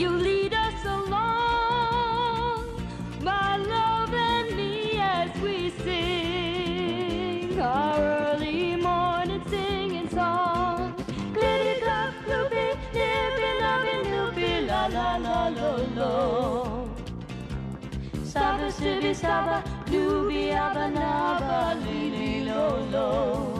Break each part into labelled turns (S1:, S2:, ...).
S1: You lead us along, my love and me, as we sing our early morning singing song. Glitty glop, gloopy, nippy, lovey, loopy, la la la lo lo. Saba, sibby, saba, doobie, abba, naba, lily, lo lo.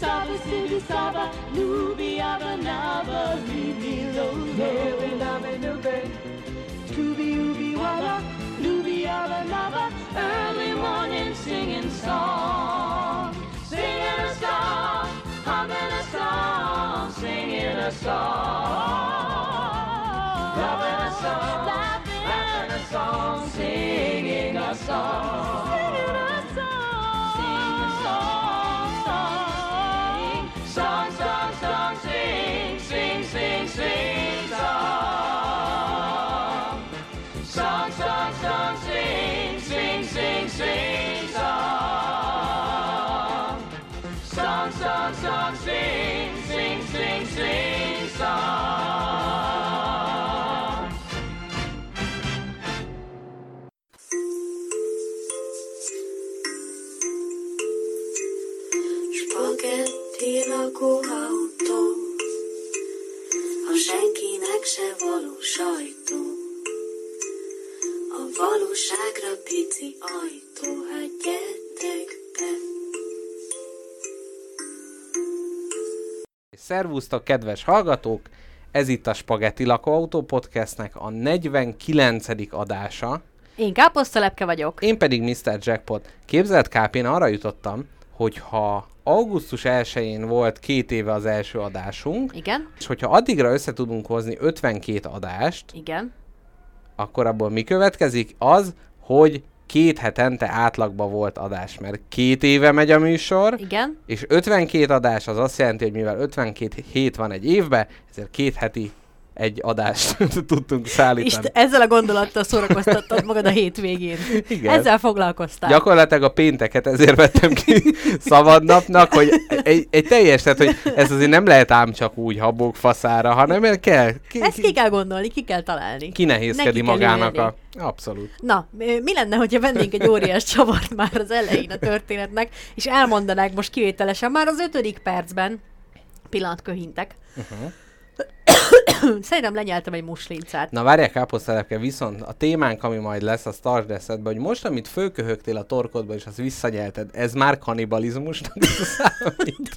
S1: Saba, Sidi, Saba, Nubi, Abba, Naba, Libi, Lo, Lo, Naba, Nube. Tubi, Ubi, Walla, Nubi, Abba, Naba, early morning singing song. Singing a song, humming a song, singing a song. Loving a song, laughing a song, singing a song.
S2: Sajtó. A valóságra pici ajtó, hát gyertek be.
S3: Szervusztok, kedves hallgatók! Ez itt a Spagetti Lakóautó Podcastnek a 49. adása.
S4: Én káposztalepke vagyok.
S3: Én pedig Mr. Jackpot. Képzelt káp, én arra jutottam, hogy ha augusztus 1-én volt két éve az első adásunk,
S4: Igen,
S3: és hogyha addigra össze tudunk hozni 52 adást,
S4: igen.
S3: akkor abból mi következik? Az, hogy két hetente átlagban volt adás, mert két éve megy a műsor,
S4: Igen.
S3: és 52 adás az azt jelenti, hogy mivel 52 hét van egy évben, ezért két heti egy adást tudtunk szállítani.
S4: És ezzel a gondolattal szórakoztattad magad a hétvégén.
S3: Igen.
S4: Ezzel foglalkoztál.
S3: Gyakorlatilag a pénteket ezért vettem ki szabadnapnak, hogy egy, egy teljes, tehát hogy ez azért nem lehet ám csak úgy habók faszára, hanem el kell, ki,
S4: Ezt ki kell gondolni, ki kell találni.
S3: ki nehézkedi
S4: Neki kell
S3: magának a... Abszolút.
S4: Na, mi lenne, hogyha vennénk egy óriás csavart már az elején a történetnek, és elmondanák most kivételesen már az ötödik percben, pillanat köhintek. Uh-huh. Szerintem lenyeltem egy muslincát.
S3: Na várják káposztelepke, viszont a témánk, ami majd lesz, az tartsd eszedbe, hogy most, amit fölköhögtél a torkodba, és azt visszanyelted, ez már kanibalizmusnak számít.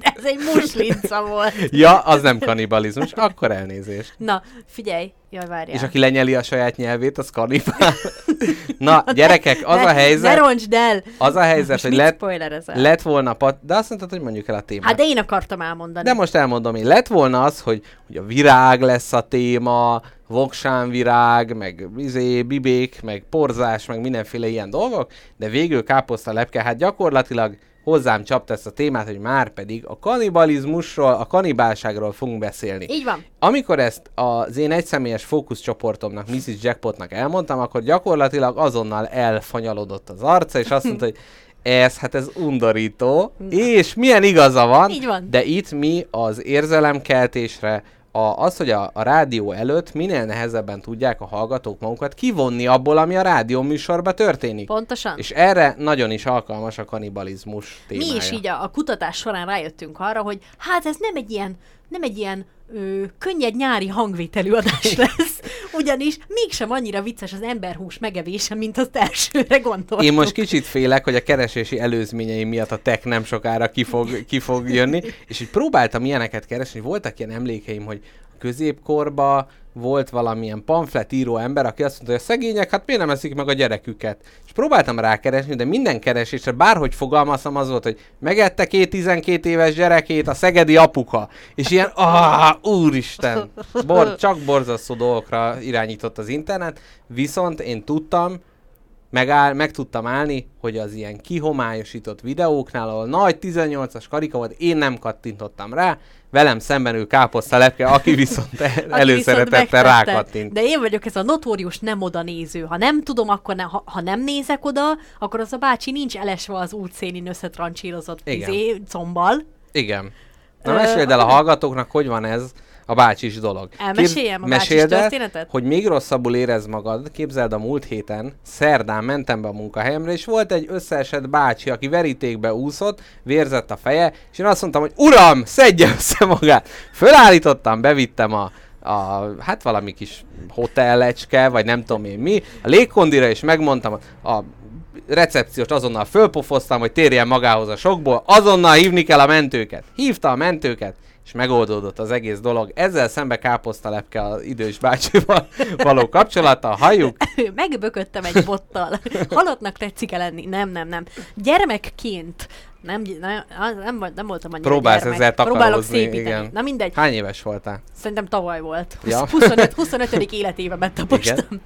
S4: Ez egy muslinca volt.
S3: Ja, az nem kanibalizmus, akkor elnézést.
S4: Na, figyelj, jaj, várjál.
S3: És aki lenyeli a saját nyelvét, az kanibál. Na, gyerekek, az
S4: ne,
S3: a
S4: Ne
S3: helyzet,
S4: roncsd el!
S3: az a helyzet,
S4: Most
S3: hogy lett, lett volna, pat, de azt mondtad, hogy mondjuk el a témát.
S4: Hát de én akartam elmondani.
S3: De most elmondom én, lett volna az, hogy, hogy a virág lesz a téma, voksánvirág, meg izé, bibék, meg porzás, meg mindenféle ilyen dolgok, de végül káposzta lepke, hát gyakorlatilag hozzám csapta ezt a témát, hogy már pedig a kanibalizmusról, a kanibálságról fogunk beszélni.
S4: Így van.
S3: Amikor ezt az én egyszemélyes fókuszcsoportomnak, Mrs. Jackpotnak elmondtam, akkor gyakorlatilag azonnal elfanyalodott az arca, és azt mondta, hogy ez, hát ez undorító, és milyen igaza van,
S4: Így van.
S3: de itt mi az érzelemkeltésre, a, az, hogy a, a rádió előtt minél nehezebben tudják a hallgatók magukat kivonni abból, ami a rádió műsorban történik.
S4: Pontosan.
S3: És erre nagyon is alkalmas a kanibalizmus témája.
S4: Mi is így a, a kutatás során rájöttünk arra, hogy hát ez nem egy ilyen, nem egy ilyen ö, könnyed nyári hangvételű adás lesz, ugyanis mégsem annyira vicces az emberhús megevése, mint azt elsőre gondoltuk.
S3: Én most kicsit félek, hogy a keresési előzményeim miatt a tech nem sokára ki fog, ki fog jönni, és így próbáltam ilyeneket keresni, voltak ilyen emlékeim, hogy középkorba volt valamilyen pamfletíró ember, aki azt mondta, hogy a szegények, hát miért nem eszik meg a gyereküket? És próbáltam rákeresni, de minden keresésre, bárhogy fogalmaztam, az volt, hogy megette két 12 éves gyerekét a szegedi apuka. És ilyen, ah, úristen, bor, csak borzasztó dolgokra irányított az internet, viszont én tudtam, megáll, meg tudtam állni, hogy az ilyen kihomályosított videóknál, ahol nagy 18-as karika volt, én nem kattintottam rá, velem szemben ő káposzta lepke, aki viszont előszeretettel rákattint.
S4: De én vagyok ez a notórius nem oda néző. Ha nem tudom, akkor ne, ha, ha nem nézek oda, akkor az a bácsi nincs elesve az útszélin összetrancsírozott izé, combbal.
S3: Igen. Na meséld el a hallgatóknak, hogy van ez a bácsis dolog.
S4: Elmeséljem a bácsis történetet?
S3: hogy még rosszabbul érez magad. Képzeld a múlt héten, szerdán mentem be a munkahelyemre, és volt egy összeesett bácsi, aki verítékbe úszott, vérzett a feje, és én azt mondtam, hogy uram, szedje össze magát. Fölállítottam, bevittem a, a, hát valami kis hotellecske, vagy nem tudom én mi, a légkondira, és megmondtam a, a recepciót azonnal fölpofoztam, hogy térjen magához a sokból, azonnal hívni kell a mentőket. Hívta a mentőket, és megoldódott az egész dolog. Ezzel szembe káposztalepke az idős bácsival való kapcsolata, halljuk.
S4: Megbököttem egy bottal. Halottnak tetszik-e lenni? Nem, nem, nem. Gyermekként nem, nem, nem, nem voltam annyira
S3: Próbálsz
S4: gyermek.
S3: ezzel
S4: Próbálok
S3: takarózni, igen.
S4: Na mindegy.
S3: Hány éves voltál?
S4: Szerintem tavaly volt.
S3: Ja.
S4: 25, 25. életévemet tapostam.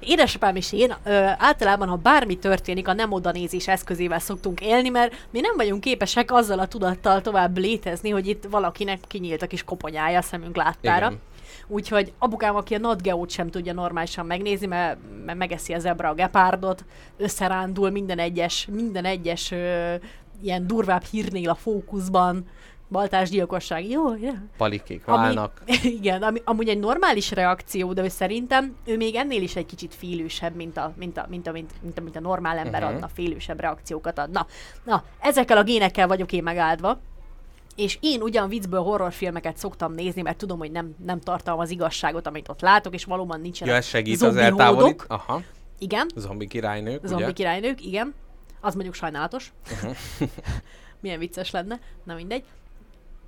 S4: Édesapám és én ö, általában, ha bármi történik, a nem odanézés eszközével szoktunk élni, mert mi nem vagyunk képesek azzal a tudattal tovább létezni, hogy itt valakinek kinyílt a kis koponyája a szemünk láttára.
S3: Igen.
S4: Úgyhogy apukám, aki a Nat Geo-t sem tudja normálisan megnézni, mert, mert megeszi a zebra a gepárdot, összerándul minden egyes, minden egyes ö, ilyen durvább hírnél a fókuszban, baltásgyilkosság, jó, ja.
S3: Palikék válnak.
S4: Ami, igen, ami amúgy egy normális reakció, de ő szerintem ő még ennél is egy kicsit félősebb, mint a, mint a, mint a, mint, mint a, mint a normál ember
S3: Mhm.
S4: adna, félősebb reakciókat adna. Na, ezekkel a génekkel vagyok én megáldva, és én ugyan viccből horrorfilmeket szoktam nézni, mert tudom, hogy nem, nem tartalmaz igazságot, amit ott látok, és valóban nincsenek
S3: Ja, ez segít az
S4: zombi
S3: eltávolít. Aha,
S4: Igen,
S3: zombi királynők,
S4: zombi
S3: ugye?
S4: királynők, igen. Az mondjuk sajnálatos.
S3: Mhm.
S4: Milyen vicces lenne. Na mindegy.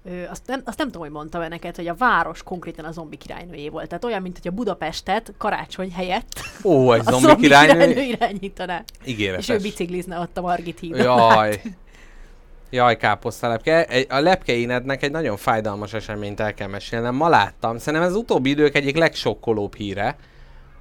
S4: Ö, azt, nem, azt nem tudom, hogy mondtam-e neked, hogy a város konkrétan a zombi királynőjé volt. Tehát olyan, mint hogy a Budapestet karácsony helyett
S3: Ó, egy
S4: a
S3: zombi királynő.
S4: királynő irányítaná.
S3: Ígéretes.
S4: És ő biciklizne ott a Margit hídon.
S3: Jaj. Jaj, káposztalepke. A lepkeinednek egy nagyon fájdalmas eseményt el kell mesélnem. Ma láttam. Szerintem ez utóbbi idők egyik legsokkolóbb híre.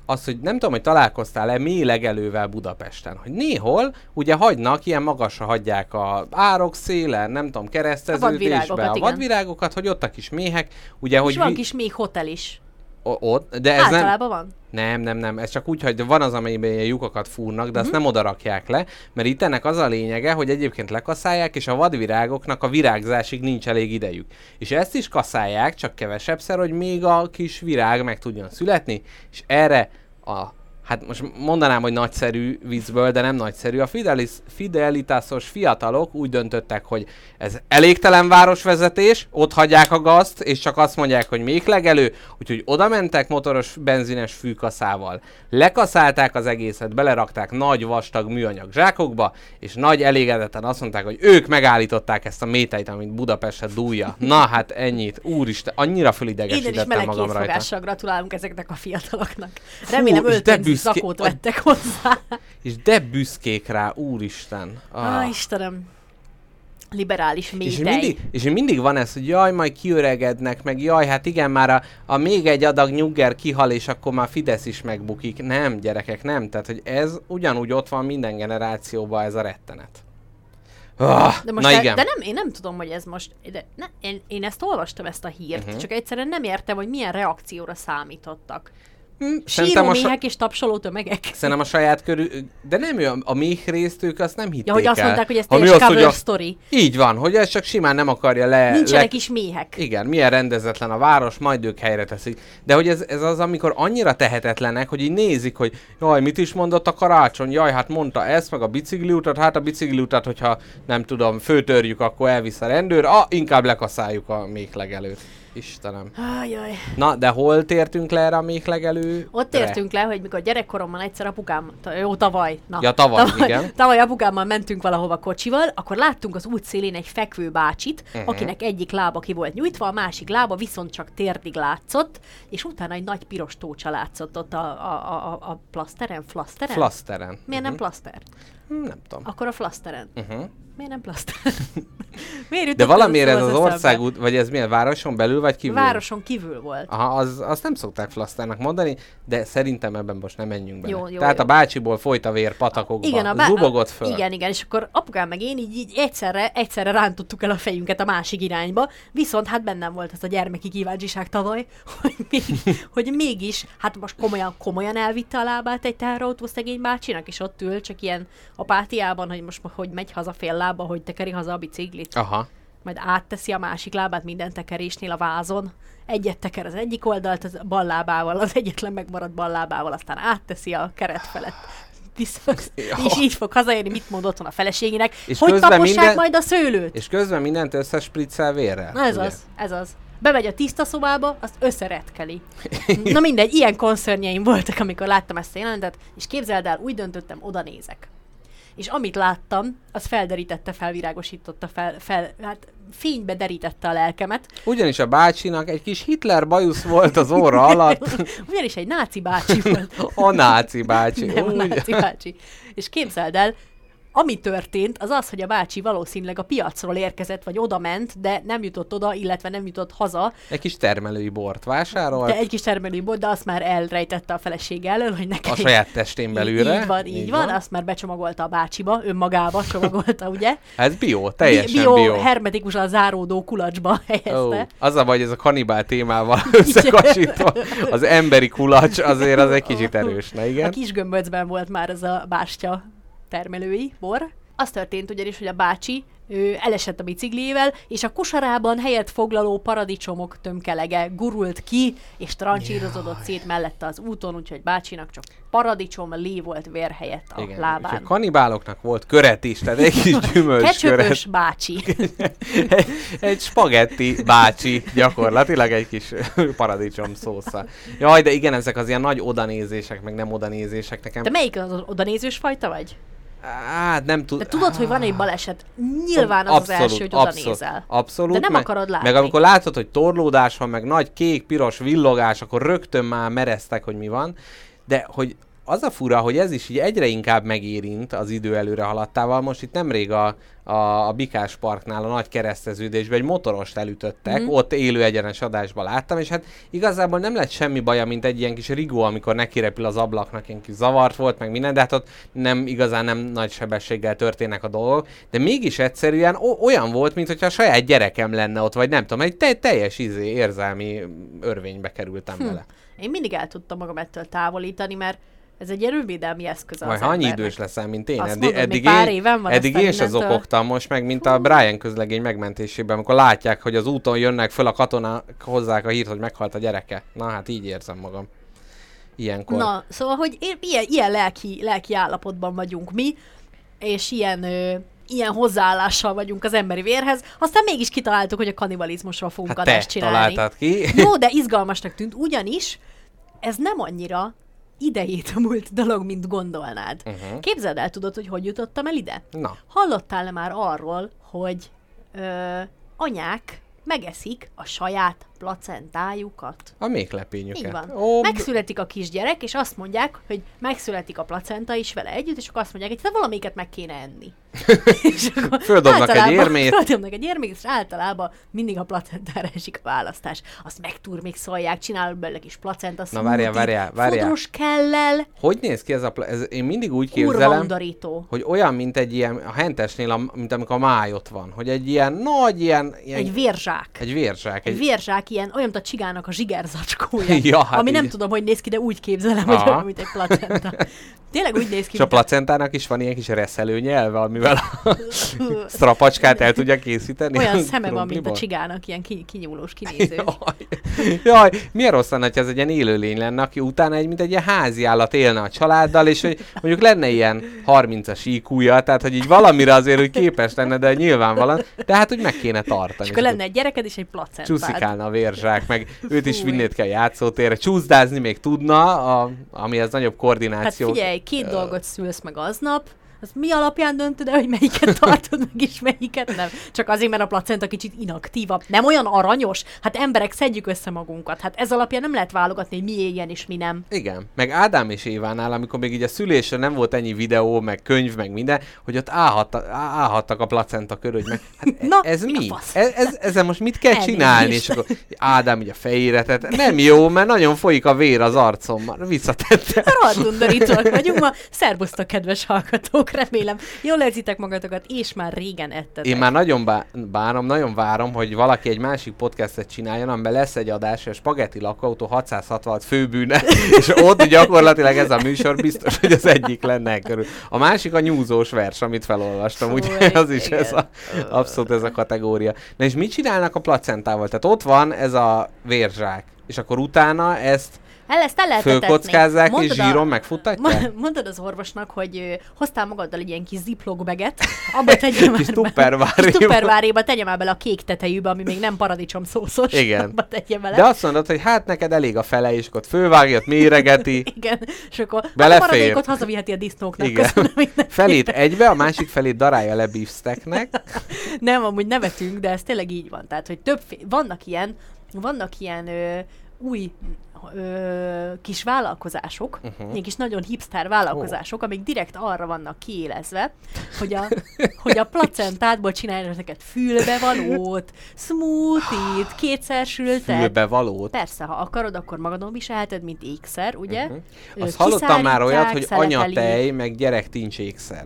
S3: Az, hogy nem tudom, hogy találkoztál-e mély legelővel Budapesten. Hogy néhol ugye hagynak, ilyen magasra hagyják a árok szélen, nem tudom, kereszteződésbe,
S4: vadvirágokat,
S3: a vadvirágokat, hogy ott a kis méhek, ugye,
S4: És
S3: hogy
S4: van
S3: vi-
S4: kis még hotel is.
S3: Ott, de ez nem,
S4: van.
S3: nem, nem, nem. Ez csak úgy, hogy van az, amelyben ilyen lyukakat fúrnak, de azt nem oda rakják le, mert itt ennek az a lényege, hogy egyébként lekaszálják, és a vadvirágoknak a virágzásig nincs elég idejük. És ezt is kaszálják, csak kevesebbszer, hogy még a kis virág meg tudjon születni, és erre a Hát most mondanám, hogy nagyszerű viccből, de nem nagyszerű. A fidelis, fidelitásos fiatalok úgy döntöttek, hogy ez elégtelen városvezetés, ott hagyják a gazt, és csak azt mondják, hogy még legelő, úgyhogy oda mentek motoros benzines fűkaszával. Lekaszálták az egészet, belerakták nagy vastag műanyag zsákokba, és nagy elégedetten azt mondták, hogy ők megállították ezt a méteit, amit Budapestet dúlja. Na hát ennyit, úristen, annyira fölidegesítettem magam rajta.
S4: gratulálunk ezeknek a fiataloknak. Remélem
S3: és büszke-
S4: zakót vettek hozzá.
S3: És de büszkék rá, úristen.
S4: Ah,
S3: Ah.
S4: Istenem. Liberális
S3: És
S4: métej.
S3: mindig, és mindig van ez, hogy jaj, majd kiöregednek, meg jaj, hát igen, már a, a még egy adag nyugger kihal, és akkor már Fidesz is megbukik. Nem, gyerekek, nem. Tehát, hogy ez ugyanúgy ott van minden generációban ez a rettenet. Ah,
S4: De, most
S3: na
S4: e-
S3: igen.
S4: de nem, én nem tudom, hogy ez most... De ne, én, én ezt olvastam, ezt a hírt, uh-huh. csak egyszerűen nem értem, hogy milyen reakcióra számítottak.
S3: Szerintem
S4: Síró
S3: a
S4: méhek és tapsoló tömegek.
S3: Szerintem a saját körű, de nem ő, a méh részt ők azt nem hitték
S4: Ja, hogy azt
S3: el.
S4: mondták, hogy ez teljes
S3: az, hogy
S4: cover
S3: a-
S4: story.
S3: Így van, hogy ez csak simán nem akarja le...
S4: Nincsenek
S3: le...
S4: is méhek.
S3: Igen, milyen rendezetlen a város, majd ők helyre teszik. De hogy ez, ez az, amikor annyira tehetetlenek, hogy így nézik, hogy jaj, mit is mondott a karácsony, jaj, hát mondta ezt, meg a bicikliutat, hát a bicikliutat, hogyha nem tudom, főtörjük, akkor elvisz a rendőr, ah, inkább lekaszáljuk a méhlegelőt. Istenem.
S4: Ajaj.
S3: Na, de hol tértünk le erre a méhlegelő?
S4: Ott értünk le, hogy mikor gyerekkoromban egyszer apukám, jó, tavaly, na,
S3: Ja, tavaly, igen.
S4: tavaly apukámmal mentünk valahova kocsival, akkor láttunk az út szélén egy fekvő bácsit,
S3: Mhm.
S4: uh-huh. akinek egyik lába ki volt nyújtva, a másik lába viszont csak térdig látszott, és utána egy nagy piros tócsa látszott ott a, a, a, a plaszteren, flaszteren?
S3: Flaszteren.
S4: Miért nem plaszter?
S3: Hm, Nem tudom.
S4: Akkor a flaszteren.
S3: Uh-huh.
S4: Miért nem plaszter? Miért
S3: De valamiért ez az
S4: eszembe?
S3: országút, vagy ez milyen városon belül, vagy kívül?
S4: Városon kívül volt.
S3: Aha, az, azt nem szokták flasztának mondani, de szerintem ebben most nem menjünk bele.
S4: Jó, jó,
S3: Tehát
S4: jó.
S3: a bácsiból folyt a vér patakokba,
S4: Igen, a bá-
S3: zubogott föl.
S4: Igen, igen, és akkor apukám meg én így, így egyszerre, egyszerre rántottuk el a fejünket a másik irányba, viszont hát bennem volt ez a gyermeki kíváncsiság tavaly, hogy, még, hogy mégis, hát most komolyan, komolyan elvitte a lábát egy teherautó szegény bácsinak, és ott ül csak ilyen apátiában, hogy most hogy megy haza fél lába, hogy tekeri haza a biciklit.
S3: Aha.
S4: Majd átteszi a másik lábát minden tekerésnél a vázon, egyet teker az egyik oldalt az bal lábával, az egyetlen megmaradt bal lábával, aztán átteszi a keret felett.
S3: Ja.
S4: és így fog hazaérni, mit volna a feleségének,
S3: És
S4: hogy tapossák
S3: minden-
S4: majd a szőlőt.
S3: És közben mindent összespriccel vérrel.
S4: Na ez
S3: ugye?
S4: az, ez az. Bemegy a tiszta szobába, azt összeretkeli. Na mindegy, ilyen konszörnyeim voltak, amikor láttam ezt a jelentet, és képzeld el, úgy döntöttem, oda nézek. És amit láttam, az felderítette, felvirágosította, fel, fel, hát fénybe derítette a lelkemet.
S3: Ugyanis a bácsinak egy kis Hitler bajusz volt az óra alatt.
S4: Ugyanis egy náci bácsi volt.
S3: A náci bácsi.
S4: Nem,
S3: Úgy.
S4: náci bácsi. És képzeld el, ami történt, az az, hogy a bácsi valószínűleg a piacról érkezett, vagy oda ment, de nem jutott oda, illetve nem jutott haza,
S3: Egy kis termelői bort vásárolt.
S4: de egy kis termelő volt, de azt már elrejtette a felesége elől, hogy neki...
S3: A saját testén belülre.
S4: Így van, így, így van, azt már becsomagolta a bácsiba, önmagába csomagolta, ugye?
S3: Ez bio, teljesen
S4: bio,
S3: bio.
S4: hermetikusan záródó kulacsba helyezte.
S3: Ó, az a baj, hogy ez a kanibál témával összekasítva, az emberi kulacs azért az egy kicsit erős, na
S4: A
S3: igen?
S4: kis gömböcben volt már ez a bástya termelői bor. Az történt ugyanis, hogy a bácsi ő elesett a bicikliével, és a kosarában helyet foglaló paradicsomok tömkelege gurult ki, és trancsírozódott szét mellette az úton, úgyhogy bácsinak csak paradicsom lé volt vér helyett a
S3: Igen. És
S4: lábán.
S3: a kanibáloknak volt köret is, tehát egy kis gyümölcs köret.
S4: Bácsi.
S3: egy, egy spagetti bácsi, gyakorlatilag egy kis paradicsom szósza. Jaj, de igen, ezek az ilyen nagy odanézések, meg nem odanézések nekem.
S4: Te melyik az odanézős fajta vagy?
S3: Hát nem tud.
S4: De tudod, hogy van egy baleset, nyilván az az első, hogy oda
S3: abszolút,
S4: nézel.
S3: Abszolút.
S4: De nem
S3: meg,
S4: akarod látni.
S3: Meg amikor látod, hogy torlódás van, meg nagy kék-piros villogás, akkor rögtön már mereztek, hogy mi van. De hogy az a fura, hogy ez is így egyre inkább megérint az idő előre haladtával. Most itt nemrég a, a, a Bikás Parknál a nagy kereszteződésben egy motorost elütöttek, mm. ott élő egyenes adásban láttam, és hát igazából nem lett semmi baja, mint egy ilyen kis rigó, amikor nekirepül az ablaknak, ilyen kis zavart volt, meg minden, de hát ott nem igazán nem nagy sebességgel történnek a dolgok, de mégis egyszerűen o- olyan volt, mint hogyha a saját gyerekem lenne ott, vagy nem tudom, egy te- teljes izé, érzelmi örvénybe kerültem hm. vele.
S4: Én mindig el tudtam magam ettől távolítani, mert ez egy ilyen önvédelmi eszköz az
S3: Majd ha annyi idős leszel, mint én.
S4: Azt
S3: Eddig,
S4: mondod,
S3: eddig,
S4: pár
S3: én,
S4: éven van,
S3: eddig én se zokogtam most meg, mint a Brian közlegény megmentésében, amikor látják, hogy az úton jönnek föl a katonák, hozzák a hírt, hogy meghalt a gyereke. Na hát így érzem magam. Ilyenkor.
S4: Na, szóval, hogy én, ilyen, ilyen lelki, lelki állapotban vagyunk mi, és ilyen, ö, ilyen hozzáállással vagyunk az emberi vérhez, aztán mégis kitaláltuk, hogy a kanibalizmusról fogunk
S3: hát
S4: adást csinálni.
S3: találtad ki.
S4: Jó, de izgalmasnak tűnt, ugyanis ez nem annyira idejét múlt dolog, mint gondolnád. Uh-huh. Képzeld el, tudod, hogy hogy jutottam el ide?
S3: Na,
S4: Hallottál-e már arról, hogy ö, anyák megeszik a saját placentájukat?
S3: a méklepényüket.
S4: Így van.
S3: Ó,
S4: Megszületik a kisgyerek, és azt mondják, hogy megszületik a placenta is vele együtt, és akkor azt mondják, hogy te valamelyiket meg kéne enni. és akkor
S3: Földobnak egy érmét.
S4: Földobnak egy érmét, és általában mindig a placentára esik a választás. Azt megturmixolják, csinálnak belőle kis placenta
S3: Na, várjál, várjál, várjál.
S4: Fodros kellel,
S3: Hogy néz ki ez a... Pla- ez, én mindig úgy képzelem, hogy olyan, mint egy ilyen, a hentesnél, a, mint amikor a máj ott van, hogy egy ilyen nagy, ilyen... ilyen
S4: Egy vérzsák.
S3: egy vérzsák.
S4: Egy
S3: Egy,
S4: vérzsák ilyen, olyan, mint a csigának a zsigerzacskója.
S3: Ja, hát
S4: ami nem
S3: így.
S4: tudom, hogy néz ki, de úgy képzelem, hogy
S3: Aha.
S4: olyan, mint egy placenta. Tényleg úgy néz ki,
S3: és a placentának is van ilyen kis reszelő nyelve, amivel a strapacskát el tudja készíteni.
S4: olyan szeme van, mint a csigának, ilyen ki, kinyúlós, kinéző.
S3: Jaj, jaj, milyen rossz lenne, ha ez egy ilyen élőlény lenne, aki utána egy, mint egy ilyen házi állat élne a családdal, és hogy mondjuk lenne ilyen 30-as IQ-ja, tehát hogy így valamire azért hogy képes lenne, de nyilvánvalóan, de hát hogy meg kéne tartani.
S4: És akkor lenne egy gyereked és egy placentád.
S3: Csúszikálna a vérzsák, meg őt is
S4: Fúj.
S3: vinnéd kell játszótérre. Csúszdázni még tudna, a, amihez nagyobb
S4: Hát
S3: koordináció.
S4: figyelj, két dolgot szülsz meg aznap, az mi alapján döntöd el, hogy melyiket tartod meg, és melyiket nem? Csak azért, mert a placenta kicsit inaktívabb. Nem olyan aranyos? Hát emberek, szedjük össze magunkat. Hát ez alapján nem lehet válogatni, hogy mi éljen és mi nem.
S3: Igen, meg Ádám és Évánál, amikor még így a szülésre nem volt ennyi videó, meg könyv, meg minden, hogy ott állhatta, állhattak a placenta körül, hogy meg, hát e-
S4: Na,
S3: ez
S4: mi
S3: mi?
S4: fasz?
S3: Ez, ez, ezzel most mit kell
S4: Elnézést.
S3: csinálni? És akkor Ádám így a fejére tett. Nem jó, mert nagyon folyik a vér az arcommal. Visszatette.
S4: Rohadtundorítóak vagyunk ma. Szerbusztok, kedves hallgatók, remélem. Jól érzitek magatokat, és már régen ettetek.
S3: Én már nagyon bá- bánom, nagyon várom, hogy valaki egy másik podcastet csináljon, amiben lesz egy adás, a Spaghetti lakóautó 666 főbűne, és ott gyakorlatilag ez a műsor biztos, hogy az egyik lenne körül. A másik a nyúzós vers, amit felolvastam, ugye az is
S4: igen.
S3: ez a, abszolút ez a kategória. Na és mit csinálnak a placentával? Tehát ott van ez a vérzsák, és akkor utána ezt
S4: El ezt el lehet
S3: fölkockázzák, és
S4: Mondod
S3: zsíron megfuttatják?
S4: Mo- Mondod az orvosnak, hogy ö, hoztál magaddal egy ilyen kis ziplogbeket, abba tegye már
S3: Kis
S4: be-
S3: tupperware-éba.
S4: kis tupperware-éba tegye már bele a kék tetejűbe, ami még nem paradicsom szószos.
S3: Igen.
S4: Abba tegye bele.
S3: De azt mondod, hogy hát neked elég a fele, és akkor fölvágja, méregeti,
S4: Igen, és akkor
S3: Belefér.
S4: a maradékot hazaviheti a disznóknak.
S3: Igen.
S4: Köszönöm.
S3: Felét egybe, a másik felét darálja le beefsteaknek.
S4: Nem, amúgy nevetünk, de ez tényleg így van. Tehát, hogy több, vannak ilyen, vannak ilyen ö, új ö, kis vállalkozások, uh-huh. ilyen kis nagyon hipster vállalkozások, amik direkt arra vannak kiélezve, hogy a, hogy a placentádból csinálják ezeket fülbevalót, smoothie-t, kétszer sültet.
S3: Fülbe valót.
S4: Persze, ha akarod, akkor magadon viselheted, mint ékszer, ugye? Ö,
S3: Azt hallottam már olyat, hogy anyatej, meg gyerektincs ékszer.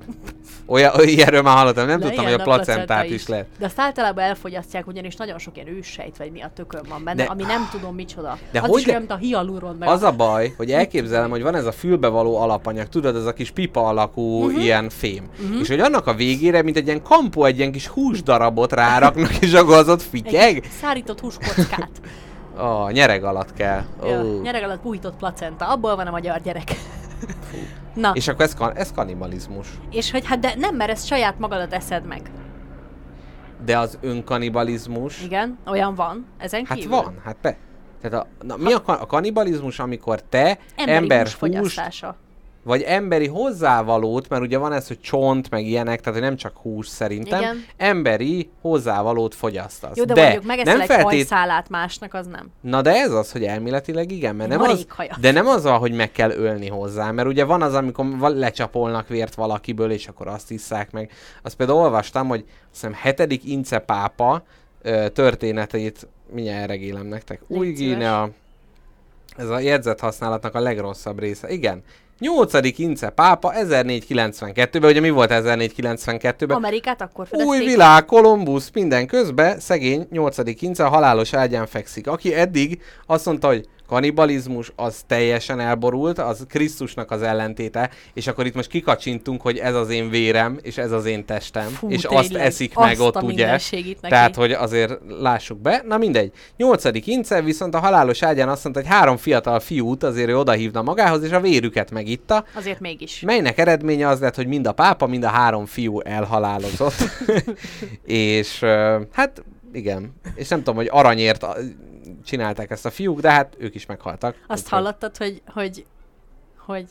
S3: Olyan, ilyenről már hallottam, nem tudtam, hogy a placentát
S4: placenta
S3: is lehet.
S4: De azt általában elfogyasztják, ugyanis nagyon sok ilyen őssejt, vagy mi a tökön van benne,
S3: De-
S4: ami nem tudom micsoda.
S3: De
S4: az
S3: hogy
S4: is
S3: le-
S4: olyan, mint a hialuron, meg
S3: Az a baj, hogy elképzelem, hogy van ez a fülbevaló alapanyag, tudod, ez a kis pipa alakú uh-huh. ilyen fém. Uh-huh. És hogy annak a végére, mint egy ilyen kampó, egy ilyen kis húsdarabot ráraknak, és akkor az ott fityeg.
S4: egy szárított húskockát.
S3: A nyereg alatt kell.
S4: ja,
S3: Ó.
S4: nyereg alatt bújtott placenta, abból van a magyar gyerek. Na, és,
S3: akkor ez, kan- ez kanibalizmus.
S4: és hogy hát de nem, mert ezt saját magadat eszed meg.
S3: De az önkanibalizmus...
S4: Igen, olyan van, ezen
S3: Hát
S4: kívül.
S3: van, hát be. Tehát a, na, mi a, a kanibalizmus, amikor te
S4: Emberi
S3: ember
S4: hús
S3: húst,
S4: fogyasztása.
S3: vagy emberi hozzávalót, mert ugye van ez, hogy csont, meg ilyenek, tehát hogy nem csak hús szerintem,
S4: Igen.
S3: emberi hozzávalót fogyasztasz.
S4: Jó, de,
S3: de
S4: mondjuk megeszel
S3: nem
S4: egy
S3: feltét...
S4: hajszálát másnak, az nem.
S3: Na de ez az, hogy elméletileg igen, mert nem az, de nem az, hogy meg kell ölni hozzá, mert ugye van az, amikor lecsapolnak vért valakiből, és akkor azt isszák meg. Azt például olvastam, hogy azt hiszem hetedik Ince pápa történeteit mindjárt regélem nektek. Új. Guinea, ez a jegyzet használatnak a legrosszabb része. Igen. 8. Ince pápa 1492-ben, ugye mi volt 1492-ben?
S4: Amerikát akkor fedezték.
S3: Új világ, Kolumbusz, minden közben szegény 8. Ince a halálos ágyán fekszik, aki eddig azt mondta, hogy kanibalizmus az teljesen elborult, az Krisztusnak az ellentéte, és akkor itt most kikacsintunk, hogy ez az én vérem, és ez az én testem,
S4: Fú,
S3: és azt
S4: tényleg,
S3: eszik
S4: azt
S3: meg ott, ugye?
S4: neki.
S3: Tehát, hogy azért lássuk be. Na mindegy. 8. Ince viszont a halálos ágyán azt mondta, hogy három fiatal fiút azért ő odahívna magához, és a vérüket megitta,
S4: Azért mégis.
S3: Melynek eredménye az lett, hogy mind a pápa, mind a három fiú elhalálozott. és hát igen, és nem tudom, hogy aranyért csinálták ezt a fiúk, de hát ők is meghaltak.
S4: Azt
S3: Úgyhogy-
S4: hallottad, hogy, hogy, hogy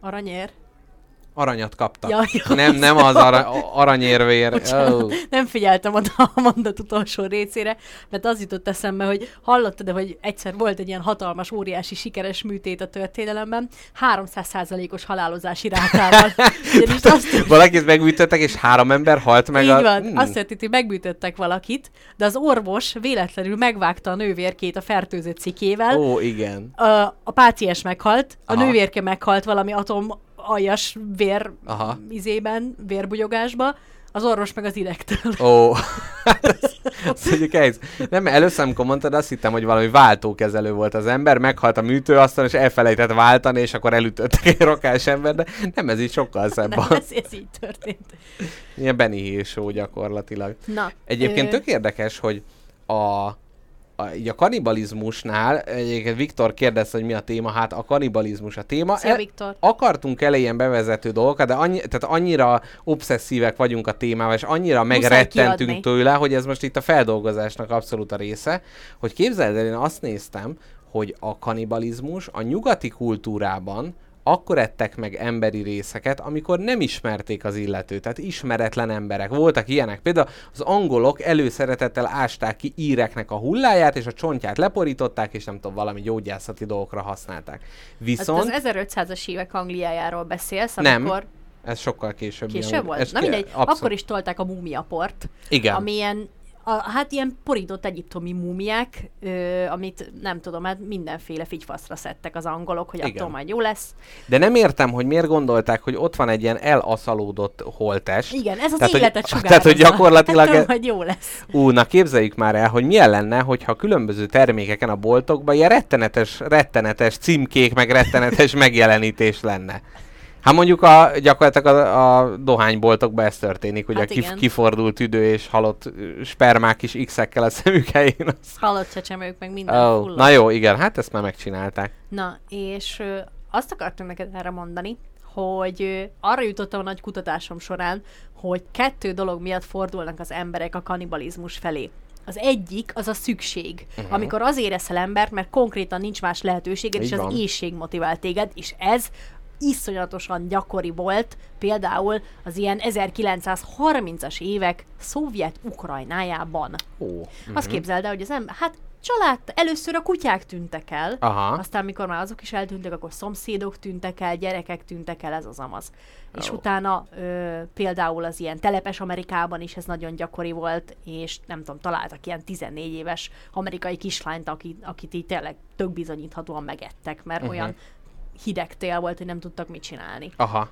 S4: aranyér?
S3: Aranyat kaptak.
S4: Ja, jó,
S3: nem, nem az ara, aranyérvér. Oh.
S4: nem figyeltem oda a mondat utolsó részére, mert az jutott eszembe, hogy hallottad, hogy egyszer volt egy ilyen hatalmas, óriási, sikeres műtét a történelemben, 300%-os halálozási rátával. Azt,
S3: Valakit megműtöttek, és három ember halt meg
S4: így
S3: a...
S4: van,
S3: Hmm.
S4: azt történt, hogy megbűtöttek valakit, de az orvos véletlenül megvágta a nővérkét a fertőzött cikével,
S3: Ó, igen.
S4: a, a páciens meghalt, a
S3: Aha.
S4: nővérke meghalt valami atom aljas vér
S3: Aha.
S4: izében, vérbugyogásba, az orvos meg az idektől.
S3: Ó, ez, ez mondjuk ez. Nem, először, amikor mondtad, azt hittem, hogy valami váltókezelő volt az ember, meghalt a műtőasztalon, és elfelejtett váltani, és akkor elütöttek egy rakás ember, de nem, ez így sokkal szebb.
S4: Nem, ez, ez így történt.
S3: Ilyen Benny Hill show gyakorlatilag.
S4: Na,
S3: Egyébként
S4: ö,
S3: tök érdekes, hogy a, a, így a kanibalizmusnál, egyébként Viktor kérdezte, hogy mi a téma, hát a kanibalizmus a téma.
S4: Szia, Viktor.
S3: Akartunk elején bevezető dolgokat, de annyi, tehát annyira obszesszívek vagyunk a témával, és annyira megrettentünk
S4: kiadni.
S3: tőle, hogy ez most itt a feldolgozásnak abszolút a része, hogy képzeld el, én azt néztem, hogy a kanibalizmus a nyugati kultúrában akkor ettek meg emberi részeket, amikor nem ismerték az illetőt, tehát ismeretlen emberek. Voltak ilyenek. Például az angolok előszeretettel ásták ki íreknek a hulláját, és a csontját leporították, és nem tudom, valami gyógyászati dolgokra használták. Viszont...
S4: az 1500-as évek Angliájáról beszélsz,
S3: Nem.
S4: amikor
S3: Ez sokkal később.
S4: később
S3: ilyen-
S4: volt?
S3: ez
S4: Na mindegy,
S3: abszolút.
S4: akkor is tolták a múmiaport,
S3: Igen.
S4: ami ilyen a, hát ilyen porított egyiptomi múmiák, ö, amit nem tudom, hát mindenféle figyfaszra szedtek az angolok, hogy
S3: Igen.
S4: attól majd jó lesz.
S3: De nem értem, hogy miért gondolták, hogy ott van egy ilyen elaszalódott holtest.
S4: Igen, ez az
S3: Tehát, hogy-
S4: életet sugározza.
S3: Tehát, hogy gyakorlatilag... E-
S4: majd jó lesz.
S3: Ú, na képzeljük már el, hogy milyen lenne, hogyha különböző termékeken a boltokban ilyen rettenetes, rettenetes címkék, meg rettenetes megjelenítés lenne. Hát mondjuk a, gyakorlatilag a, a dohányboltokban ez történik, hogy
S4: Hát
S3: a kif,
S4: igen.
S3: kifordult tüdő és halott spermák is x-ekkel a szemük helyén. Az...
S4: Halott csecsemők, meg minden
S3: Oh,
S4: fullad.
S3: na jó, igen, hát ezt már megcsinálták.
S4: Na, és ö, azt akartam neked erre mondani, hogy ö, arra jutottam a nagy kutatásom során, hogy kettő dolog miatt fordulnak az emberek a kanibalizmus felé. Az egyik az a szükség, uh-huh. amikor az érezzel embert, mert konkrétan nincs más lehetőséged,
S3: Így
S4: és
S3: van.
S4: az éjség motivál téged, és ez iszonyatosan gyakori volt, például az ilyen 1930-as évek Szovjet-Ukrajnájában.
S3: Ó,
S4: Azt képzeld el, hogy az ember, hát család, először a kutyák tűntek el,
S3: Aha.
S4: aztán mikor már azok is eltűntek, akkor szomszédok tűntek el, gyerekek tűntek el, ez az amaz. És
S3: Ó.
S4: utána ö, például az ilyen telepes Amerikában is ez nagyon gyakori volt, és nem tudom, találtak ilyen 14 éves amerikai kislányt, aki, akit így tényleg tök bizonyíthatóan megettek, mert uh-huh. olyan hideg tél volt, hogy nem tudtak mit csinálni.
S3: Aha.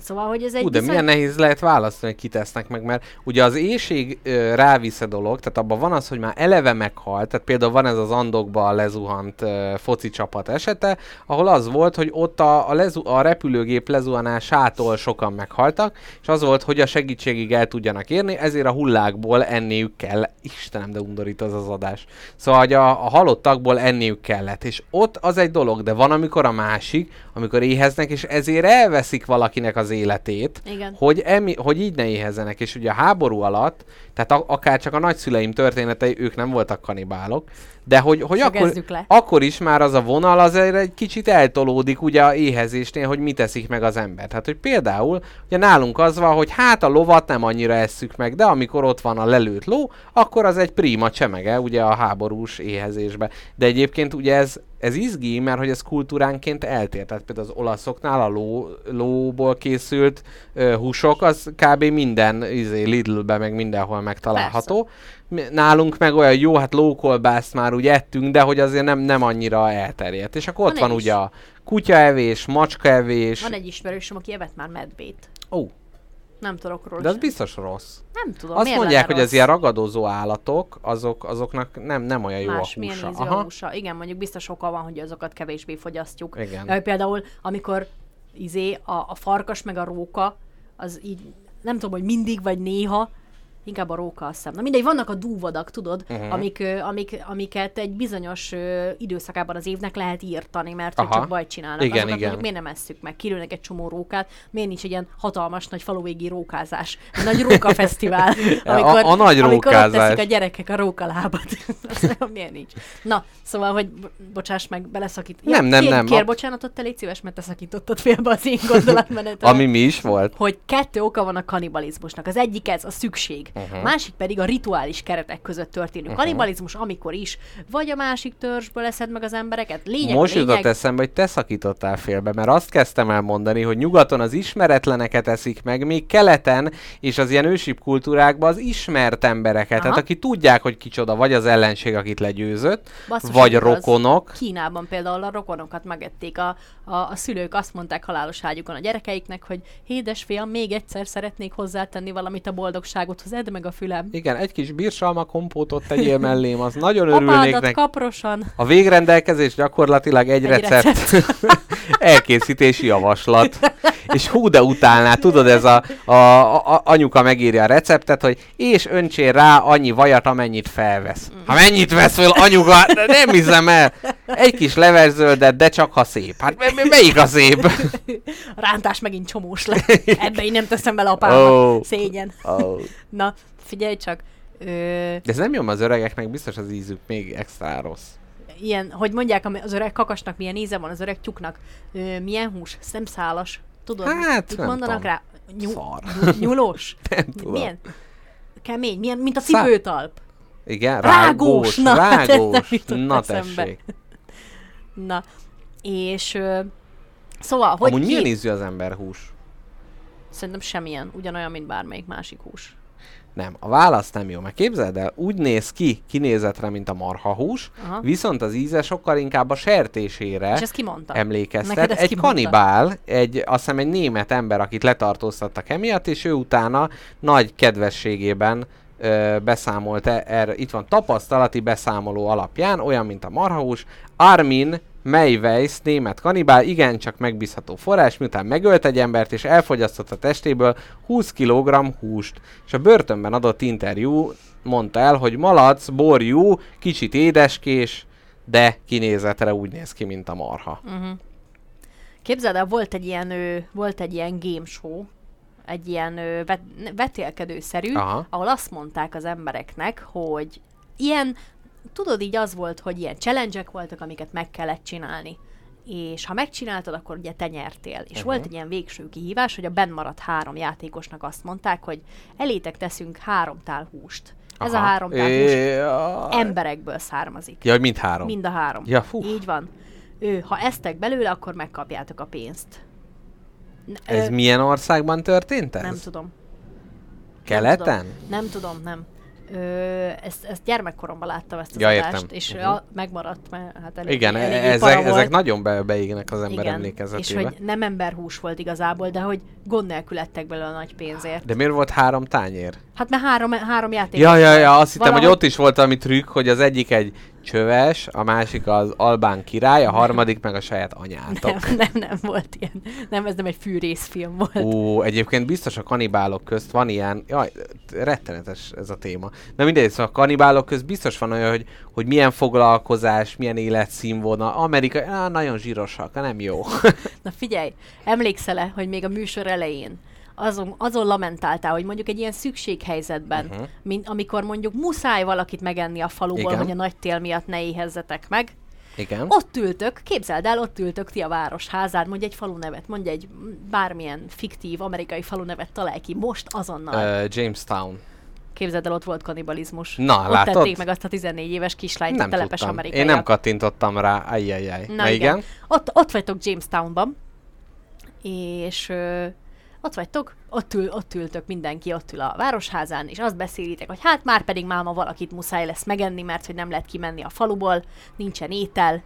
S4: Szóval, hogy ez egy
S3: Hú, de
S4: viszony-
S3: milyen nehéz lehet választani, hogy kitesznek meg, mert ugye az éjség ö, rávisz a dolog, tehát abban van az, hogy már eleve meghalt, tehát például van ez az Andokba lezuhant ö, foci csapat esete, ahol az volt, hogy ott a, a, lezu- a repülőgép lezuhanásától sokan meghaltak, és az volt, hogy a segítségig el tudjanak érni, ezért a hullákból enniük kell. Istenem, de undorít az az adás. Szóval, hogy a, a halottakból enniük kellett, és ott az egy dolog, de van, amikor a másik, amikor éheznek, és ezért elveszik valakinek az életét,
S4: Igen.
S3: hogy, emi, hogy így ne éhezzenek. És ugye a háború alatt, tehát a, akár csak a nagyszüleim történetei, ők nem voltak kanibálok, de hogy, hogy akkor,
S4: le.
S3: akkor is már az a vonal azért egy kicsit eltolódik ugye a éhezésnél, hogy mit eszik meg az ember. Tehát, hogy például ugye nálunk az van, hogy hát a lovat nem annyira esszük meg, de amikor ott van a lelőtt ló, akkor az egy prima csemege ugye a háborús éhezésbe. De egyébként ugye ez, ez izgi, mert hogy ez kultúránként eltér. Tehát például az olaszoknál a ló, lóból készült ö, húsok, az kb. minden izé, Lidlbe meg mindenhol megtalálható. Mi- Nálunk meg olyan jó, hát lókolbászt már úgy ettünk, de hogy azért nem, nem annyira elterjedt. És akkor ott
S4: Van
S3: van ugye a kutyaevés, macskaevés.
S4: Van egy ismerősöm, aki evett már medvét.
S3: Ó,
S4: Nem tudok róla
S3: de az
S4: sem.
S3: biztos rossz.
S4: Nem tudom,
S3: Azt mondják, hogy az
S4: rossz?
S3: ilyen ragadozó állatok, azok, azoknak nem, nem olyan jó
S4: Más,
S3: a húsa.
S4: ízű a húsa. Igen, mondjuk biztos oka van, hogy azokat kevésbé fogyasztjuk.
S3: Igen.
S4: Például, amikor izé, a, a farkas meg a róka, az így, nem tudom, hogy mindig vagy néha, inkább a róka azt hiszem. Na mindegy, vannak a dúvadak, tudod, uh-huh. amik, amik, amiket egy bizonyos időszakában az évnek lehet írtani, mert hogy csak bajt csinálnak.
S3: Igen,
S4: Azokat
S3: igen.
S4: mondjuk miért nem esszük meg? Kilőnek egy csomó rókát, miért nincs egy ilyen hatalmas nagy faluvégi rókázás? Egy nagy rókafesztivál, amikor,
S3: a nagy
S4: amikor ott
S3: rókázás.
S4: teszik a gyerekek a rókalábat. Miért nincs? Na, szóval, hogy bo- bocsáss meg, beleszakít.
S3: Nem, nem,
S4: kér,
S3: nem,
S4: Kér
S3: a-
S4: bocsánatot, te légy szíves, mert te szakítottad félbe az én gondolatmenetet.
S3: Ami mi is volt.
S4: hogy kettő oka van a kanibalizmusnak. Az egyik ez a szükség, Uh-huh. másik pedig a rituális keretek között történő uh-huh. kanibalizmus, amikor is vagy a másik törzsből eszed meg az embereket. Lényeg,
S3: Most
S4: lényeg,
S3: jutott eszembe, hogy te szakítottál félbe, mert azt kezdtem el mondani, hogy nyugaton az ismeretleneket eszik meg, még keleten és az ilyen ősibb kultúrákban az ismert embereket,
S4: Aha.
S3: tehát aki tudják, hogy kicsoda, vagy az ellenség, akit legyőzött,
S4: Basszus,
S3: vagy rokonok.
S4: Kínában például a rokonokat megették. A, a, a szülők azt mondták halálos ágyukon a gyerekeiknek, hogy édesfiam, még egyszer szeretnék hozzátenni valamit a boldogságothoz, edd meg a fülem.
S3: Igen, egy kis birsalma kompótot tegyél mellém, az nagyon örülnék neki.
S4: kaprosan.
S3: A végrendelkezés gyakorlatilag egy,
S4: Egy
S3: egy recept, elkészítési javaslat. És hú, de utálná, tudod, ez a, a, a anyuka megírja a receptet, hogy és öntsél rá annyi vajat, amennyit felvesz. Ha mennyit vesz föl anyuka, nem hiszem el. Egy kis leverzöldet, de csak ha szép. Hát m- m- melyik a szép?
S4: A rántás megint csomós lett. Ebbe én nem teszem bele apámat.
S3: Ó.
S4: Oh. Szégyen.
S3: Oh.
S4: Na, figyelj csak. Ö,
S3: De ez nem jó, az öregeknek biztos az ízük még extra rossz.
S4: ilyen, hogy mondják, az öreg kakasnak milyen íze van, az öreg tyúknak ö, milyen hús, szemszálas, tudod?
S3: Hát,
S4: mit mondanak
S3: tudom.
S4: rá? Nyú,
S3: Szar.
S4: nyú- nyúlós?
S3: Nem tudom.
S4: Milyen? Kemény, milyen, mint a
S3: Szá-
S4: cipőtalp.
S3: Igen,
S4: Rágós,
S3: rágós,
S4: na, hát
S3: rágós. Na
S4: eszembe.
S3: tessék.
S4: Na, és ö, szóval, hogy
S3: Amúgy
S4: ki...
S3: milyen ízű az ember hús?
S4: Szerintem semmilyen, ugyanolyan, mint bármelyik másik hús.
S3: Nem, a válasz nem jó, mert képzeld el, úgy néz ki kinézetre, mint a marhahús,
S4: Aha.
S3: viszont az íze sokkal inkább a sertésére
S4: És ezt kimondta.
S3: emlékeztet.
S4: Ezt
S3: Egy
S4: ki mondta?
S3: kanibál, egy, azt hiszem egy német ember, akit letartóztattak emiatt, és ő utána nagy kedvességében ö, beszámolt, e- erre, itt van tapasztalati beszámoló alapján, olyan, mint a marhahús, Armin Meiweiss, német kanibál, igencsak megbízható forrás, miután megölt egy embert és elfogyasztott a testéből 20 kg húst. És a börtönben adott interjú mondta el, hogy malac, borjú, kicsit édeskés, de kinézetre úgy néz ki, mint a marha.
S4: Képzeld el, volt egy ilyen, volt egy ilyen game show, egy ilyen vet, vetélkedőszerű,
S3: Aha.
S4: ahol azt mondták az embereknek, hogy ilyen, tudod így az volt, hogy ilyen challenge voltak, amiket meg kellett csinálni. És ha megcsináltad, akkor ugye te nyertél. És uh-huh. volt egy ilyen végső kihívás, hogy a benn maradt három játékosnak azt mondták, hogy elétek teszünk három tál húst. Ez a három tál
S3: Jaj.
S4: emberekből származik.
S3: Ja, mind három.
S4: Mind a három.
S3: Ja, fú.
S4: Így van. Ő, ha eztek belőle, akkor megkapjátok a pénzt.
S3: Ez
S4: ö,
S3: milyen országban történt ez?
S4: Nem tudom.
S3: Keleten?
S4: Nem tudom, nem tudom, nem. Ö, ezt, ezt gyermekkoromban láttam ezt az
S3: Ja,
S4: adást,
S3: értem.
S4: és uh-huh. megmaradt, mert hát elég,
S3: Igen, e-
S4: elég
S3: ezek, ezek nagyon be, beégnek az ember
S4: Igen,
S3: emlékezetébe.
S4: és hogy nem emberhús volt igazából, de hogy gond nélkül ettek belőle a nagy pénzért.
S3: De miért volt három tányér?
S4: Hát mert három, három játék.
S3: Ja, ja, ja, azt hittem,
S4: Valahogy-
S3: hogy ott is volt valami trükk, hogy az egyik egy csöves, a másik az albán király, a harmadik meg a saját anyátok.
S4: Nem, nem, nem volt ilyen. Nem, ez nem egy fűrészfilm volt.
S3: Ó, egyébként biztos a kanibálok közt van ilyen, jaj, rettenetes ez a téma. Na mindegy, szóval a kanibálok közt biztos van olyan, hogy, hogy milyen foglalkozás, milyen életszínvonal. Amerika, á, nagyon zsírosak, nem jó.
S4: Na figyelj, emlékszel-e, hogy még a műsor elején azon, azon lamentáltál, hogy mondjuk egy ilyen szükséghelyzetben, uh-huh. mint amikor mondjuk muszáj valakit megenni a faluból,
S3: Igen.
S4: hogy a nagy tél miatt ne éhezzetek meg.
S3: Igen.
S4: Ott ültök, képzeld el, ott ültök ti a városházán, mondj egy falu nevet, mondj egy bármilyen fiktív amerikai falu nevet találj ki, most azonnal.
S3: Uh, Jamestown.
S4: Képzeld el, ott volt kanibalizmus.
S3: Na,
S4: ott
S3: látod?
S4: tették meg azt a 14 éves kislányt,
S3: Nem
S4: a telepes
S3: tudtam.
S4: amerikaiak.
S3: Én nem kattintottam rá, ajjajjaj.
S4: Na,
S3: Na,
S4: igen.
S3: igen.
S4: Ott, ott vagytok Jamestownban, és ö, ott vagytok, ott, ül, ott ültök mindenki, ott ül a városházán, és azt beszélitek, hogy hát már pedig máma valakit muszáj lesz megenni, mert hogy nem lehet kimenni a faluból, nincsen étel,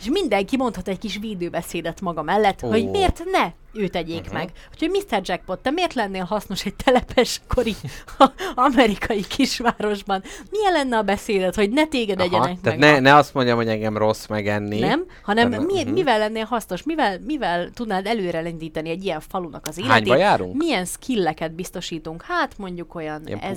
S4: és mindenki mondhat egy kis védőbeszédet maga mellett,
S3: Ó.
S4: hogy miért ne ő tegyék uh-huh. meg. Úgyhogy Mr. Jackpot, te miért lennél hasznos egy telepes kori amerikai kisvárosban? Milyen lenne a beszédet, hogy ne téged egyenek
S3: tehát
S4: meg?
S3: ne, ne azt mondjam, hogy engem rossz megenni.
S4: Nem, hanem
S3: hanem-
S4: mi,
S3: mhm.
S4: mivel lennél hasznos, mivel, mivel tudnád előre lendíteni egy ilyen falunak az életét?
S3: Hányba járunk?
S4: Milyen skilleket biztosítunk? Hát mondjuk olyan
S3: Ilyen pu-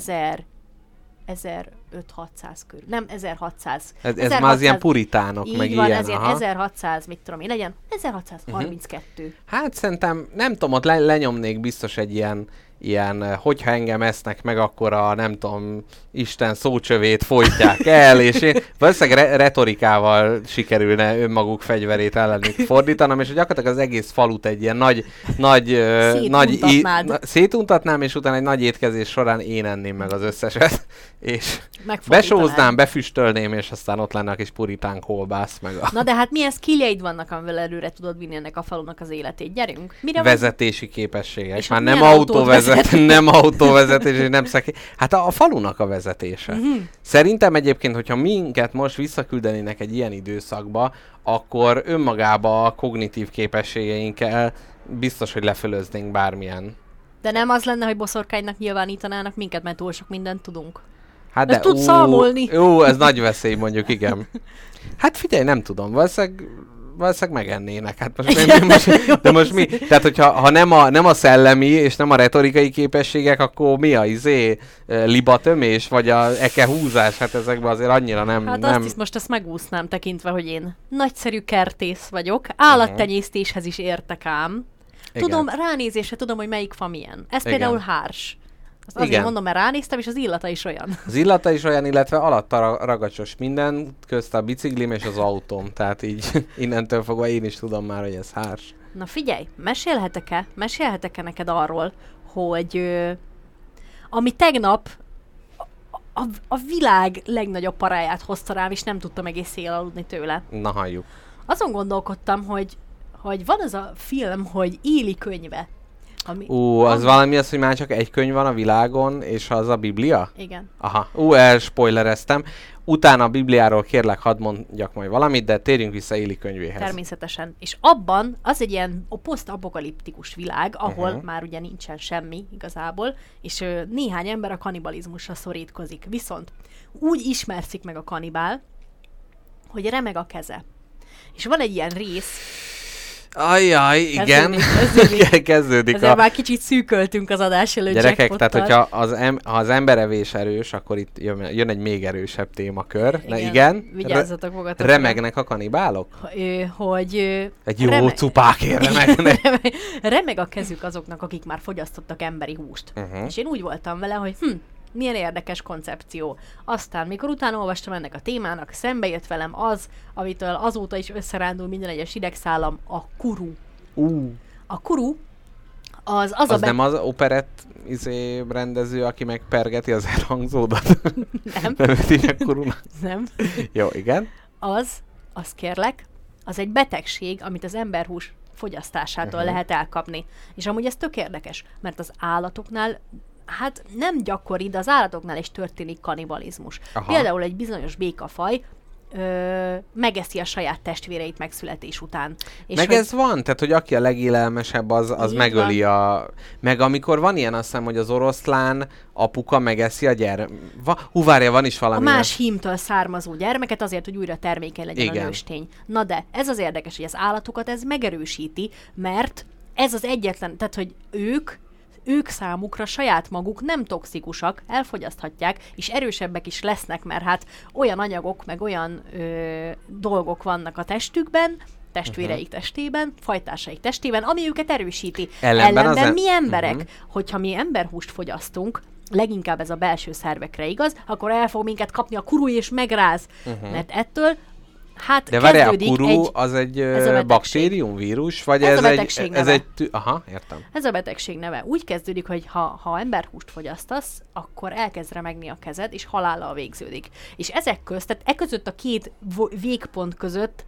S4: 1000, 1500 körül. Nem, 1600.
S3: Ez, ez már az ilyen puritánok,
S4: Így
S3: meg
S4: van,
S3: ilyen.
S4: ez ilyen
S3: aha. Mhm.
S4: 1600, mit tudom én, legyen 1632.
S3: Hát szerintem, nem tudom, ott le, lenyomnék biztos egy ilyen, ilyen, eh, hogyha engem esznek meg, akkor a, nem tudom, Isten szócsövét folytják el, és én valószínűleg re- retorikával sikerülne önmaguk fegyverét ellenük fordítanom, és gyakorlatilag az egész falut egy ilyen nagy, nagy, ö, nagy
S4: Szétuntatnád.
S3: na, szétuntatnám, és utána egy nagy étkezés során én enném meg az összeset, és besóznám, befüstölném, és aztán ott lenne a kis puritán kolbász, meg a
S4: Na de hát milyen skilljeid vannak, amivel előre tudod vinni ennek a falunak az életét? Gyerünk! Mire
S3: vezetési képességek.
S4: És
S3: Már
S4: ott
S3: nem
S4: milyen autót
S3: autóvezet,
S4: vezet?
S3: nem autóvezetés, és nem szeki. Hát a, a falunak a vezetése.
S4: Mhm.
S3: Szerintem egyébként, hogyha minket most visszaküldenének egy ilyen időszakba, akkor önmagába a kognitív képességeinkkel biztos, hogy lefölöznénk bármilyen.
S4: De nem az lenne, hogy boszorkánynak nyilvánítanának minket, mert túl sok mindent tudunk.
S3: Hát
S4: Ezt tudsz számolni.
S3: Jó, ez nagy veszély mondjuk, igen. Hát figyelj, nem tudom, valószínűleg valószínűleg megennének. Hát most, mi, mi, most, de most mi? Tehát, hogyha ha nem, a, nem a szellemi és nem a retorikai képességek, akkor mi a izé, libatömés, vagy a eke húzás? Hát ezekben azért annyira nem...
S4: Hát
S3: nem...
S4: azt is most ezt megúsznám tekintve, hogy én nagyszerű kertész vagyok, állattenyésztéshez is értek ám.
S3: Igen.
S4: Tudom, ránézésre tudom, hogy melyik fa milyen. Ez
S3: Igen.
S4: például hárs. Azt azért
S3: Igen.
S4: mondom, mert ránéztem, és az illata is olyan.
S3: Az illata is olyan, illetve alatta ra- ragacsos minden, közt a biciklim és az autóm. Tehát így innentől fogva én is tudom már, hogy ez hárs.
S4: Na figyelj, mesélhetek-e, mesélhetek-e neked arról, hogy ö, ami tegnap a, a, világ legnagyobb paráját hozta rám, és nem tudtam egész éjjel aludni tőle.
S3: Na halljuk.
S4: Azon gondolkodtam, hogy, hogy van az a film, hogy Éli könyve. Ami,
S3: Ú, az
S4: ami-
S3: valami az, hogy már csak egy könyv van a világon, és az a Biblia?
S4: Igen.
S3: Aha, ú, elspoilereztem. Utána a Bibliáról kérlek, hadd mondjak majd valamit, de térjünk vissza Éli könyvéhez.
S4: Természetesen. És abban az egy ilyen a posztapokaliptikus világ, ahol uh-huh. már ugye nincsen semmi igazából, és ö, néhány ember a kanibalizmusra szorítkozik. Viszont úgy ismerszik meg a kanibál, hogy remeg a keze. És van egy ilyen rész,
S3: Ajjaj, igen.
S4: Kezdődik, kezdődik. Ezzel
S3: a...
S4: már kicsit szűköltünk az adás előtt
S3: Gyerekek,
S4: jackpottal.
S3: tehát hogyha az, em, ha az emberevés erős, akkor itt jön, jön egy még erősebb témakör. Na
S4: Igen,
S3: igen.
S4: vigyázzatok magatokra.
S3: remegnek a kanibálok?
S4: Ö, hogy... ö,
S3: Egy jó
S4: reme-
S3: cupákért remegnek.
S4: remeg, a kezük azoknak, akik már fogyasztottak emberi húst.
S3: Mhm.
S4: És én úgy voltam vele, hogy hm, milyen érdekes koncepció. Aztán, mikor utána olvastam ennek a témának, szembe jött velem az, amitől azóta is összerándul minden egyes idegszálam, a kuru.
S3: Ú,
S4: A kuru az az, a
S3: az
S4: be...
S3: nem az operett izé, rendező, aki megpergeti az elhangzódat?
S4: Nem.
S3: nem hívják kurunak?
S4: nem.
S3: Jó, igen.
S4: Az, az kérlek, az egy betegség, amit az emberhús fogyasztásától uh-huh. lehet elkapni. És amúgy ez tök érdekes, mert az állatoknál hát nem gyakori, de az állatoknál is történik kanibalizmus.
S3: Aha.
S4: Például egy bizonyos békafaj ö, megeszi a saját testvéreit megszületés után. És
S3: meg
S4: hogy-
S3: ez van, tehát hogy aki a legélelmesebb, az, az
S4: Így
S3: megöli a... Meg amikor van ilyen, azt hiszem, hogy az oroszlán apuka megeszi a gyere... Va... Hú, várja, van is
S4: a
S3: valami.
S4: más hímtől származó gyermeket azért, hogy újra termékeny legyen
S3: Igen.
S4: a nőstény. Na de, ez az érdekes, hogy az állatokat ez megerősíti, mert ez az egyetlen, tehát hogy ők ők számukra saját maguk nem toxikusak, elfogyaszthatják, és erősebbek is lesznek, mert hát olyan anyagok, meg olyan ö, dolgok vannak a testükben, testvéreik uh-huh. testében, fajtásaik testében, ami őket erősíti.
S3: Ellenben
S4: Ellenben
S3: em-
S4: mi emberek,
S3: Mhm.
S4: hogyha mi emberhúst fogyasztunk, leginkább ez a belső szervekre igaz, akkor el fog minket kapni a kuru és megráz. Uh-huh. Mert ettől hát
S3: Mhm. De várjál, a kuru
S4: egy,
S3: az egy
S4: ez a
S3: baktérium, vírus? Vagy
S4: Ez
S3: ez,
S4: a betegség
S3: egy, ez
S4: neve.
S3: egy tű... Aha, értem.
S4: ez a betegség neve. Úgy kezdődik, hogy ha, ha emberhúst fogyasztasz, akkor elkezd remegni a kezed, és halállal végződik. És ezek közt, tehát e között a két végpont között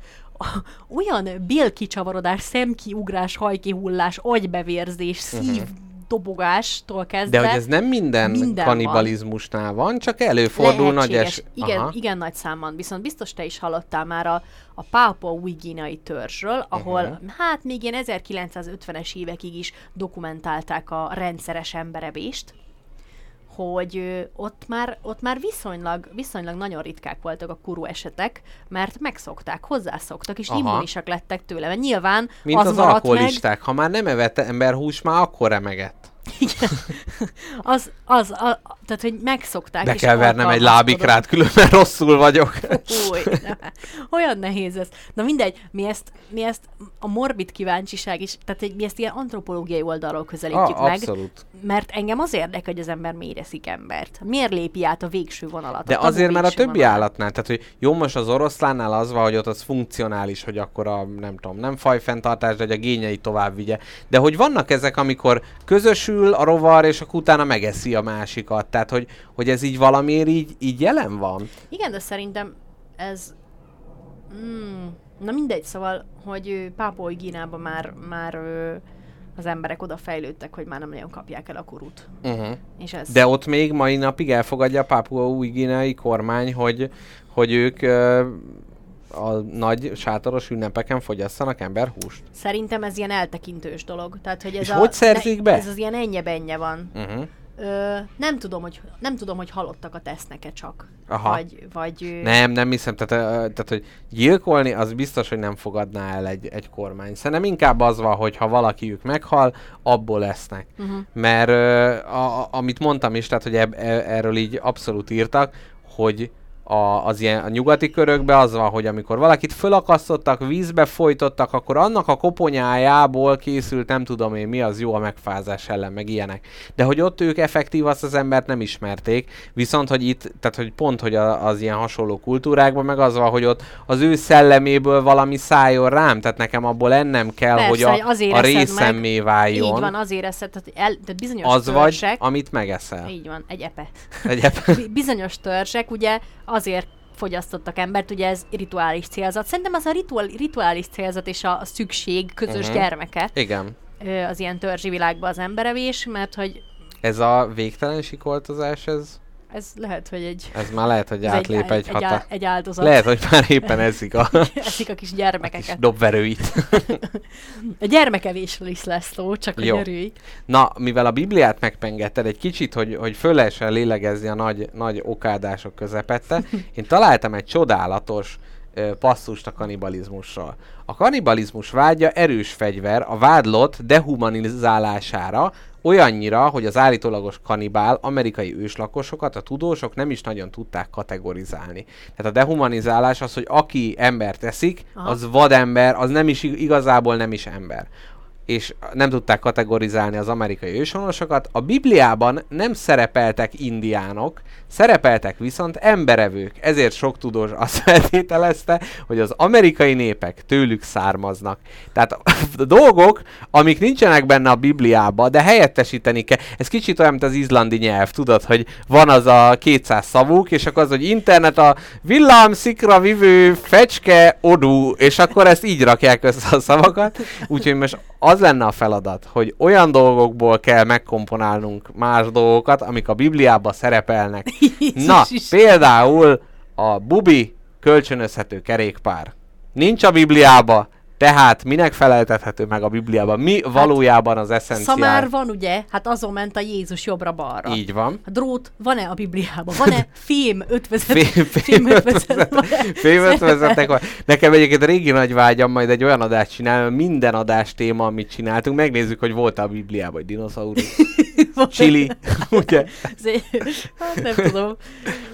S4: olyan bélkicsavarodás, szemkiugrás, hajkihullás, agybevérzés, szív dobogástól kezdve.
S3: De hogy ez nem minden,
S4: minden
S3: minden
S4: van.
S3: kanibalizmusnál van, csak előfordul nagy
S4: Lehetséges.
S3: es...
S4: Igen,
S3: Aha.
S4: igen, nagy számban. Viszont biztos te is hallottál már a, a Pápa új gínai törzsről, ahol uh-huh. hát még ilyen 1950-es évekig is dokumentálták a rendszeres emberevést, hogy ott már, ott már viszonylag, viszonylag nagyon ritkák voltak a kuru esetek, mert megszokták, hozzászoktak, és
S3: Aha.
S4: immunisak lettek tőle. Mert nyilván
S3: Mint
S4: az,
S3: az,
S4: maradt meg,
S3: alkoholisták, ha már nem evett emberhús, már akkor remegett.
S4: Az, az, a, tehát, hogy megszokták.
S3: Be
S4: és
S3: kell vernem egy lábikrát, különben rosszul vagyok.
S4: Új, olyan nehéz ez. Na mindegy, mi ezt, mi ezt a morbid kíváncsiság is, tehát egy, mi ezt ilyen antropológiai oldalról közelítjük
S3: A,
S4: meg,
S3: abszolút.
S4: mert engem az érdekel, hogy az ember miért eszik embert. Miért lépi át a végső vonalat?
S3: De azért, mert a többi
S4: vonalat?
S3: állatnál, tehát hogy jó, most az oroszlánnál az van, hogy ott az funkcionális, hogy akkor a, nem tudom, nem fajfenntartás, de hogy a gényeit tovább vigye. De hogy vannak ezek, amikor közösül a rovar, és akkor utána megeszi a másikat. Tehát, hogy, hogy ez így valamiért így, így jelen van.
S4: Igen, de szerintem ez... Mm, na mindegy, szóval, hogy Pápua Gínában már, már az emberek oda fejlődtek, hogy már nem nagyon kapják el a kurut.
S3: Uh-huh.
S4: És ez...
S3: De ott még mai napig elfogadja a Papua új kormány, hogy, hogy ők ö, a nagy sátoros ünnepeken fogyasszanak emberhúst.
S4: Szerintem ez ilyen eltekintős dolog. Tehát, hogy ez
S3: És
S4: a,
S3: hogy szerzik be?
S4: Ez az ilyen ennye-bennye van.
S3: Uh-huh.
S4: Ö, nem, tudom, hogy, nem tudom, hogy halottakat esznek-e csak.
S3: Aha.
S4: Vagy, vagy
S3: Nem, nem hiszem. Tehát, tehát, hogy gyilkolni, az biztos, hogy nem fogadná el egy, egy kormány. Szerintem inkább az van, hogy ha valakiük meghal, abból lesznek.
S4: Uh-huh.
S3: Mert a, a, amit mondtam is, tehát, hogy eb, e, erről így abszolút írtak, hogy a, az ilyen a nyugati körökben az van, hogy amikor valakit fölakasztottak, vízbe folytottak, akkor annak a koponyájából készült nem tudom én mi az jó a megfázás ellen, meg ilyenek. De hogy ott ők effektív azt az embert nem ismerték, viszont hogy itt, tehát hogy pont, hogy a, az ilyen hasonló kultúrákban meg az van, hogy ott az ő szelleméből valami szálljon rám, tehát nekem abból ennem kell,
S4: Persze,
S3: hogy
S4: hogy
S3: a,
S4: azért
S3: a részemmé váljon.
S4: Így van, azért eszed, tehát, el, tehát bizonyos
S3: az vagy,
S4: törzsek,
S3: amit megeszel.
S4: így van, egy epe.
S3: Egyéb.
S4: Bi- Bizonyos törzsek ugye azért fogyasztottak embert, ugye ez rituális célzat. Szerintem az a rituál, rituális célzat és a, szükség közös uh-huh. gyermeke
S3: Igen.
S4: az ilyen törzsi világban az emberevés, mert hogy
S3: Ez a végtelen sikoltozás, ez,
S4: ez lehet, hogy egy,
S3: ez már lehet, hogy átlép egy,
S4: egy,
S3: határ.
S4: á- egy áldozat.
S3: Lehet, hogy már éppen eszik a
S4: Eszik a kis
S3: kis
S4: gyermekeket.
S3: dobverőit.
S4: A gyermekevésről is lesz szó, csak hogy
S3: Jó.
S4: örülj.
S3: Na, mivel a Bibliát megpengetted egy kicsit, hogy, hogy föl lehessen lélegezni a nagy, nagy okádások közepette, én találtam egy csodálatos passzust a kanibalizmusról. A kanibalizmus vágya erős fegyver a vádlott dehumanizálására, olyannyira, hogy az állítólagos kanibál amerikai őslakosokat a tudósok nem is nagyon tudták kategorizálni. Tehát a dehumanizálás az, hogy aki embert eszik,
S4: Aha.
S3: az vadember, az nem is ig- igazából nem is ember és nem tudták kategorizálni az amerikai őshonosokat. A Bibliában nem szerepeltek indiánok, szerepeltek viszont emberevők. Ezért sok tudós azt feltételezte, hogy az amerikai népek tőlük származnak. Tehát a dolgok, amik nincsenek benne a Bibliában, de helyettesíteni kell. Ez kicsit olyan, mint az izlandi nyelv, tudod, hogy van az a 200 szavuk, és akkor az, hogy internet a villám, szikra, vivő, fecske, odú, és akkor ezt így rakják össze a szavakat. Úgyhogy most az lenne a feladat, hogy olyan dolgokból kell megkomponálnunk más dolgokat, amik a Bibliában szerepelnek. Na,
S4: Jézus is.
S3: például a bubi kölcsönözhető kerékpár. Nincs a Bibliába, tehát minek feleltethető meg a Bibliában? Mi valójában az eszenciál?
S4: Szamár van, ugye? Hát azon ment a Jézus jobbra-balra.
S3: Így van.
S4: A drót van-e a Bibliában? Van-e fém ötvezet?
S3: Fém, fém ötvezet, fém ötvezetek van. Nekem egyébként régi nagy vágyam majd egy olyan adást csinálni, minden adás téma, amit csináltunk, megnézzük, hogy volt a Bibliában, hogy dinoszaurusz, chili, ugye?
S4: hát nem tudom.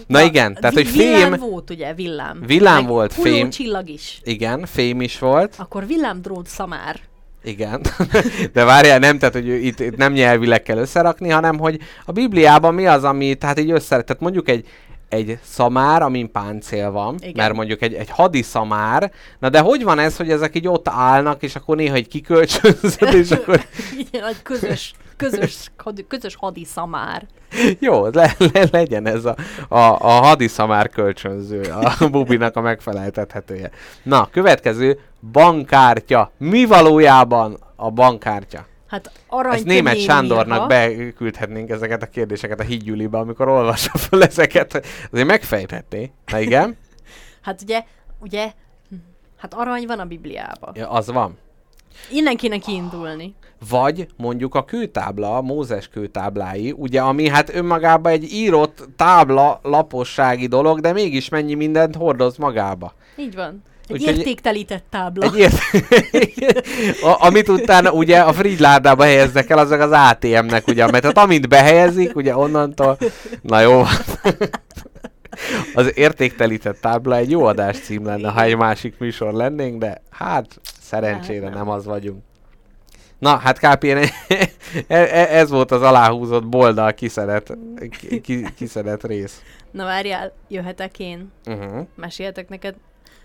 S3: Na igen, tehát, hogy
S4: Villám
S3: fém,
S4: volt, ugye, villám.
S3: Villám
S4: Meg
S3: volt, fém.
S4: csillag is.
S3: igen, fém is volt,
S4: Akkor villám, drót, szamár.
S3: igen. De várjál, nem, tehát, hogy itt, itt nem nyelvileg kell összerakni, hanem, hogy a Bibliában mi az, ami, tehát így össze, tehát mondjuk egy, egy szamár, amin páncél van,
S4: Igen.
S3: mert mondjuk egy, egy hadi szamár, na de hogy van ez, hogy ezek így ott állnak, és akkor néha egy kikölcsönzöd, és akkor
S4: Igen, egy közös, közös, közös hadi szamár.
S3: jó, le, le, legyen ez a, a, a hadi szamár kölcsönző, a bubinak a megfeleltethetője. Na, következő, bankkártya. Mi valójában a bankkártya?
S4: Hát arany
S3: Ezt német Sándornak beküldhetnénk ezeket a kérdéseket a hídgyűlibe, amikor olvassa fel ezeket. Azért megfejthetné. Na igen,
S4: Hát ugye, ugye, hát arany van a Bibliában.
S3: ja, az van.
S4: Innen kéne kiindulni.
S3: Vagy mondjuk a kőtábla, a Mózes kőtáblái, ugye, ami hát önmagában egy írott tábla lapossági dolog, de mégis mennyi mindent hordoz magába.
S4: Így van. Egy
S3: Úgyhogy-
S4: értéktelített tábla.
S3: Egy ért... a, amit utána ugye a Fridládába helyeznek el, azok az ATM-nek, ugye, mert hát amint behelyezik, ugye onnantól, na jó, az értéktelített tábla egy jó adás cím lenne, ha egy másik műsor lennénk, de hát szerencsére
S4: Hát nem.
S3: az vagyunk. Na, hát KPN, e- e- ez volt az aláhúzott boldal kiszedett, ki, ki, kiszedett rész.
S4: Na várjál, jöhetek én?
S3: Uh-huh.
S4: Meséltek neked?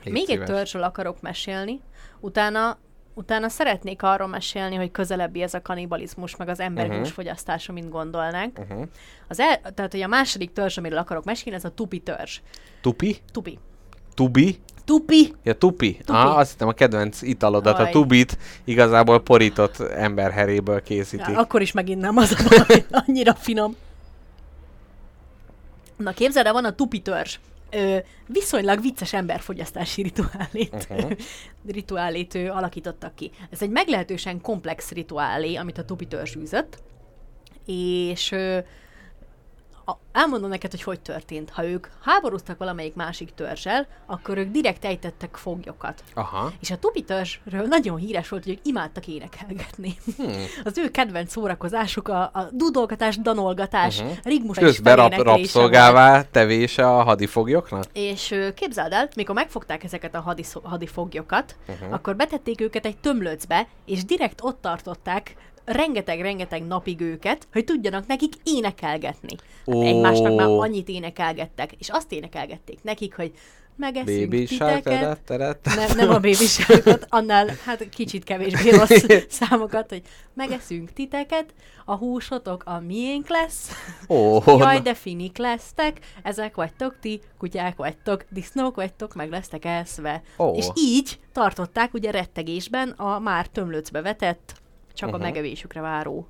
S3: Légy
S4: Még
S3: szíves.
S4: egy törzsről akarok mesélni. Utána, utána szeretnék arról mesélni, hogy közelebbi ez a kanibalizmus, meg az emberhús
S3: Mhm.
S4: fogyasztása, mint gondolnánk.
S3: Uh-huh.
S4: Az el, tehát, hogy a második törzs, amiről akarok mesélni, ez a tupi törzs.
S3: Tupi?
S4: Tupi.
S3: Tubi?
S4: Tupi!
S3: Ja, tupi. tupi. Ah, azt hittem a kedvenc italodat, a
S4: Aj.
S3: tubit igazából porított emberheréből készítik.
S4: Ja, akkor is megint nem az a baj, annyira finom. Na képzeld el, van a tupi törzs. Ö, viszonylag vicces emberfogyasztási rituálét, uh-huh. rituálét ő, alakítottak ki. Ez egy meglehetősen komplex rituálé, amit a tupi törzs űzött, és ö, a, elmondom neked, hogy hogy történt. Ha ők háborúztak valamelyik másik törzsel, akkor ők direkt ejtettek foglyokat.
S3: Aha.
S4: És a Tupi törzsről nagyon híres volt, hogy ők imádtak énekelgetni. Hmm. Az ő kedvenc szórakozásuk a, a dudolgatás, danolgatás, uh-huh. rigmus
S3: Közben rab, rabszolgává tevése a hadifoglyoknak?
S4: És képzeld el, mikor megfogták ezeket a hadiszo- hadifoglyokat, uh-huh. akkor betették őket egy tömlöcbe, és direkt ott tartották rengeteg-rengeteg napig őket, hogy tudjanak nekik énekelgetni. Hát
S3: Ó.
S4: egymásnak már annyit énekelgettek, és azt énekelgették nekik, hogy megeszünk
S3: Baby shark,
S4: titeket,
S3: teret.
S4: nem, nem a baby sharkot, annál hát kicsit kevésbé rossz számokat, hogy megeszünk titeket, a húsotok a miénk lesz,
S3: Ó,
S4: jaj, de finik lesztek, ezek vagytok ti, kutyák vagytok, disznók vagytok, meg lesztek eszve.
S3: Ó.
S4: És így tartották ugye rettegésben a már tömlöcbe vetett, csak uh-huh. a megevésükre váró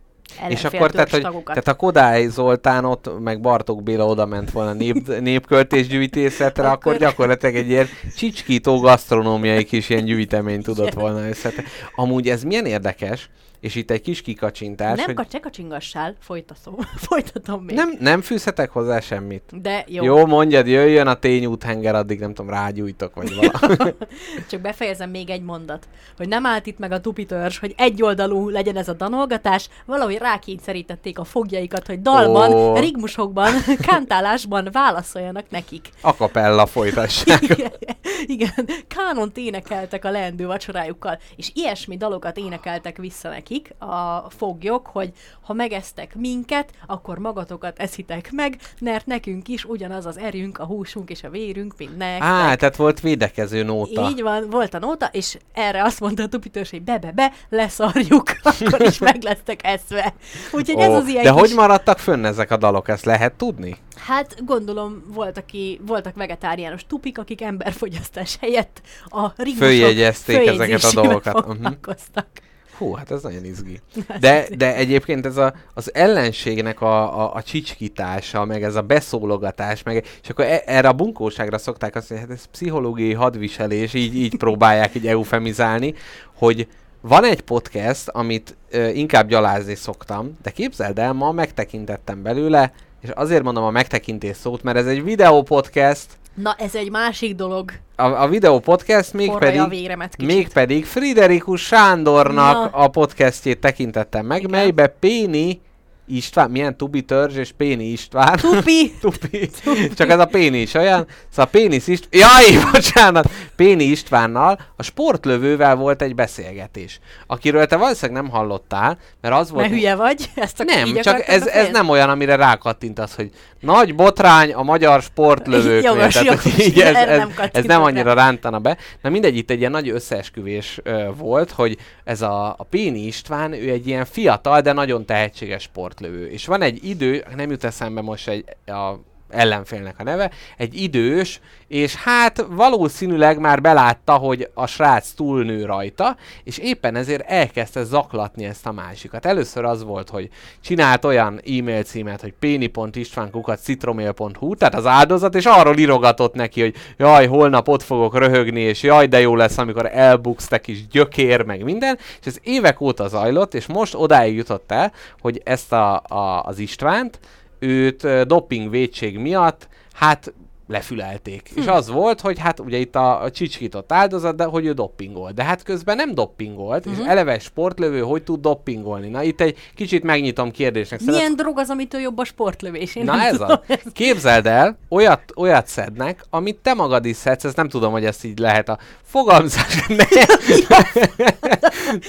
S3: És akkor tehát, hogy,
S4: tagokat.
S3: tehát a Kodály Zoltán ott, meg Bartók Béla oda ment volna nép, népköltés gyűjtészetre, akkor...
S4: Akkor-
S3: akkor gyakorlatilag egy ilyen csicskító gasztronómiai kis ilyen gyűjteményt tudott volna összetenni. Amúgy ez milyen érdekes, és itt egy kis kikacsintás,
S4: nem
S3: hogy
S4: kacsingassál, folytatom, folytatom még.
S3: nem, nem fűzhetek hozzá semmit.
S4: De jó,
S3: Jó. Mondjad, jöjjön a tényúthenger, addig nem tudom, rágyújtok, vagy valami.
S4: Csak befejezem még egy mondat, hogy nem állt itt meg a tupi törzs, hogy egyoldalú legyen ez a danolgatás, valahogy rákényszerítették a fogjaikat, hogy dalban, oh. rigmusokban, kántálásban válaszoljanak nekik.
S3: Akapella folytassák.
S4: Igen, igen, kánont énekeltek a leendő vacsorájukkal, és ilyesmi dalokat énekeltek vissza nekik a foglyok, hogy ha megesztek minket, akkor magatokat eszitek meg, mert nekünk is ugyanaz az erünk, a húsunk és a vérünk, mint nektek.
S3: Á, tehát volt védekező nóta.
S4: Így van, volt a nóta, és erre azt mondta a tupitős, hogy be-be-be, leszarjuk, akkor is meg lesztek eszve. Úgyhogy ez
S3: Ó,
S4: az ilyen
S3: de
S4: kis...
S3: hogy maradtak fönn ezek a dalok, ezt lehet tudni?
S4: Hát gondolom volt, aki, voltak vegetáriánus tupik, akik emberfogyasztás helyett a rigmusok
S3: Följegyezték ezeket a dolgokat. Mhm. Hú, hát ez nagyon izgi. De, de egyébként ez a, az ellenségnek a, a, a csicskítása, meg ez a beszólogatás, meg, és akkor e, erre a bunkóságra szokták azt mondani, hát ez pszichológiai hadviselés, így, így próbálják így eufemizálni, hogy van egy podcast, amit ö, inkább gyalázni szoktam, de képzeld el, ma megtekintettem belőle, és azért mondom a megtekintés szót, mert ez egy videó podcast,
S4: Na, ez egy másik dolog.
S3: a, a videó podcast
S4: Forralja a
S3: mégpedig,
S4: véremet kicsit.
S3: mégpedig Friderikus Sándornak
S4: Na.
S3: a podcastjét tekintettem meg,
S4: Igen.
S3: melybe Péni István, milyen Tubi Törzs és Péni István.
S4: Tupi!
S3: Tupi. Csak ez a Péni is olyan. Szóval Pénis István... Jaj, bocsánat! Péni Istvánnal a sportlövővel volt egy beszélgetés, akiről te valószínűleg nem hallottál, mert az volt...
S4: Mert hülye vagy, ezt csak
S3: nem, csak ez, ez nem olyan, amire rákattintasz, hogy nagy botrány a magyar sportlövőknél.
S4: Jogos,
S3: Tehát,
S4: jogos,
S3: így ez, ez,
S4: nem
S3: ez nem
S4: rá.
S3: annyira rántana be. Na mindegy, itt egy ilyen nagy összeesküvés ö, volt, hogy ez a, a Péni István, ő egy ilyen fiatal, de nagyon tehetséges sportlövő. És van egy idő, nem jut eszembe most egy, a ellenfélnek a neve, egy idős, és hát valószínűleg már belátta, hogy a srác túlnő rajta, és éppen ezért elkezdte zaklatni ezt a másikat. Először az volt, hogy csinált olyan e-mail címet, hogy péni.istvánkukat citromail.hu, tehát az áldozat, és arról írogatott neki, hogy jaj, holnap ott fogok röhögni, és jaj, de jó lesz, amikor elbuksz, te kis gyökér, meg minden, és ez évek óta zajlott, és most odáig jutott el, hogy ezt a, a, az Istvánt, őt doping védség miatt, hát lefülelték. Hm. És az volt, hogy hát ugye itt a, a csicskított áldozat, de hogy ő doppingolt. De hát közben nem doppingolt, uh-huh. és eleve sportlövő hogy tud doppingolni. Na itt egy kicsit megnyitom kérdésnek.
S4: Milyen Szeret... drog az, amitől jobb a sportlövés? Én
S3: Na ez
S4: tudom.
S3: az. Képzeld el, olyat, olyat szednek, amit te magad is szedsz, ez nem tudom, hogy ezt így lehet a fogalmazás. Nem,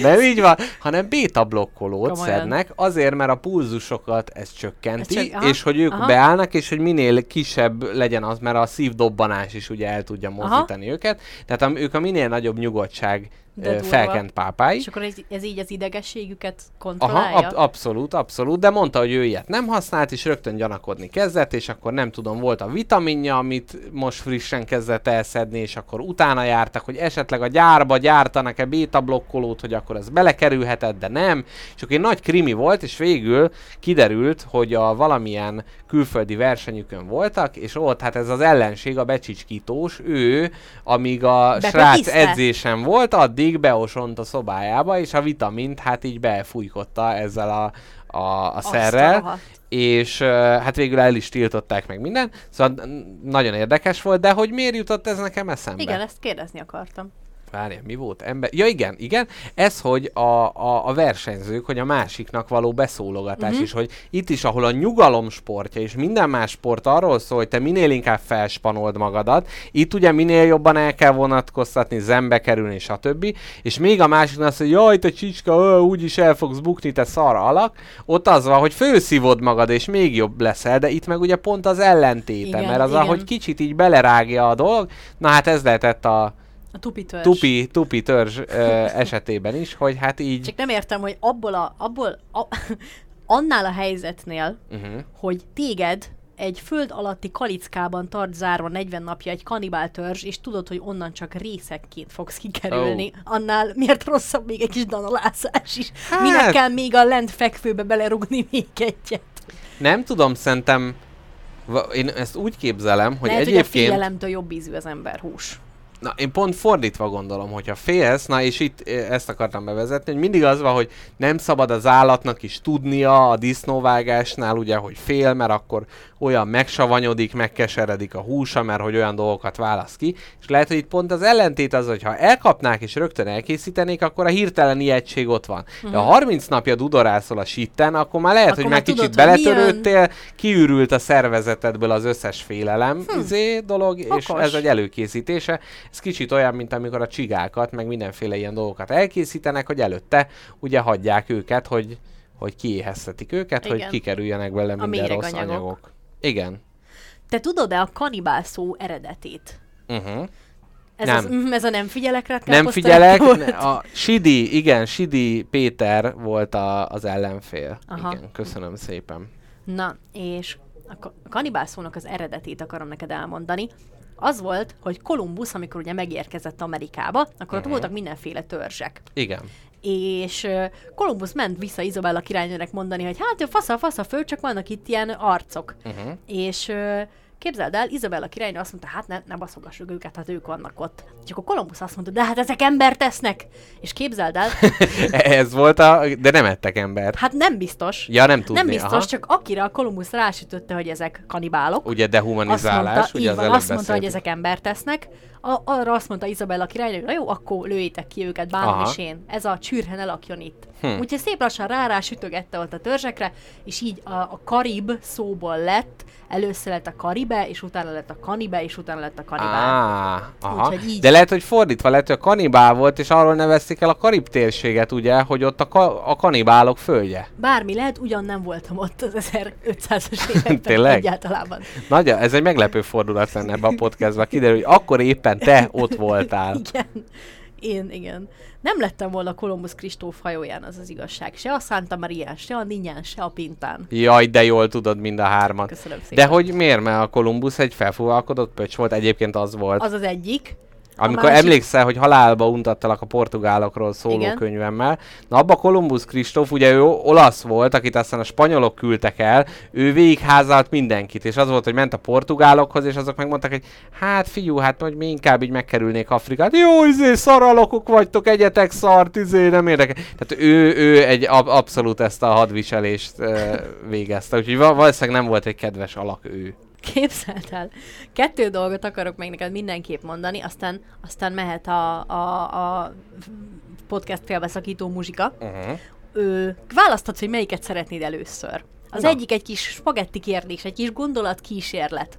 S3: nem így van, hanem beta blokkolót
S4: Komolyan.
S3: szednek, azért, mert a pulzusokat ez csökkenti,
S4: Ez csak- aha,
S3: és hogy ők
S4: aha.
S3: beállnak, és hogy minél kisebb legyen az, mert a szívdobbanás is ugye el tudja mozdítani őket. Tehát a, ők a minél nagyobb nyugodtság
S4: De
S3: felkent pápái.
S4: És akkor ez, ez így az idegességüket
S3: Aha,
S4: kontrollálja?
S3: ab- abszolút, abszolút, de mondta, hogy ő ilyet nem használt, és rögtön gyanakodni kezdett, és akkor nem tudom, volt a vitaminja, amit most frissen kezdett elszedni, és akkor utána jártak, hogy esetleg a gyárba gyártanak-e beta blokkolót, hogy akkor ez belekerülhetett, de nem. És akkor egy nagy krimi volt, és végül kiderült, hogy a valamilyen külföldi versenyükön voltak, és ott hát ez az ellenség, a becsicskítós, ő, amíg a srác
S4: Bepepiszte?
S3: edzésen volt, addig beosont a szobájába, és a vitamint hát így befújkotta ezzel a, a, a szerrel, és hát végül el is tiltották meg minden, szóval nagyon érdekes volt, de hogy miért jutott ez nekem eszembe?
S4: Igen, ezt kérdezni akartam.
S3: Várjál, mi volt? Ember... Ja igen, igen. Ez, hogy a, a, a versenyzők, hogy a másiknak való beszólogatás
S4: Mhm.
S3: is, hogy itt is, ahol a nyugalom sportja és minden más sport arról szól, hogy te minél inkább felspanold magadat, itt ugye minél jobban el kell vonatkoztatni, zembe kerülni, stb. És még a másiknak az, hogy jaj, te csicska, ö, úgyis el fogsz bukni, te szar alak. Ott az van, hogy főszívod magad, és még jobb leszel, de itt meg ugye pont az ellentéte,
S4: Igen,
S3: mert az,
S4: igen.
S3: ahogy kicsit így belerágja a dolog, na hát ez lehetett a
S4: A tupi törzs.
S3: tupi, tupi törzs ö, esetében is, hogy hát így...
S4: Csak nem értem, hogy abból a, abból a, annál a helyzetnél,
S3: Uh-huh.
S4: hogy téged egy föld alatti kalickában tart zárva 40 napja egy kanibál törzs, és tudod, hogy onnan csak részekként fogsz kikerülni, oh. annál miért rosszabb még egy kis danalászás is? Hát... Minek kell még a lent fekvőbe belerugni még egyet?
S3: Nem tudom, szerintem... Én ezt úgy képzelem, hogy
S4: Lehet, hogy a
S3: egyébként...
S4: félelemtől jobb ízű az ember hús.
S3: Na, én pont fordítva gondolom, hogyha félsz, na és itt eh, ezt akartam bevezetni, hogy mindig az van, hogy nem szabad az állatnak is tudnia a disznóvágásnál, ugye, hogy fél, mert akkor olyan megsavanyodik, megkeseredik a húsa, mert hogy olyan dolgokat válasz ki, és lehet, hogy itt pont az ellentét az, hogy ha elkapnák és rögtön elkészítenék, akkor a hirtelen ijegység ott van. De ha 30 napja dudorászol a sitten, akkor már lehet,
S4: Akkor
S3: hogy
S4: már
S3: meg kicsit
S4: tudod,
S3: beletörődtél, kiürült a szervezetedből az összes félelem hm. izé dolog, és
S4: Okos.
S3: ez egy előkészítése. Ez kicsit olyan, mint amikor a csigákat, meg mindenféle ilyen dolgokat elkészítenek, hogy előtte ugye hagyják őket, hogy, hogy kiéheztetik őket, hogy
S4: Igen.
S3: kikerüljenek belőle minden rossz
S4: méreganyagok.
S3: anyagok. Igen.
S4: Te tudod-e a kanibál szó eredetét?
S3: Uh-huh.
S4: Ez,
S3: Nem.
S4: Az, mm, ez a nem figyelek
S3: Nem
S4: káposzta
S3: figyelek,
S4: volt?
S3: a Sidi, igen, Sidi Péter volt a, az ellenfél.
S4: Aha.
S3: Igen, köszönöm szépen.
S4: Na, és a kanibál szónak az eredetét akarom neked elmondani. Az volt, hogy Kolumbusz, amikor ugye megérkezett Amerikába, akkor
S3: Mhm.
S4: ott voltak mindenféle törzsek.
S3: Igen.
S4: És Kolumbusz ment vissza Izabella királynőnek mondani, hogy hát fasza, fasza föl, csak vannak itt ilyen arcok.
S3: Uh-huh.
S4: És képzeld el, Izabella királynő azt mondta, hát ne, ne baszogassuk őket, hát ők vannak ott. És akkor Kolumbusz azt mondta, de hát ezek embert tesznek. És képzeld el,
S3: Ez volt a... De nem ettek embert.
S4: hát nem biztos.
S3: Ja, nem tudni.
S4: nem biztos,
S3: aha.
S4: csak akire a Kolumbusz rásütötte, hogy ezek kanibálok,
S3: Ugye
S4: azt
S3: dehumanizálás,
S4: mondta,
S3: ugye az
S4: van, azt mondta, hogy ezek embert tesznek. A, arra azt mondta Izabella királynő, na jó, akkor lőjétek ki őket, bánom
S3: Aha.
S4: is én. Ez a csürhe ne lakjon itt.
S3: Hm.
S4: Úgyhogy szép lassan rá sütögette ott a törzsekre, és így a, a karib szóból lett, először lett a karibe, és utána lett a kanibe, és utána lett a kanibál. Úgyhogy így.
S3: De lehet, hogy fordítva lehet, hogy a kanibál volt, és arról nevezték el a karib térséget, ugye, hogy ott a, ka- a kanibálok földje.
S4: Bármi lehet, ugyan nem voltam ott az 1500-as években
S3: Tényleg?
S4: egyáltalában.
S3: Nagy, ez egy meglepő fordulat lenne ebbe a podcastba. Kiderül, hogy akkor éppen te ott voltál.
S4: Igen. Én, igen. Nem lettem volna Kolumbusz Kristóf hajóján, az az igazság. Se a Santa Maria, se a Ninyán, se a Pintán.
S3: Jaj, de jól tudod mind a hármat.
S4: Köszönöm szépen.
S3: De hogy miért? Mert a Kolumbusz egy felfúvalkodott pöcs volt, egyébként az volt.
S4: Az az egyik.
S3: Amikor
S4: másik-
S3: emlékszel, hogy halálba untattalak a portugálokról szóló
S4: Igen.
S3: könyvemmel, na abba Kolumbusz Kristóf, ugye ő olasz volt, akit aztán a spanyolok küldtek el, ő végigházált mindenkit, és az volt, hogy ment a portugálokhoz, és azok megmondták, hogy hát figyú, hát hogy mi inkább így megkerülnék Afrikát. Jó, izé, szaralokok vagytok, egyetek szart, izé, nem érdekel. Tehát ő, ő egy ab- abszolút ezt a hadviselést uh, végezte, úgyhogy val- valószínűleg nem volt egy kedves alak ő.
S4: Képzeld el. Kettő dolgot akarok meg neked mindenképp mondani, aztán, aztán mehet a, a, a podcast félbeszakító muzsika.
S3: Uh-huh.
S4: Ö, választhatsz, hogy melyiket szeretnéd először. Az
S3: Na.
S4: egyik egy kis spagetti kérdés, egy kis gondolatkísérlet.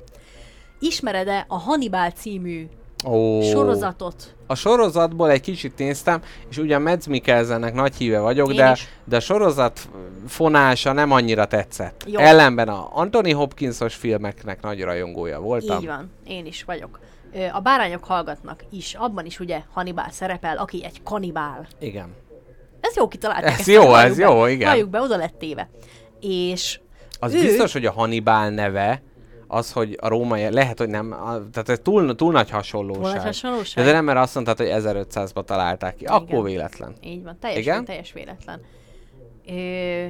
S4: Ismered-e a Hannibal című
S3: Ó.
S4: sorozatot?
S3: A sorozatból egy kicsit néztem, és ugyan Mads Mikkelsennek nagy híve vagyok,
S4: Én
S3: de,
S4: is.
S3: de a sorozat fonása nem annyira tetszett.
S4: Jó.
S3: Ellenben a Anthony Hopkinsos filmeknek nagy rajongója voltam.
S4: Így van, én is vagyok. A bárányok hallgatnak is, abban is ugye Hannibal szerepel, aki egy kanibál.
S3: Igen.
S4: Ez jó kitalálták.
S3: Ez jó, ez
S4: be.
S3: jó, igen.
S4: Valljuk be, oda lett téve. És
S3: Az
S4: ő,
S3: biztos, hogy a Hannibal neve, az, hogy a római, lehet, hogy nem, tehát ez túl, túl nagy hasonlóság.
S4: Túl nagy hasonlóság?
S3: De, nem, mert azt mondtad, hogy 1500-ba találták ki. Akkor
S4: Igen.
S3: véletlen.
S4: Így van, teljes,
S3: Igen?
S4: teljes véletlen. Ö,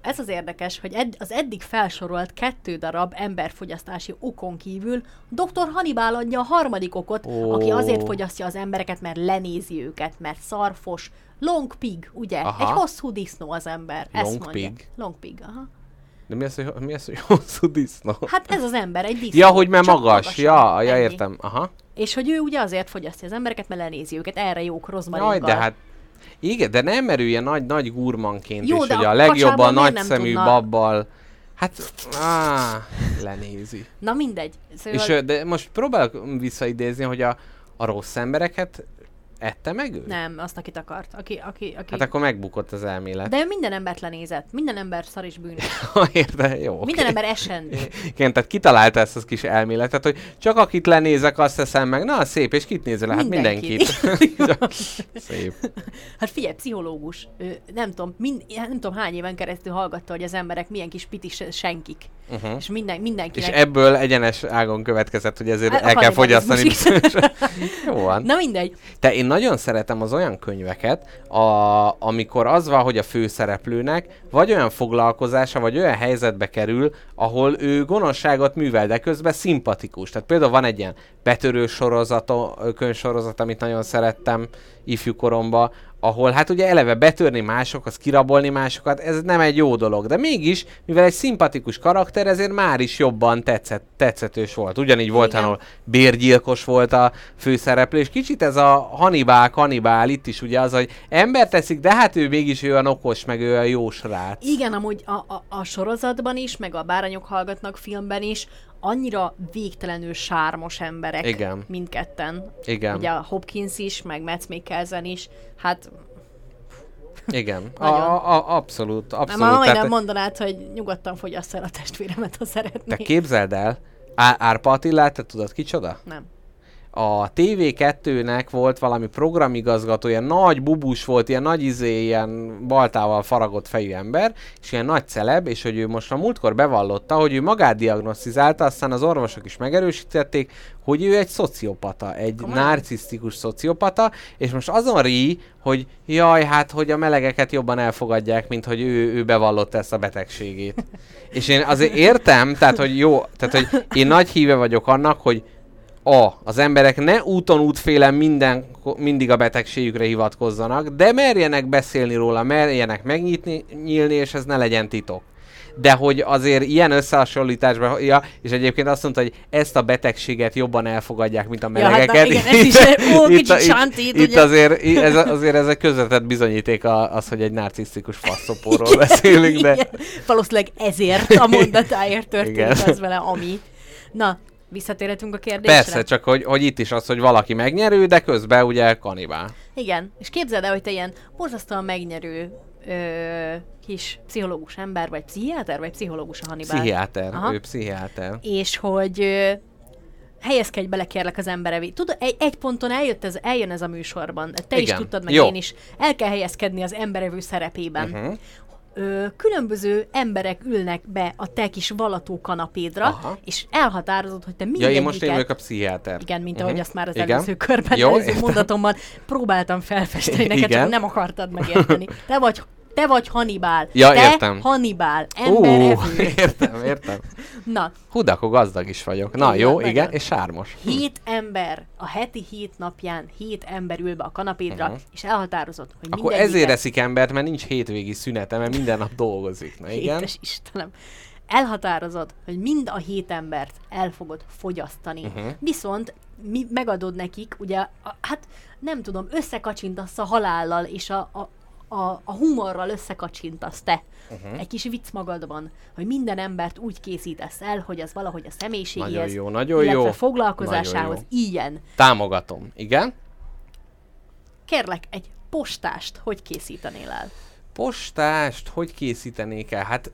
S4: ez az érdekes, hogy ed- az eddig felsorolt kettő darab emberfogyasztási okon kívül Dr. Hannibal adja a harmadik okot,
S3: Ó.
S4: aki azért fogyasztja az embereket, mert lenézi őket, mert szarfos. Long pig, ugye?
S3: Aha.
S4: Egy hosszú disznó az ember. Ezt
S3: Long
S4: mondja.
S3: pig?
S4: Long pig, aha.
S3: De mi az, hogy, mi az, hogy hosszú disznó?
S4: Hát ez az ember, egy disznó.
S3: Ja, hogy
S4: csak
S3: magas.
S4: magasabb.
S3: Ja, ja,
S4: Ennyi.
S3: értem. Aha.
S4: És hogy ő ugye azért fogyasztja az embereket, mert lenézi őket, erre jók rozmarinkkal.
S3: Jaj, de hát igen, de nem merülje nagy, nagy gurmanként,
S4: Jó, de
S3: hogy
S4: a
S3: a legjobb a nagyszemű babbal. Hát, á, lenézi.
S4: Na mindegy. Szóval
S3: És de most próbálok visszaidézni, hogy a, a rossz embereket ette meg ő?
S4: Nem, azt, akit akart. Aki, aki, aki...
S3: Hát akkor megbukott az elmélet.
S4: De ő minden embert lenézett. Minden ember szar és bűnös.
S3: Érde, jó.
S4: Minden
S3: oké.
S4: ember esendő.
S3: Igen, tehát kitalálta ezt az kis elméletet, hogy csak akit lenézek, azt teszem meg. Na, szép, és kit nézel? Hát
S4: Mindenkit.
S3: mindenkit. szép.
S4: Hát figyelj, pszichológus. Ő, nem tudom, mind, nem tudom hány éven keresztül hallgatta, hogy az emberek milyen kis pitis senkik.
S3: Uh-huh.
S4: És minden,
S3: És
S4: mindenkinek...
S3: ebből egyenes ágon következett, hogy ezért
S4: Hát, a
S3: el kell fogyasztani. Jó van.
S4: Na mindegy.
S3: Te én nagyon szeretem az olyan könyveket, a, amikor az van, hogy a főszereplőnek vagy olyan foglalkozása, vagy olyan helyzetbe kerül, ahol ő gonoszságot művel, de közben szimpatikus. Tehát például van egy ilyen betörő sorozat, könyvsorozat, amit nagyon szerettem ifjú koromban, ahol hát ugye eleve betörni másokhoz, kirabolni másokat, ez nem egy jó dolog. De mégis, mivel egy szimpatikus karakter, ezért már is jobban tetszett, tetszetős volt. Ugyanígy volt,
S4: Igen.
S3: ahol bérgyilkos volt a főszereplő, és kicsit ez a Hannibal, Hannibal itt is ugye az, hogy ember teszik, de hát ő mégis olyan okos, meg ő a jó srác.
S4: Igen, amúgy a, a, a sorozatban is, meg a Bárányok hallgatnak filmben is, annyira végtelenül sármos emberek
S3: Igen.
S4: mindketten.
S3: Igen,
S4: Ugye a Hopkins is, meg Mads Mikkelsen is. Hát
S3: igen. A, a, abszolút,
S4: nem,
S3: abszolút.
S4: már majdnem
S3: Tehát,
S4: mondanád, hogy nyugodtan fogyasz el a testvéremet, ha
S3: te
S4: szeretnéd.
S3: képzeld el, Á- Árpa Attilát, te tudod kicsoda?
S4: Nem.
S3: A TV2-nek volt valami programigazgatója, nagy bubus volt, ilyen nagy izé, ilyen baltával faragott fejű ember, és ilyen nagy celeb, és hogy ő most a múltkor bevallotta, hogy ő magát diagnosztizálta, aztán az orvosok is megerősítették, hogy ő egy szociopata, egy
S4: Komolyan?
S3: narcisztikus szociopata, és most azon rí, hogy jaj, hát, hogy a melegeket jobban elfogadják, mint hogy ő, ő bevallotta ezt a betegségét. és én azért értem, tehát, hogy jó, tehát, hogy én nagy híve vagyok annak, hogy a. Az emberek ne úton útfélen minden, mindig a betegségükre hivatkozzanak, de merjenek beszélni róla, merjenek megnyitni, nyílni, és ez ne legyen titok. De hogy azért ilyen összehasonlításban, ja, és egyébként azt mondta, hogy ezt a betegséget jobban elfogadják, mint a
S4: Ja, hát na
S3: melegeket.
S4: igen, ez is, ó,
S3: itt,
S4: kicsit
S3: itt, itt azért, ez, azért ez egy közvetett bizonyíték a, az, hogy egy narcisztikus faszopóról beszélünk, de
S4: Igen. Valószínűleg ezért a mondatáért történt
S3: Igen.
S4: az vele, ami. Na, visszatérhetünk a kérdésre?
S3: persze, csak hogy, hogy itt is az, hogy valaki megnyerő, de közben ugye kanibál.
S4: Igen, és képzeld el, hogy te ilyen borzasztóan megnyerő ö, kis pszichológus ember, vagy pszichiáter, vagy pszichológus a Hannibal.
S3: Pszichiáter,
S4: Aha.
S3: ő pszichiáter.
S4: És hogy ö, helyezkedj bele kérlek az emberevé. Tudod, egy, egy ponton eljött ez, eljön ez a műsorban. Te is
S3: Igen.
S4: tudtad, meg
S3: Jó.
S4: én is. El kell helyezkedni az emberevő szerepében.
S3: Mhm.
S4: Ö, különböző emberek ülnek be a te kis valató kanapédra,
S3: Aha.
S4: és elhatározod, hogy te
S3: Ja,
S4: mindegyiket...
S3: én most én vagyok a pszichiáter.
S4: Igen, mint
S3: Mhm.
S4: ahogy azt már az
S3: Igen.
S4: előző körben,
S3: Jó,
S4: előző
S3: értem.
S4: mondatomban próbáltam felfesteni neked,
S3: Igen.
S4: csak nem akartad megérteni. Te vagy, te vagy Hannibal.
S3: Ja,
S4: te
S3: értem.
S4: Hannibal,
S3: Ú,
S4: emberevő.
S3: értem, értem.
S4: Na,
S3: Hú, de akkor gazdag is vagyok. Na,
S4: Igen,
S3: jó,
S4: nagyon.
S3: igen, és sármos.
S4: hét ember, a heti hét napján hét ember ül be a kanapédra, és elhatározod, hogy.
S3: Akkor ezért eszik embert, mert nincs hétvégi szünete, mert minden nap dolgozik. Na igen.
S4: Hétes Istenem. Elhatározod, hogy mind a hét embert el fogod fogyasztani. Uh-huh. Viszont mi megadod nekik, ugye, a, hát nem tudom, összekacsintasz a halállal, és a, a, a, a humorral összekacsintasz te. Uh-huh. Egy kis vicc magadban, hogy minden embert úgy készítesz el, hogy az valahogy a személyiségéhez,
S3: Nagyon jó, nagyon
S4: illetve
S3: jó.
S4: foglalkozásához
S3: Nagyon
S4: ilyen.
S3: Támogatom. Igen?
S4: Kérlek, egy postást hogy készítenél el?
S3: Postást hogy készítenék el? Hát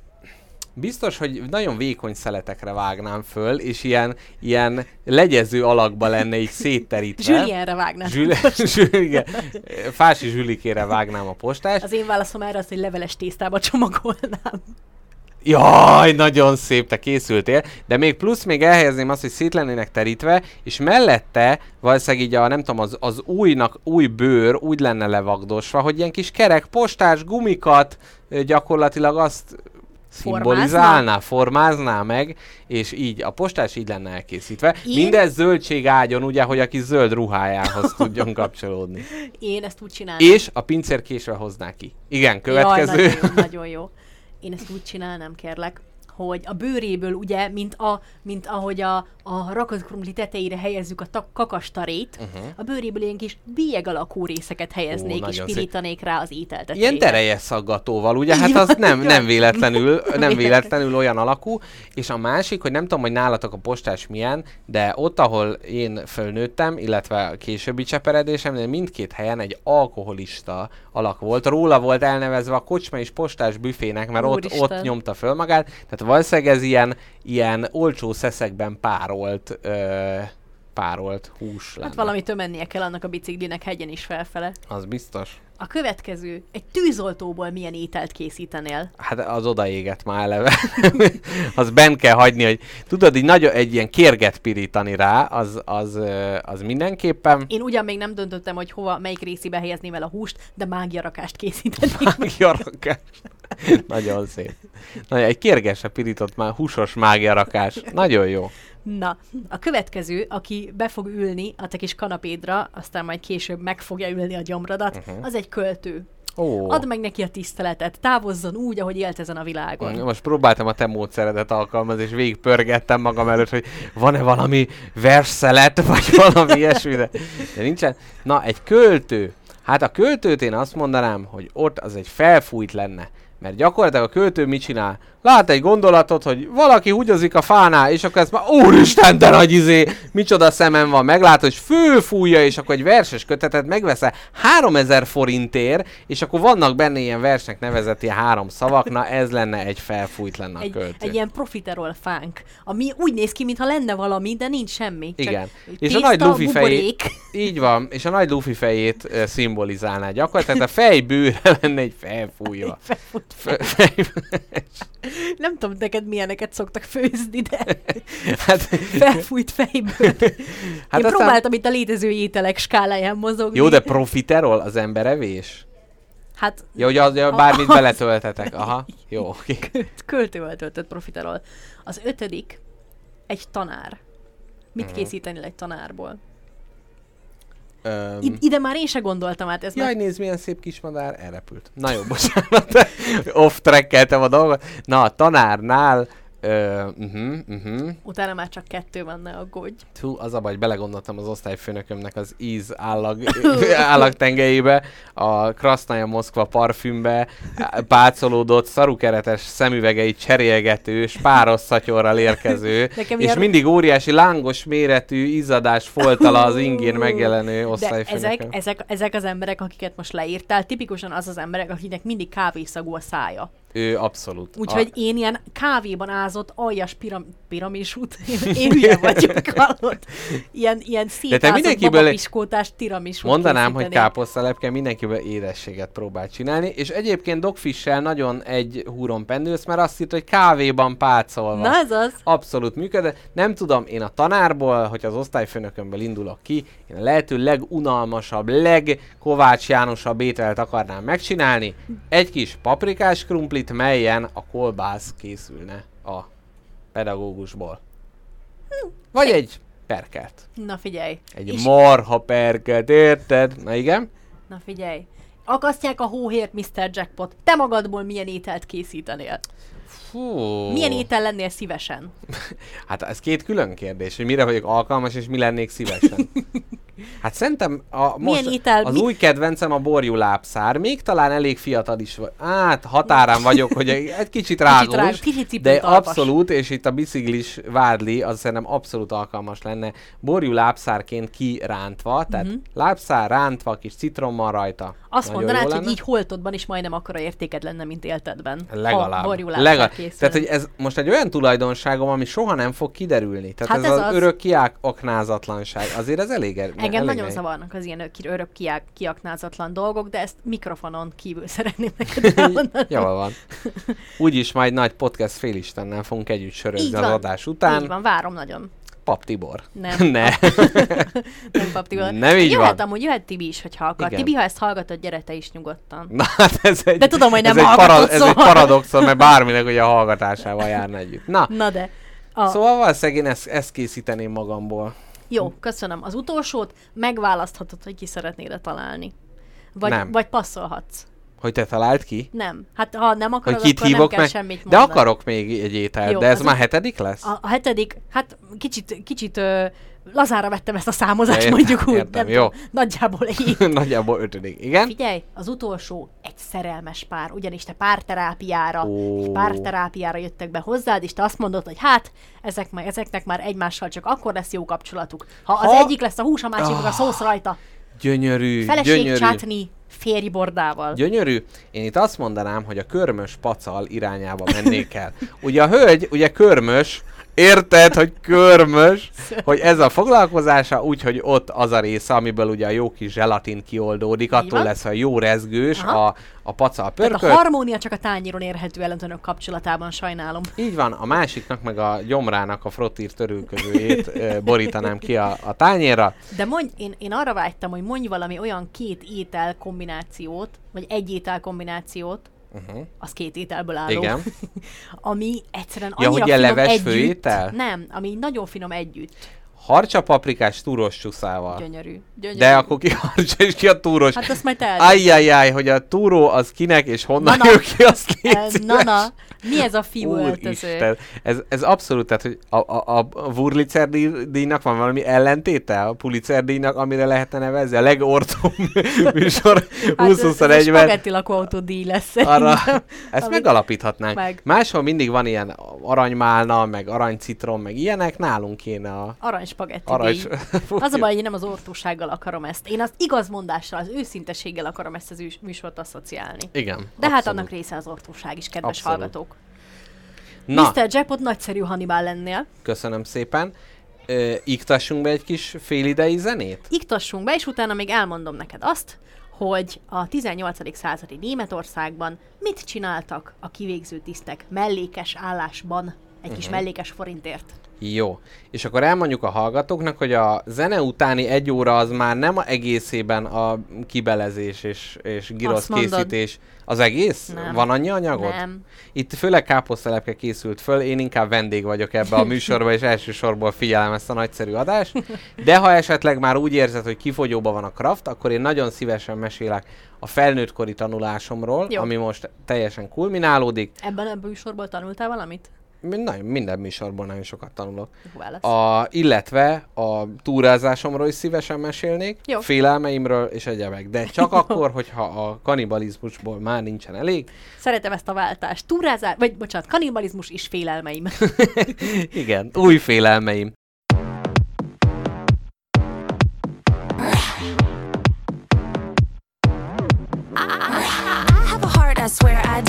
S3: biztos, hogy nagyon vékony szeletekre vágnám föl, és ilyen, ilyen legyező alakba lenne így szétterítve.
S4: Julienre vágnád.
S3: Zsüli, Zsüli. Fási zsülikére vágnám a postást.
S4: Az én válaszom erre az, hogy leveles tésztába csomagolnám.
S3: Jaj, nagyon szép, te készültél. De még plusz még elhelyezném azt, hogy szét lennének terítve, és mellette valószínűleg így a, nem tudom, az, az újnak, új bőr úgy lenne levagdosva, hogy ilyen kis kerek, postás gumikat gyakorlatilag azt szimbolizálná, formázná meg, és így a postás így lenne elkészítve.
S4: Én-
S3: Mindez zöldségágyon, ugye, hogy aki zöld ruhájához tudjon kapcsolódni.
S4: Én ezt úgy csinálnám.
S3: És a pincér késve hozná ki. Igen, következő.
S4: Jaj, nagyon, jó, nagyon jó. Én ezt úgy csinálnám, kérlek, hogy a bőréből ugye, mint, a, mint ahogy a, a rakott tetejére helyezzük a ta- kakastarét, uh-huh. a bőréből ilyen kis bélyeg alakú részeket helyeznék,
S3: Ó,
S4: és
S3: nagyon szép.
S4: pirítanék rá az ételtetőre.
S3: Ilyen terejes szaggatóval, ugye? Hát az nem, nem véletlenül, nem véletlenül olyan alakú. És a másik, hogy nem tudom, hogy nálatok a postás milyen, de ott, ahol én fölnőttem, illetve a későbbi cseperedésemnél mindkét helyen egy alkoholista alak volt. Róla volt elnevezve a kocsma és postás büfének, mert ott, ott nyomta föl magát. Tehát valószínűleg ez ilyen, ilyen olcsó szeszekben párolt, ö, párolt hús lenne.
S4: Hát valamitől mennie kell annak a biciklinek hegyen is felfele.
S3: Az biztos.
S4: A következő, egy tűzoltóból milyen ételt készítenél?
S3: Hát az odaégett már eleve. az bent kell hagyni, hogy tudod, így nagyon egy ilyen kérget pirítani rá, az, az, az mindenképpen.
S4: Én ugyan még nem döntöttem, hogy hova, melyik részébe helyezném el a húst, de mágiarakást készítenék.
S3: Mágiarakás. Nagyon szép. Na, egy kérgesre pirított már húsos mágiarakás. Nagyon jó.
S4: Na, a következő, aki be fog ülni a te kis kanapédra, aztán majd később meg fogja ülni a gyomradat, uh-huh. az egy költő.
S3: Ó.
S4: Add meg neki a tiszteletet, távozzon úgy, ahogy élt ezen a világon.
S3: Most próbáltam a te módszeredet alkalmazni, és végigpörgettem magam előtt, hogy van-e valami versszelet, vagy valami ilyesmi, de, de nincsen. Na, egy költő. Hát a költőt én azt mondanám, hogy ott az egy felfújt lenne. Mert gyakorlatilag a költő mit csinál? Lát egy gondolatot, hogy valaki húgyozik a fánál, és akkor ez már, úristen, de nagy izé, micsoda szemem van, meglátod, és főfújja, és akkor egy verses kötetet megveszel 3000 forintért, és akkor vannak benne ilyen versnek nevezett ilyen három szavak, na ez lenne egy felfújt lenne a
S4: Egy,
S3: költő.
S4: egy ilyen profiterol fánk, ami úgy néz ki, mintha lenne valami, de nincs semmi. Csak
S3: Igen. És a nagy lufi fejét, így van, és a nagy lufi fejét uh, szimbolizálná gyakorlatilag, tehát a fejbőre lenne egy felfújva.
S4: Felfut
S3: Fe- fej-
S4: Nem tudom, neked milyeneket szoktak főzni, de
S3: hát,
S4: felfújt fejből.
S3: hát
S4: Én
S3: aztán,
S4: próbáltam itt a létező ételek skáláján mozogni.
S3: jó, de profiterol az emberevés?
S4: Hát
S3: Ja, hogy az, ja, bármit
S4: az-
S3: beletöltetek. Aha, jó,
S4: költ, költővel töltött profiterol. Az ötödik, egy tanár. Mit
S3: Mhm.
S4: készítenél egy tanárból?
S3: Öm,
S4: I- ide már én se gondoltam át, ez
S3: Jaj,
S4: már
S3: nézd, milyen szép kismadár, elrepült. Na jó, bocsánat, off trackeltem a dolgot. Na, a tanárnál, uh, uh-huh, uh-huh.
S4: utána már csak kettő van, ne aggódj.
S3: Tú, az a baj, belegondoltam az osztályfőnökömnek az íz állag, állagtengelyébe, a Krasznaja Moszkva parfümbe, pácolódott, szarukeretes szemüvegeit cserélgető, spáros szatyorral érkező,
S4: Nekem
S3: és
S4: ilyen-
S3: mindig óriási lángos méretű izzadás foltala az ingén megjelenő
S4: De
S3: osztályfőnököm.
S4: ezek, ezek, ezek az emberek, akiket most leírtál, tipikusan az az emberek, akinek mindig kávészagú a szája.
S3: Ő abszolút.
S4: Úgyhogy én ilyen kávéban ázott aljas piram, piramisút, én, én hülye vagyok, hallod? Ilyen, ilyen szétázott babapiskótás tiramisút
S3: Mondanám, hogy
S4: készítenék.
S3: káposztalepke mindenkiből édességet próbál csinálni, és egyébként dogfissel nagyon egy húron pendülsz, mert azt írt, hogy kávéban pácolva.
S4: Na ez az.
S3: Abszolút működött. Nem tudom, én a tanárból, hogy az osztályfőnökömből indulok ki, én a lehető legunalmasabb, legkovács Jánosabb ételt akarnám megcsinálni. Egy kis paprikás krumplit, melyen a kolbász készülne a pedagógusból. Vagy egy perkelt.
S4: Na figyelj.
S3: Egy
S4: És-
S3: marha perkelt, érted? Na igen?
S4: Na figyelj. Akasztják a hóhért, Mr. Jackpot. Te magadból milyen ételt készítenél?
S3: Fú.
S4: Milyen étel lennél szívesen?
S3: Hát ez két külön kérdés, hogy mire vagyok alkalmas, és mi lennék szívesen. Hát szerintem a, most
S4: étel-
S3: az
S4: mi-
S3: új kedvencem a borjú lábszár, még talán elég fiatal is vagy. Hát határán vagyok, hogy egy kicsit rágós,
S4: kicsit
S3: de
S4: cipőtalpas.
S3: abszolút, és itt a biciklis vádli, az szerintem abszolút alkalmas lenne. Borjú lábszárként kirántva, tehát uh-huh. lábszár rántva, kis citrommal rajta.
S4: Azt
S3: Nagyon
S4: mondanád, hogy így holtodban is majdnem akkora értéked lenne, mint éltedben.
S3: Legalább.
S4: Ha
S3: Legalább.
S4: készül.
S3: Tehát, hogy ez most egy olyan tulajdonságom, ami soha nem fog kiderülni. Tehát
S4: Hát
S3: ez,
S4: ez
S3: az,
S4: az.
S3: örök kiaknázatlanság. Azért ez elég er-
S4: Engem
S3: elég
S4: nagyon
S3: nehéz.
S4: zavarnak az ilyen ök- örök kiák, kiaknázatlan dolgok, de ezt mikrofonon kívül szeretném neked elmondani.
S3: Jól van. Úgyis majd nagy podcast félistennel fogunk együtt sörözni az adás után.
S4: Így van, várom nagyon.
S3: Pap Tibor.
S4: Nem.
S3: ne.
S4: Nem, Pap Tibor.
S3: Nem így
S4: jöhet,
S3: van.
S4: amúgy jöhet Tibi is, hogyha akar.
S3: Igen.
S4: Tibi, ha ezt hallgatod, gyere te is nyugodtan.
S3: Na, hát ez egy,
S4: De tudom, hogy nem
S3: ez egy,
S4: hallgatod,
S3: ez egy
S4: szóval.
S3: paradoxon, mert bárminek ugye a hallgatásával járna együtt. Na,
S4: Na de. A,
S3: szóval valószínűleg én ezt, ezt készíteném magamból.
S4: Jó, köszönöm. Az utolsót megválaszthatod, hogy ki szeretnéd találni. Vagy,
S3: Nem.
S4: vagy passzolhatsz.
S3: Hogy te találd ki?
S4: Nem. Hát ha nem akarod,
S3: Hogy kit
S4: akkor nem
S3: hívok
S4: kell
S3: meg?
S4: semmit
S3: De
S4: mondani.
S3: akarok még egy ételt,
S4: Jó,
S3: de ez
S4: az
S3: már hetedik lesz?
S4: A, a hetedik, hát kicsit, kicsit ö, lazára vettem ezt a számozást,
S3: Értem,
S4: mondjuk úgy.
S3: értem,
S4: nem
S3: jó.
S4: Tudom, nagyjából így.
S3: Nagyjából ötödik. Igen?
S4: Figyelj, az utolsó egy szerelmes pár, ugyanis te párterápiára, egy párterápiára jöttek be hozzád, és te azt mondod, hogy hát, ezek, már, ezeknek már egymással csak akkor lesz jó kapcsolatuk, ha az
S3: Ha-
S4: egyik lesz a hús, a másik meg a szósz rajta.
S3: Gyönyörű,
S4: Feleség
S3: gyönyörű.
S4: csátni férj bordával.
S3: Gyönyörű. Én itt azt mondanám, hogy a körmös pacal irányába mennék el. Ugye a hölgy, ugye körmös, érted, hogy körmös, hogy ez a foglalkozása, úgyhogy ott az a része, amiből ugye a jó kis zselatin kioldódik, attól lesz a jó rezgős
S4: Aha.
S3: a, a pacal
S4: Tehát a
S3: pörkölt.
S4: harmónia csak a tányéron érhető el önök kapcsolatában, sajnálom.
S3: Így van, a másiknak meg a gyomrának a frottír törülközőjét borítanám ki a, a tányérra.
S4: De mondj, én, én arra vágytam, hogy mondj valami olyan két étel kombinációt, vagy egy étel kombinációt,
S3: Uh-huh.
S4: az két ételből álló,
S3: Igen.
S4: ami egyszerűen
S3: Ja,
S4: annyira
S3: hogy ilyen
S4: finom
S3: leves
S4: együtt.
S3: főétel?
S4: Nem, ami nagyon finom együtt.
S3: Harcsa paprikás túros csúszával.
S4: Gyönyörű. Gyönyörű.
S3: De akkor ki harcsa és ki a túros?
S4: Hát azt majd te
S3: Ajjajjaj, hogy a túró az kinek és honnan
S4: Na,
S3: jön ki, azt.
S4: Na, na, mi ez a fiú öltöző?
S3: Ez, ez abszolút, tehát hogy a, a, a Wurlitzer díj- díjnak van valami ellentéte a Pulitzer díjnak, amire lehetne nevezni, a legortom műsor
S4: Hát ez, ez a
S3: 2021-ben.
S4: spagetti lakóautó díj lesz
S3: Arra, ezt megalapíthatnánk.
S4: Meg.
S3: Máshol mindig van ilyen aranymálna, meg aranycitrom, meg ilyenek, nálunk kéne a
S4: Arany spagetti
S3: arany...
S4: Az a baj, hogy én nem az ortósággal akarom ezt. Én az igazmondással, az őszinteséggel akarom ezt az űs- műsort asszociálni.
S3: Igen.
S4: De hát
S3: abszolút.
S4: annak része az ortóság is, kedves
S3: Abszolút.
S4: hallgatók.
S3: Na,
S4: Mr. Jackpot nagyszerű Hannibal lennél.
S3: köszönöm szépen. Ö, iktassunk be egy kis félidei zenét?
S4: Iktassunk be, és utána még elmondom neked azt, hogy a 18. századi Németországban mit csináltak a kivégző tisztek mellékes állásban, egy kis
S3: Mhm.
S4: mellékes forintért.
S3: Jó. És akkor elmondjuk a hallgatóknak, hogy a zene utáni egy óra az már nem a egészében a kibelezés és, és girosz készítés. Az egész?
S4: Nem.
S3: Van annyi anyagod?
S4: Nem.
S3: Itt főleg káposztelepke készült föl, én inkább vendég vagyok ebbe a műsorba, és elsősorból figyelem ezt a nagyszerű adást. De ha esetleg már úgy érzed, hogy kifogyóba van a kraft, akkor én nagyon szívesen mesélek a felnőttkori tanulásomról,
S4: Jó.
S3: ami most teljesen kulminálódik.
S4: Ebben a műsorból tanultál valamit?
S3: Nagyon, minden műsorból nagyon sokat tanulok.
S4: Jó válasz.
S3: A, illetve a túrázásomról is szívesen mesélnék,
S4: Jó.
S3: félelmeimről és egyebek. De csak akkor, hogyha a kanibalizmusból már nincsen elég.
S4: Szeretem ezt a váltást. Túrázás, vagy bocsánat, kanibalizmus és félelmeim.
S3: Igen, új félelmeim.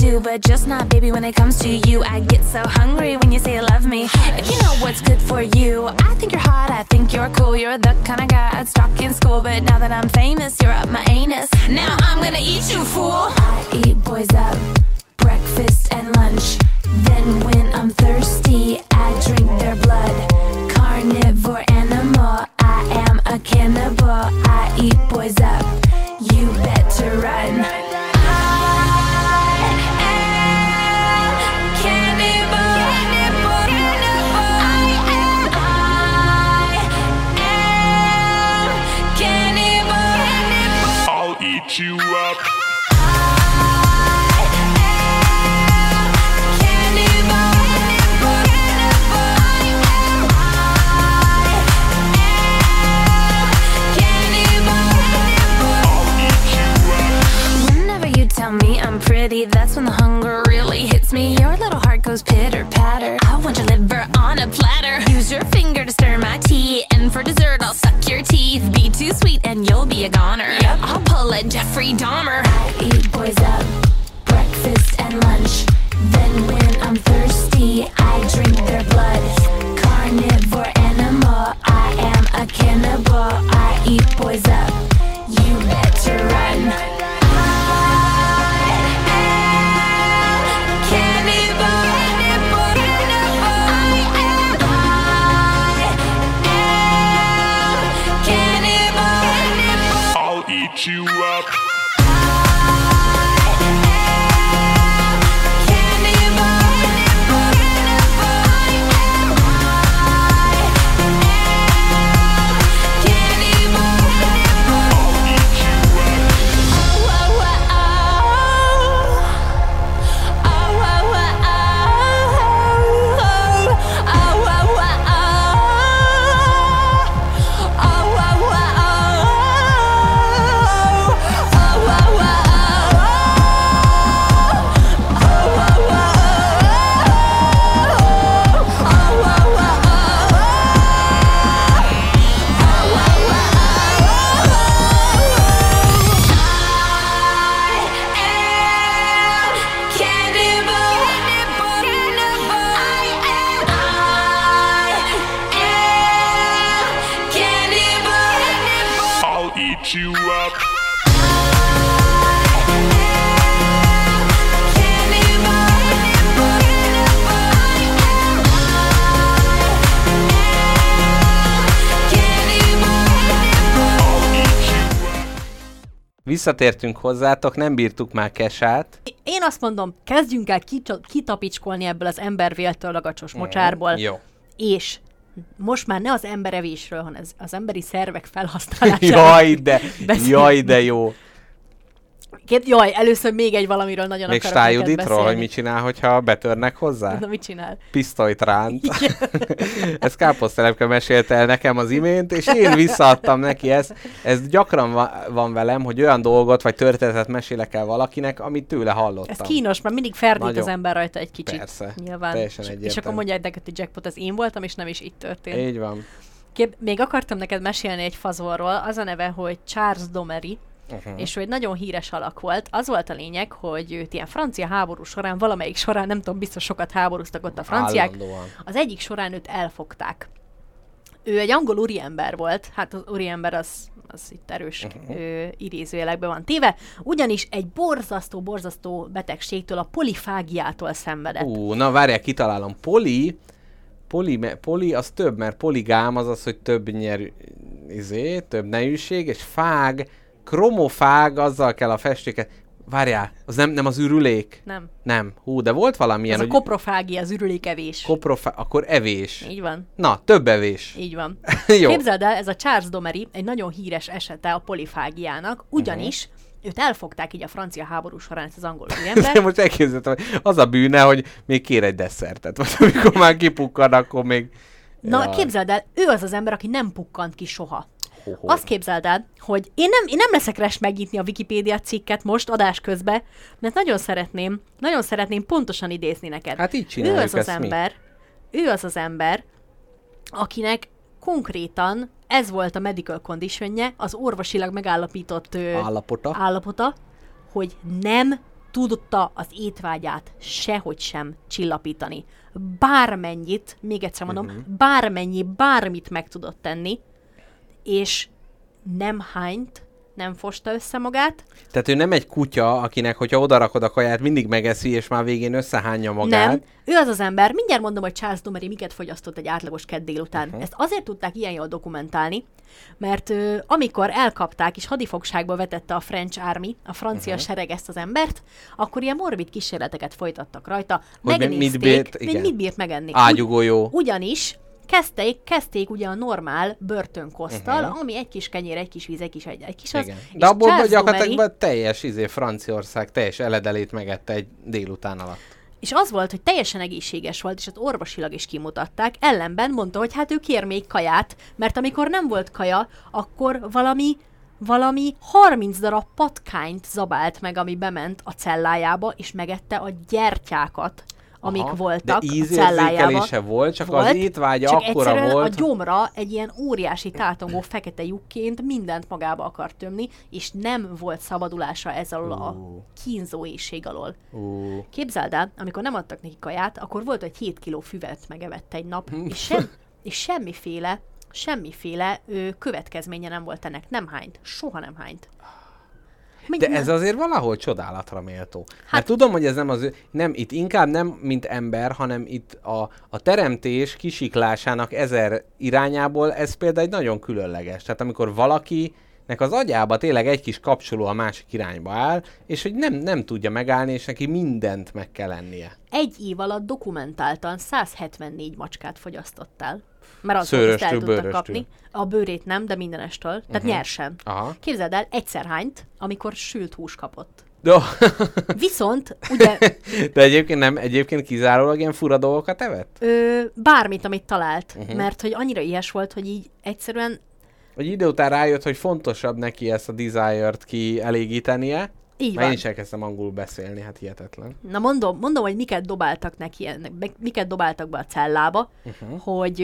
S5: You, but just not, baby, when it comes to you. I get so hungry when you say you love me. If you know what's good for you, I think you're hot, I think you're cool. You're the kind of guy I'd stalk in school, but now that I'm famous, you're up my anus. Now I'm gonna eat you, fool. I eat boys up, breakfast and lunch. Then when I'm thirsty, I drink their blood. Carnivore animal, I am a cannibal. I eat boys up, you better run.
S6: You up.
S5: Whenever you tell me I'm pretty, that's when the hunger really hits me. Your little goes pitter patter. I want your liver on a platter. Use your finger to stir my tea, and for dessert, I'll suck your teeth. Be too sweet, and you'll be a goner. Yep. I'll pull a Jeffrey Dahmer. I eat boys up, breakfast and lunch. Then when I'm thirsty, I drink their blood. Carnivore animal, I am a cannibal. I eat boys up. You better run.
S6: You up.
S3: Visszatértünk hozzátok, nem bírtuk már kesát.
S4: Én azt mondom, kezdjünk el kitapicskolni ebből az embervéltől lagacsos mocsárból,
S3: Jó.
S4: és most már ne az emberevésről, hanem az, az emberi szervek felhasználásáról.
S3: Jaj, de,
S4: Beszéljünk.
S3: jaj, de jó.
S4: Két, jaj, először még egy valamiről nagyon
S3: Még
S4: akarok neked
S3: Stájuditról, hogy mit csinál, hogyha betörnek hozzá?
S4: Na, mit csinál?
S3: Pisztolyt ránt. ezt káposztelepke mesélte el nekem az imént, és én visszaadtam neki ezt. Ez gyakran va- van velem, hogy olyan dolgot vagy történetet mesélek el valakinek, amit tőle hallottam.
S4: Ez kínos, mert mindig ferdít
S3: Nagyon.
S4: az ember rajta egy kicsit.
S3: Persze,
S4: Nyilván.
S3: teljesen
S4: és, és akkor mondják neked, hogy jackpot, az én voltam, és nem is itt történt.
S3: Így van.
S4: Kép, még akartam neked mesélni egy fazorról, az a neve, hogy Charles Domery, uh-huh. és ő egy nagyon híres alak volt. Az volt a lényeg, hogy őt ilyen francia háború során, valamelyik során, nem tudom, biztos sokat háborúztak ott a franciák,
S3: Állandóan.
S4: az egyik során őt elfogták. Ő egy angol úriember volt, hát az úriember az, az itt erős uh-huh. idézőjelekben van téve, ugyanis egy borzasztó, borzasztó betegségtől, a polifágiától szenvedett.
S3: Ú, na várják, kitalálom. Poli, poli, poli az több, mert poligám az az, hogy több nyer, izé, több nejűség, és fág, kromofág, azzal kell a festéket. Várjál, az nem, nem az ürülék?
S4: Nem.
S3: Nem. Hú, de volt valamilyen,
S4: Ez a
S3: hogy
S4: koprofágia, az ürülékevés.
S3: koprofá... akkor evés.
S4: Így van.
S3: Na, több evés.
S4: Így van.
S3: Jó.
S4: Képzeld el, ez a Charles Domery egy nagyon híres esete a polifágiának, ugyanis
S3: Mhm.
S4: őt elfogták így a francia háború során, ezt az angol
S3: De
S4: úriember.
S3: most elképzeltem, hogy az a bűne, hogy még kér egy desszertet, vagy amikor már kipukkan, akkor még...
S4: Na,
S3: Jaj.
S4: képzeld el, ő az az ember, aki nem pukkant ki soha.
S3: Ho-ho.
S4: Azt képzeld el, hogy én nem, én nem leszek res megnyitni a Wikipédia cikket most adás közben, mert nagyon szeretném, nagyon szeretném pontosan idézni neked.
S3: Hát így
S4: ő
S3: csináljuk
S4: az az
S3: ezt mi.
S4: ember, ő az az ember, akinek konkrétan ez volt a medical conditionje, az orvosilag megállapított ö,
S3: Állapota.
S4: állapota, hogy nem tudta az étvágyát sehogy sem csillapítani. Bármennyit, még egyszer mondom, uh-huh. bármennyi, bármit meg tudott tenni, és nem hányt, nem fosta össze magát.
S3: Tehát ő nem egy kutya, akinek, hogyha odarakod a kaját, mindig megeszi, és már végén összehányja magát.
S4: Nem, ő az az ember, mindjárt mondom, hogy Charles Dumery miket fogyasztott egy átlagos kedd délután. Uh-huh. Ezt azért tudták ilyen jól dokumentálni, mert ö, amikor elkapták és hadifogságba vetette a French Army, a francia uh-huh. sereg ezt az embert, akkor ilyen morbid kísérleteket folytattak rajta.
S3: Hogy mit bírt- igen.
S4: mit bírt megenni.
S3: Ágyugójó.
S4: Ugyanis kezdték, kezdték ugye a normál börtönkosztal, uh-huh. ami egy kis kenyér, egy kis víz, egy kis egy, egy kis az.
S3: Igen. De abból
S4: Charles
S3: gyakorlatilag
S4: Dumery-
S3: teljes izé, Franciaország teljes eledelét megette egy délután alatt.
S4: És az volt, hogy teljesen egészséges volt, és ott orvosilag is kimutatták. Ellenben mondta, hogy hát ő kér még kaját, mert amikor nem volt kaja, akkor valami valami 30 darab patkányt zabált meg, ami bement a cellájába, és megette a gyertyákat, amik
S3: Aha,
S4: voltak
S3: de
S4: a cellájába.
S3: ízérzékelése volt, csak az étvágya
S4: csak
S3: akkora volt.
S4: a gyomra egy ilyen óriási tátongó fekete lyukként mindent magába akar tömni, és nem volt szabadulása ez alól a kínzó éjség alól.
S3: Ú,
S4: Képzeld el, amikor nem adtak neki kaját, akkor volt, hogy 7 kiló füvet megevett egy nap, és, sem, és semmiféle, semmiféle ö, következménye nem volt ennek. Nem hányt. Soha nem hányt. Még
S3: De
S4: nem.
S3: ez azért valahol csodálatra méltó. Hát, Mert tudom, hogy ez nem az ő, nem, itt inkább nem mint ember, hanem itt a, a teremtés kisiklásának ezer irányából ez például egy nagyon különleges. Tehát amikor valaki nek az agyába tényleg egy kis kapcsoló a másik irányba áll, és hogy nem, nem tudja megállni, és neki mindent meg kell lennie.
S4: Egy év alatt dokumentáltan 174 macskát fogyasztottál. Mert az volt, el tudtak kapni. A bőrét nem, de mindenestől. Tehát uh-huh. nyersen.
S3: Aha.
S4: Képzeld el, egyszer hányt, amikor sült hús kapott.
S3: De,
S4: Viszont, ugye,
S3: de egyébként nem, egyébként kizárólag ilyen fura dolgokat evett?
S4: ö, bármit, amit talált, uh-huh. mert hogy annyira ilyes volt, hogy így egyszerűen
S3: Hogy idő után rájött, hogy fontosabb neki ezt a desire-t kielégítenie.
S4: Így
S3: Már én
S4: van.
S3: is elkezdtem angolul beszélni, hát hihetetlen.
S4: Na mondom, mondom, hogy miket dobáltak neki, miket dobáltak be a cellába, uh-huh. hogy,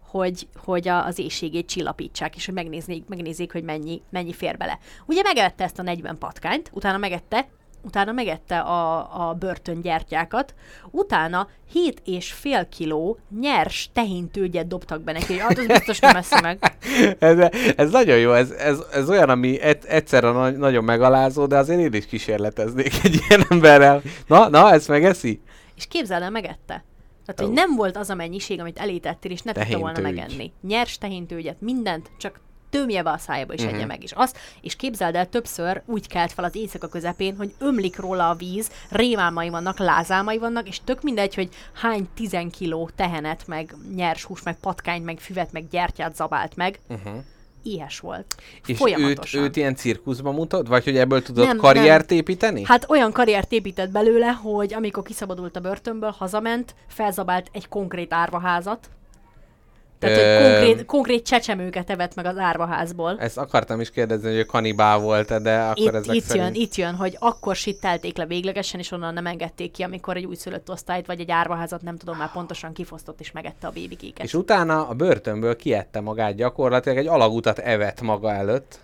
S4: hogy, hogy a, az éjségét csillapítsák, és hogy megnézzék, megnézzék hogy mennyi, mennyi fér bele. Ugye megette ezt a 40 patkányt, utána megette, utána megette a, a börtöngyertyákat, utána 7 és fél kiló nyers tehintőgyet dobtak be neki, hát az biztos nem eszi meg.
S3: ez, ez nagyon jó, ez, ez, ez olyan, ami egy, egyszerre na- nagyon megalázó, de azért én is kísérleteznék egy ilyen emberrel. Na, na, ezt megeszi?
S4: És képzeld el, megette. Tehát, hogy nem volt az a mennyiség, amit elétettél, és ne tudta volna
S3: Tehintőgy.
S4: megenni. Nyers tehintőgyet, mindent, csak tömje be a szájába, és
S3: Mhm.
S4: egye meg is. Azt, és képzeld el, többször úgy kelt fel az éjszaka közepén, hogy ömlik róla a víz, rémálmai vannak, lázámai vannak, és tök mindegy, hogy hány 10 kiló tehenet, meg nyers hús, meg patkányt, meg füvet, meg gyertyát zabált meg. Uh-huh. Éhes volt.
S3: És őt, őt ilyen cirkuszban mutat? Vagy hogy ebből tudod
S4: Nem,
S3: karriert építeni?
S4: Hát olyan karriert épített belőle, hogy amikor kiszabadult a börtönből, hazament, felzabált egy konkrét árvaházat. Tehát, hogy konkrét, konkrét csecsemőket evett meg az árvaházból.
S3: Ezt akartam is kérdezni, hogy a kanibál volt de akkor
S4: Itt,
S3: ezek
S4: itt
S3: szerint...
S4: jön, itt jön, hogy akkor sittelték le véglegesen, és onnan nem engedték ki, amikor egy újszülött osztályt vagy egy árvaházat, nem tudom már pontosan kifosztott és megette a bébikéket.
S3: És utána a börtönből kiette magát gyakorlatilag, egy alagutat evett maga előtt.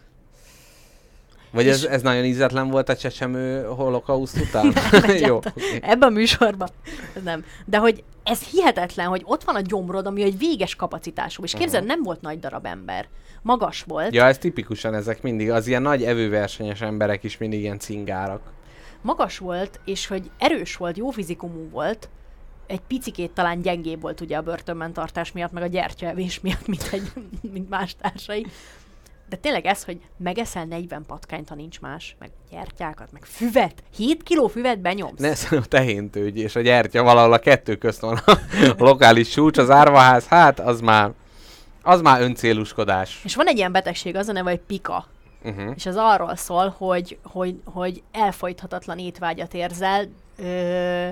S3: Vagy ez, ez nagyon ízetlen volt a csecsemő holokauszt után? Jó. oké.
S4: Ebben a műsorban. Ez nem. De hogy ez hihetetlen, hogy ott van a gyomrod, ami egy véges kapacitású. És képzeld, nem volt nagy darab ember. Magas volt.
S3: Ja, ez tipikusan ezek mindig, az ilyen nagy evőversenyes emberek is mindig ilyen cingárak.
S4: magas volt, és hogy erős volt, jó fizikumú volt, egy picikét talán gyengébb volt ugye a börtönben tartás miatt, meg a gyertyaevés miatt, mint, egy, mint más társai. De tényleg ez, hogy megeszel 40 patkányt, ha nincs más, meg gyertyákat, meg füvet, 7 kiló füvet benyomsz.
S3: Ne, szerintem a tehintőgy és a gyertya valahol a kettő közt van a lokális csúcs, az árvaház, hát az már, az már öncéluskodás.
S4: És van egy ilyen betegség, az a neve, hogy pika.
S3: Uh-huh.
S4: És az arról szól, hogy, hogy, hogy elfolythatatlan étvágyat érzel ö,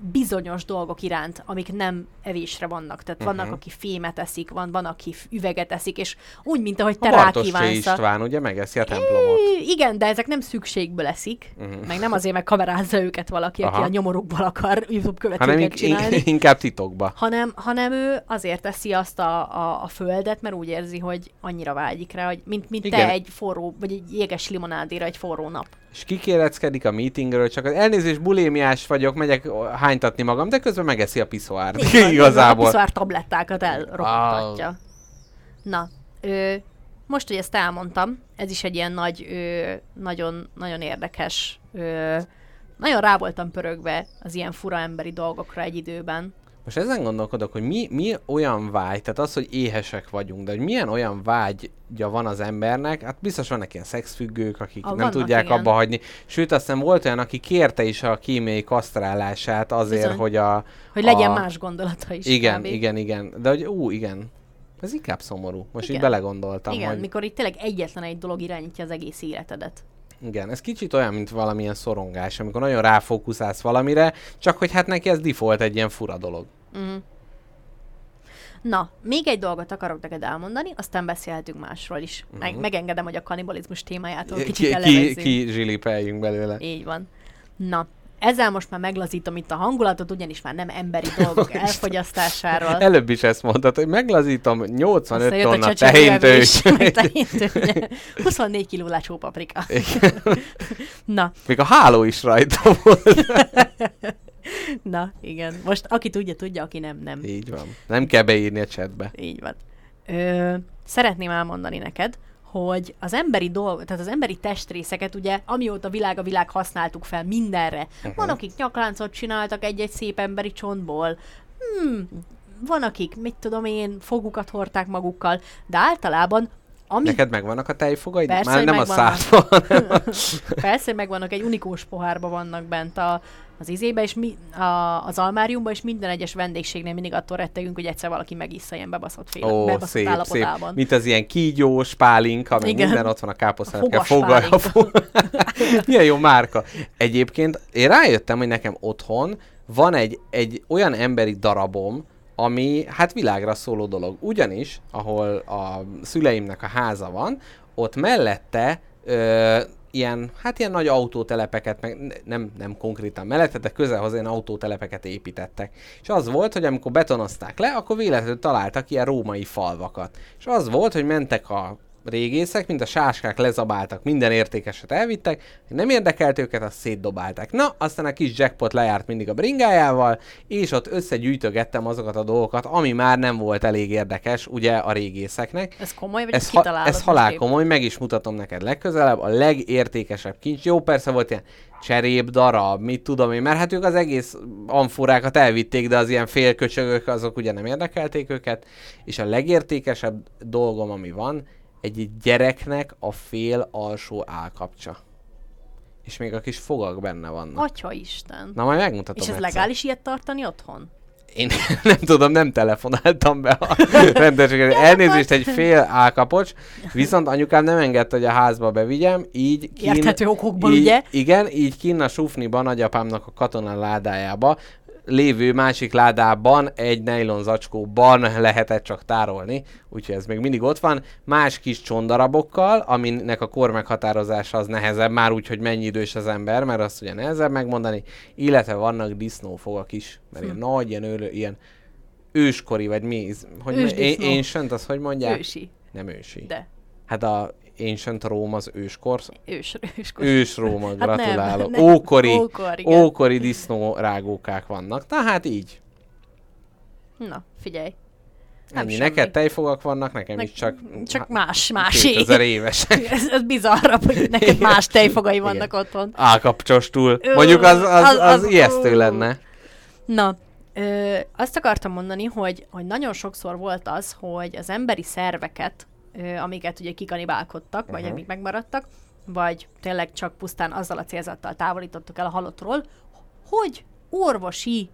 S4: bizonyos dolgok iránt, amik nem evésre vannak. Tehát vannak,
S3: Mhm.
S4: aki fémet eszik, van, van, aki üveget eszik, és úgy, mint ahogy te rákívánsz. a-
S3: István, ugye, megeszi a templomot.
S4: Igen, de ezek nem szükségből eszik,
S3: Mhm.
S4: meg nem azért meg kamerázza őket valaki, aki a nyomorukból akar YouTube követőket
S3: Hanem
S4: csinálni.
S3: in- inkább titokba.
S4: hanem, hanem ő azért teszi azt a, a, a földet, mert úgy érzi, hogy annyira vágyik rá, hogy mint, mint te egy forró, vagy egy jéges limonádéra egy forró nap.
S3: És kikéreckedik a meetingről, csak az elnézés, bulémiás vagyok, megyek hánytatni magam, de közben megeszi a piszoárt.
S4: Így van, A
S3: Igazából.
S4: piszvár tablettákat elropogtatja. Na, ö, most, hogy ezt elmondtam, ez is egy ilyen nagy, ö, nagyon, nagyon érdekes, ö, nagyon rá voltam pörögve az ilyen fura emberi dolgokra egy időben.
S3: Most ezen gondolkodok, hogy mi, mi olyan vágy, tehát az, hogy éhesek vagyunk, de hogy milyen olyan vágya van az embernek, hát biztos vannak ilyen szexfüggők, akik
S4: Ah,
S3: nem tudják
S4: igen.
S3: abba hagyni. Sőt, aztán volt olyan, aki kérte is a kémiai kasztrálását azért,
S4: Bizony.
S3: hogy a...
S4: Hogy legyen
S3: a...
S4: más gondolata is.
S3: Igen,
S4: kb.
S3: igen, igen. De hogy ú, igen. Ez inkább szomorú. Most
S4: Igen.
S3: így belegondoltam,
S4: Igen,
S3: hogy
S4: mikor itt tényleg egyetlen egy dolog irányítja az egész életedet.
S3: igen, ez kicsit olyan, mint valamilyen szorongás, amikor nagyon ráfókuszálsz valamire, csak hogy hát neki ez default egy ilyen fura dolog.
S4: Na, még egy dolgot akarok neked elmondani, aztán beszélhetünk másról is. Meg, megengedem, hogy a kanibalizmus témájától kicsit.
S3: Ki, ki,
S4: elevezzünk.
S3: ki zsilipeljünk belőle.
S4: Így van. Na, ezzel most már meglazítom itt a hangulatot, ugyanis már nem emberi dolgok elfogyasztásáról.
S3: Előbb is ezt mondtad, hogy meglazítom 85
S4: Aztán
S3: tonna tehintős.
S4: meg tehintő, ugye. 24 kiló lecsó paprika. Na,
S3: Még a háló is rajta volt.
S4: na, igen. Most aki tudja, tudja, aki nem, nem.
S3: Így van. Nem kell beírni a chatbe.
S4: Így van. Ö, szeretném elmondani neked, hogy az emberi dolg, tehát az emberi testrészeket ugye, amióta világ a világ használtuk fel mindenre. Uh-huh. Van, akik nyakláncot csináltak egy-egy szép emberi csontból. Hmm, van, akik, mit tudom én, fogukat hordták magukkal, de általában ami
S3: Neked megvannak a tejfogaid?
S4: Persze,
S3: Már nem a
S4: megvannak.
S3: a...
S4: Persze, hogy megvannak egy unikós pohárba vannak bent a, az izébe, és mi, a, az almáriumban, és minden egyes vendégségnél mindig attól rettegünk, hogy egyszer valaki megissza ilyen bebaszott, fél,
S3: Ó,
S4: bebaszott
S3: szép, szép.
S4: állapotában.
S3: Mint az ilyen kígyós, pálinka, meg
S4: Igen.
S3: minden ott van a káposztának.
S4: A
S3: Foga,
S4: fogas
S3: a fo- Milyen jó márka. Egyébként én rájöttem, hogy nekem otthon van egy, egy olyan emberi darabom, ami hát világra szóló dolog. Ugyanis, ahol a szüleimnek a háza van, ott mellette ö, ilyen, hát ilyen nagy autótelepeket, meg ne- nem, nem konkrétan mellette, de közel hozzá ilyen autótelepeket építettek. És az volt, hogy amikor betonozták le, akkor véletlenül találtak ilyen római falvakat. És az volt, hogy mentek a régészek, mint a sáskák lezabáltak, minden értékeset elvittek, nem érdekelt őket, azt szétdobálták. Na, aztán a kis jackpot lejárt mindig a bringájával, és ott összegyűjtögettem azokat a dolgokat, ami már nem volt elég érdekes, ugye a régészeknek.
S4: Ez komoly, vagy
S3: Ez, ha, ez halál komoly, meg is mutatom neked legközelebb, a legértékesebb kincs. Jó, persze volt ilyen cserép darab, mit tudom én, mert hát ők az egész amforákat elvitték, de az ilyen félköcsögök, azok ugye nem érdekelték őket, és a legértékesebb dolgom, ami van, egy gyereknek a fél alsó állkapcsa. És még a kis fogak benne vannak.
S4: Atya Isten.
S3: Na, majd megmutatom
S4: És ez
S3: egyszer.
S4: legális ilyet tartani otthon?
S3: Én nem tudom, nem telefonáltam be a rendőrségre. Elnézést, egy fél állkapocs, viszont anyukám nem engedte, hogy a házba bevigyem, így kín,
S4: Érthető okokból,
S3: így,
S4: ugye?
S3: Igen, így kinn a sufniban nagyapámnak a katona ládájába, lévő másik ládában egy nejlon zacskóban lehetett csak tárolni, úgyhogy ez még mindig ott van, más kis csondarabokkal, aminek a kor meghatározása az nehezebb, már úgy, hogy mennyi idős az ember, mert azt ugye nehezebb megmondani, illetve vannak disznófogak is, mert ilyen nagy, ilyen, őlő, ilyen őskori, vagy mi, hogy én,
S4: Ősdisznó.
S3: én sönt, azt hogy mondják?
S4: Ősi.
S3: Nem ősi.
S4: De.
S3: Hát a Ancient Rome az őskor,
S4: Ős, ős,
S3: ős Róma,
S4: nem,
S3: gratulálok.
S4: nem.
S3: Ókori,
S4: Ókor, igen.
S3: ókori disznó rágókák vannak. Na hát így.
S4: Na, figyelj. Nem
S3: Ennyi.
S4: semmi.
S3: Neked tejfogak vannak, nekem
S4: Ne-
S3: is csak,
S4: Csak más, másé.
S3: 2000 évesek.
S4: ez, ez bizarrabb, hogy neked
S3: Igen.
S4: más tejfogai
S3: Igen.
S4: vannak otthon.
S3: Állkapcsos túl.
S4: Ö,
S3: Mondjuk az, az,
S4: az-
S3: az,
S4: az-
S3: ijesztő
S4: ó.
S3: lenne.
S4: Na, ö, azt akartam mondani, hogy, hogy nagyon sokszor volt az, hogy az emberi szerveket, ö, amiket ugye kikanibálkodtak, uh-huh. vagy amik megmaradtak, vagy tényleg csak pusztán azzal a célzattal távolítottuk el a halottról, hogy orvosi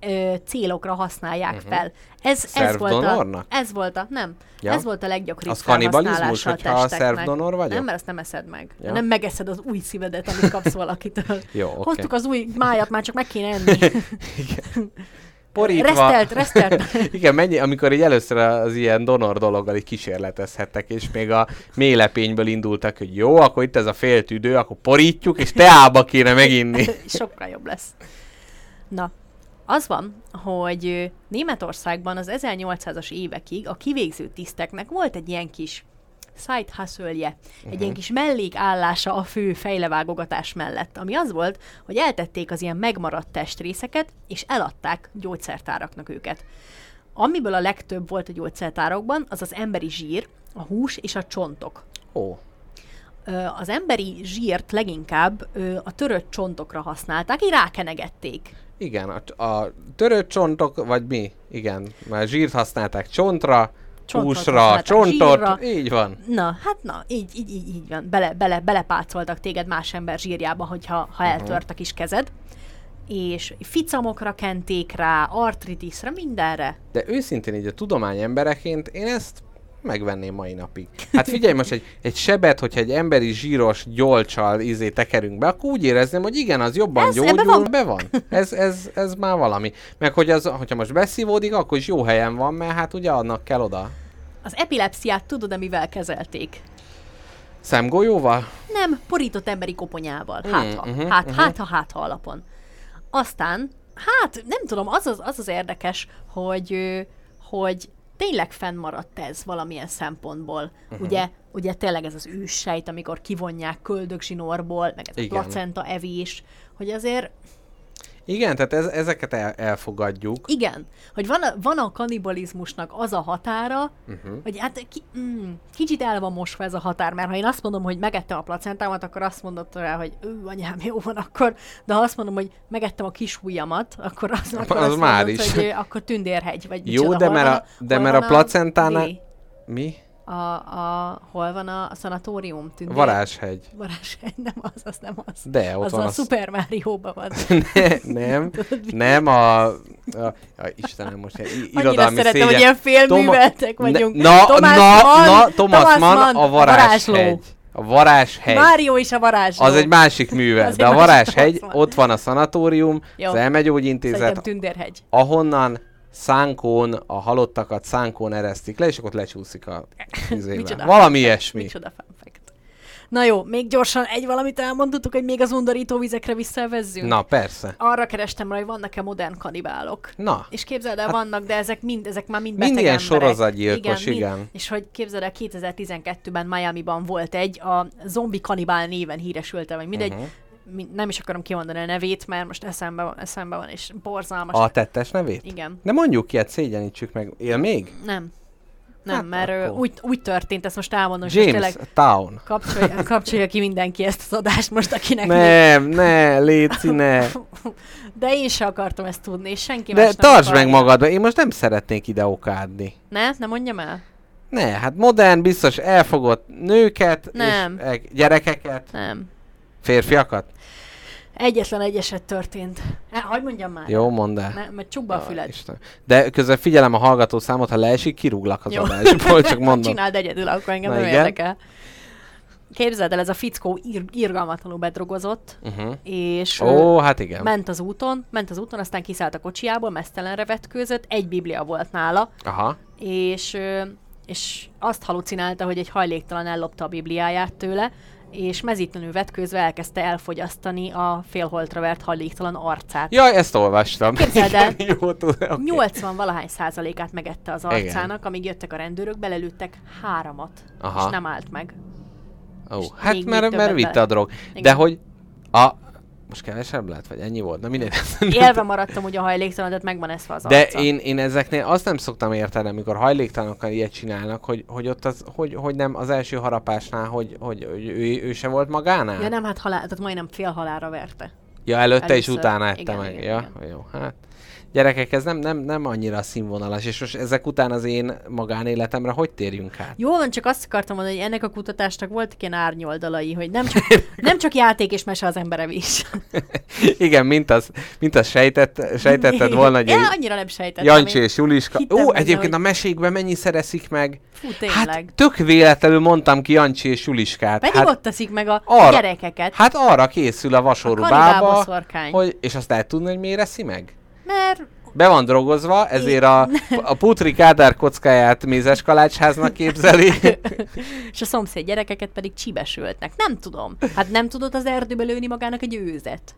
S4: ö, célokra használják uh-huh. fel. Ez, ez volt a, ez volt a, nem,
S3: Ja.
S4: ez volt a leggyakoribb
S3: Az
S4: a
S3: hogyha a szervdonor vagyok?
S4: Nem, mert azt nem eszed meg.
S3: Ja.
S4: Nem megeszed az új szívedet, amit kapsz valakitől.
S3: Jó, oké.
S4: Hoztuk az új májat, már csak meg kéne enni.
S3: Porítva.
S4: Resztelt, resztelt.
S3: Igen, mennyi, amikor így először az ilyen donor dologgal így kísérletezhettek, és még a mélepényből indultak, hogy jó, akkor itt ez a fél tüdő, akkor porítjuk, és teába kéne meginni.
S4: Sokkal jobb lesz. Na, az van, hogy Németországban az 1800-as évekig a kivégző tiszteknek volt egy ilyen kis side hustle egy ilyen kis mellékállása a fő fejlevágogatás mellett, ami az volt, hogy eltették az ilyen megmaradt testrészeket, és eladták gyógyszertáraknak őket. Amiből a legtöbb volt a gyógyszertárakban, az az emberi zsír, a hús és a csontok.
S3: Ó,
S4: Ö, Az emberi zsírt leginkább a törött csontokra használták, így rákenegették.
S3: igen, a, a törött csontok, vagy mi? Igen, mert zsírt használták csontra,
S4: Csontot
S3: húsra, csontot,
S4: zsírra.
S3: így van.
S4: Na, hát na, így, így, így, így van. Bele, bele, belepácoltak téged más ember zsírjába, hogyha ha eltört a kis kezed. És ficamokra kenték rá, artritisra, mindenre.
S3: De őszintén így a tudomány embereként én ezt megvenném mai napig. Hát figyelj most, egy, egy sebet, hogyha egy emberi zsíros gyolcsal izé tekerünk be, akkor úgy érezném, hogy igen, az jobban
S4: Ez-
S3: gyógyul,
S4: van.
S3: be van. Ez, ez, ez már valami. Meg hogy az, hogyha most beszívódik, akkor is jó helyen van, mert hát ugye annak kell oda.
S4: Az epilepsziát tudod, mivel kezelték?
S3: Szemgolyóval?
S4: Nem, porított emberi koponyával. Hát, ha,
S3: mhm,
S4: hát, hát, ha, hát, ha alapon. Aztán, hát, nem tudom, az az, az, az érdekes, hogy, hogy tényleg fennmaradt ez valamilyen szempontból. Uh-huh. Ugye, ugye tényleg ez az őssejt, amikor kivonják köldögzsinórból, meg ez
S3: Igen.
S4: a placenta evés, hogy azért
S3: Igen, tehát ez, ezeket el, elfogadjuk.
S4: igen, hogy van a, van a kanibalizmusnak az a határa, uh-huh. hogy hát ki, mm, kicsit el van mosva ez a határ, mert ha én azt mondom, hogy megettem a placentámat, akkor azt mondod rá, hogy ő, anyám, jó van akkor, de ha azt mondom, hogy megettem a kis ujjamat, akkor az, akkor
S3: Az
S4: azt
S3: már
S4: mondod,
S3: is.
S4: hogy akkor tündérhegy, vagy
S3: Jó,
S4: micsoda,
S3: de mert a, de mert a
S4: van
S3: placentánál... Mi?
S4: A, a, hol van a, a szanatórium? Tündér?
S3: Varázshegy.
S4: Varázshegy, nem az, az nem az.
S3: De, ott
S4: az
S3: van
S4: a
S3: a
S4: Super Mario-ban van.
S3: Ne, nem, nem a, a, a Istenem, most ilyen i-
S4: Annyira
S3: irodalmi
S4: szeretem,
S3: szégyen.
S4: hogy ilyen félműveltek
S3: Toma-
S4: vagyunk.
S3: Ne, na,
S4: Thomas
S3: na,
S4: Mann,
S3: na, Thomas,
S4: Thomas
S3: Mann,
S4: Mann,
S3: a varázshegy.
S4: varázsló.
S3: A varázshegy.
S4: Mário és a varázsló.
S3: Az egy másik műve,
S4: Az
S3: de a varázshegy, ott van a szanatórium,
S4: Jó.
S3: az elmegyógyintézet,
S4: Szerintem tündérhegy.
S3: ahonnan szánkón, a halottakat szánkón eresztik le, és akkor lecsúszik a.
S4: Micsoda
S3: Valami ilyesmi.
S4: Micsoda fun fact. Na jó, még gyorsan egy valamit elmondhatok, hogy még az undorító vizekre visszavezzünk.
S3: Na, persze.
S4: Arra kerestem rá, hogy vannak-e modern kanibálok.
S3: Na,
S4: És képzeld el, vannak, de ezek mind, ezek már mind
S3: Mind
S4: beteg
S3: ilyen
S4: emberek.
S3: sorozatgyilkos,
S4: mind-
S3: igen.
S4: És hogy képzeld el, 2012-ben Miami-ban volt egy, a zombi kanibál néven híresült vagy mindegy, uh-huh. Nem is akarom kimondani a nevét, mert most eszembe van, eszembe van és borzalmas.
S3: a tettes nevét?
S4: Igen.
S3: Ne mondjuk ki, hát szégyenítsük meg. Él még?
S4: Nem. Nem,
S3: Hát
S4: mert
S3: akkor.
S4: úgy, úgy történt, ezt most elmondom, és most
S3: James
S4: tényleg
S3: Town.
S4: kapcsolja, kapcsolja ki mindenki ezt az adást most, akinek még-
S3: Nem, ne, Léci, ne.
S4: De én se akartam ezt tudni, és senki
S3: De
S4: más nem
S3: tartsd meg
S4: akarja.
S3: magadba, én most nem szeretnék ide okádni.
S4: Ne? Nem mondjam el?
S3: Ne, hát modern, biztos elfogott nőket,
S4: Nem.
S3: és e- gyerekeket,
S4: Nem.
S3: férfiakat.
S4: Egyetlen egy eset történt. Hát, hogy mondjam már?
S3: Jó, mondd el.
S4: Ne, mert csukba a
S3: Jaj,
S4: füled.
S3: Isten. De közben figyelem a hallgató számot, ha leesik, kirúglak az
S4: Jó.
S3: adásból, csak mondom.
S4: Csináld egyedül, akkor engem
S3: Na
S4: nem
S3: igen.
S4: érdekel. Képzeld el, ez a fickó ir- irgalmatlanul bedrogozott,
S3: Uh-huh.
S4: és
S3: Ó, hát igen.
S4: ment az úton, ment az úton, aztán kiszállt a kocsiából, mesztelenre vetkőzött, egy biblia volt nála,
S3: Aha.
S4: és, és azt halucinálta, hogy egy hajléktalan ellopta a bibliáját tőle, és mezítlenül vetkőzve elkezdte elfogyasztani a félholtra vert hajléktalan arcát.
S3: Jaj, ezt olvastam.
S4: Képzeld el.
S3: Jó, tudom. Okay.
S4: 80 valahány százalékát megette az arcának, amíg jöttek a rendőrök, belelőttek háromat,
S3: Aha.
S4: és nem állt meg.
S3: Ó,
S4: és
S3: hát mert, mert vitte a drog. De
S4: Igen.
S3: hogy a... Most kevesebb lett, vagy ennyi volt? Na mindegy.
S4: Élve maradtam ugye a hajléktalan, tehát megvan eszve az
S3: De
S4: arca.
S3: én, én ezeknél azt nem szoktam érteni, amikor hajléktalanokkal ilyet csinálnak, hogy, hogy ott az, hogy, hogy nem az első harapásnál, hogy, hogy, hogy ő, ő, se volt magánál?
S4: Ja nem, hát halál, tehát majdnem fél halára verte.
S3: Ja, előtte és
S4: Először.
S3: utána ette
S4: Igen,
S3: meg.
S4: igen,
S3: ja,
S4: igen.
S3: jó, hát. Gyerekek, ez nem, nem, nem annyira színvonalas, és most ezek után az én magánéletemre hogy térjünk át?
S4: Jó van, csak azt akartam mondani, hogy ennek a kutatásnak voltak ilyen árnyoldalai, hogy nem csak, nem csak játék és mese az embere is.
S3: Igen, mint az, mint az sejtett, sejtetted volna, hogy
S4: Ja, annyira nem sejtettem.
S3: Jancsi
S4: én.
S3: és Juliska. Ó, egyébként
S4: hogy-
S3: a mesékben mennyi szereszik meg?
S4: Fú, tényleg.
S3: Hát tök véletlenül mondtam ki Jancsi és Juliskát.
S4: Pedig
S3: hát,
S4: ott teszik meg a
S3: arra-
S4: gyerekeket.
S3: Hát arra készül a vasorú
S4: A
S3: bába, hogy, és azt lehet tudni, hogy miért eszi meg?
S4: Mert
S3: Be van drogozva, ezért a, a putri kádár kockáját mézes kalácsháznak képzeli.
S4: és a szomszéd gyerekeket pedig csibesültnek. Nem tudom. Hát nem tudott az erdőbe lőni magának egy őzet.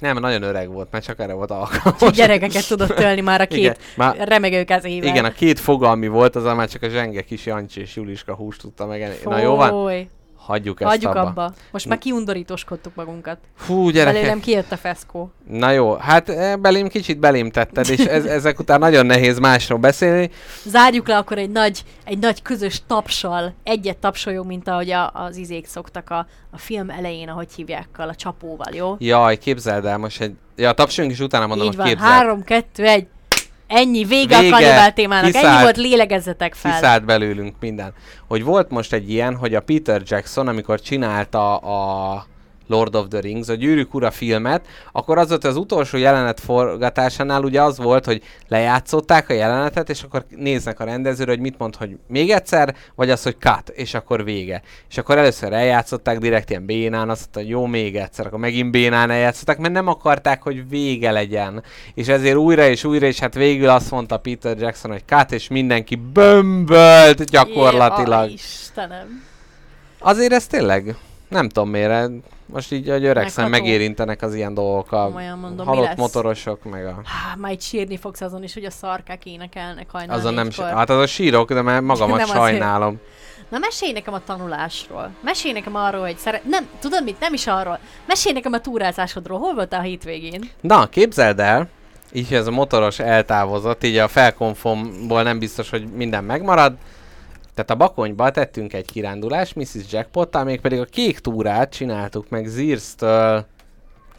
S3: Nem, nagyon öreg volt, mert csak erre volt alkalmas.
S4: Csak gyerekeket tudott tölni már a
S3: Igen,
S4: két
S3: már-
S4: remegő kezével.
S3: Igen, a két fogalmi volt, az már csak a zsenge kis Jancsi és Juliska húst tudta megenni. Na jó van, hagyjuk ezt
S4: Hagyjuk
S3: abba.
S4: abba. Most már kiundorítóskodtuk magunkat.
S3: Fú, gyerekek.
S4: Belőlem kijött a feszkó.
S3: Na jó, hát eh, belém kicsit belém tetted, és ez, ezek után nagyon nehéz másról beszélni.
S4: Zárjuk le akkor egy nagy, egy nagy közös tapsal. Egyet tapsoljunk, mint ahogy a, az izék szoktak a, a film elején, ahogy hívják, a csapóval, jó?
S3: Jaj, képzeld el most egy... Ja, tapsoljunk is utána mondom,
S4: Így van.
S3: képzeld.
S4: Három, kettő, egy. Ennyi, vége,
S3: Vége.
S4: a kanibál témának. Ennyi
S3: Kiszállt.
S4: volt, lélegezzetek fel.
S3: Kiszállt belőlünk minden. Hogy volt most egy ilyen, hogy a Peter Jackson, amikor csinálta a Lord of the Rings, a Gyűrűk Ura filmet, akkor az volt az utolsó jelenet forgatásánál ugye az volt, hogy lejátszották a jelenetet, és akkor néznek a rendezőre, hogy mit mond, hogy még egyszer, vagy az, hogy cut, és akkor vége. És akkor először eljátszották direkt ilyen bénán, azt mondta, jó, még egyszer, akkor megint bénán eljátszották, mert nem akarták, hogy vége legyen. És ezért újra és újra, és hát végül azt mondta Peter Jackson, hogy cut, és mindenki bömbölt gyakorlatilag.
S4: Jé, Istenem.
S3: Azért ez tényleg, nem tudom miért, most így, hogy öregszem,
S4: Megható.
S3: megérintenek az ilyen dolgok, a
S4: Komolyan mondom, mi
S3: halott
S4: lesz?
S3: motorosok, meg a...
S4: Há, majd sírni fogsz azon is, hogy a szarkák énekelnek hajnal
S3: Azon nem,
S4: négykor.
S3: si- hát az a sírok, de mert magamat
S4: Nem azért.
S3: sajnálom.
S4: Na mesélj nekem a tanulásról. Mesélj nekem arról, hogy szeret... Nem, tudod mit? Nem is arról. Mesélj nekem a túrázásodról. Hol voltál a hétvégén?
S3: Na, képzeld el, így hogy ez a motoros eltávozott, így a felkonfomból nem biztos, hogy minden megmarad. Tehát a Bakonyba tettünk egy kirándulást Mrs. Jackpottal, mégpedig a kék túrát csináltuk meg Zirsztől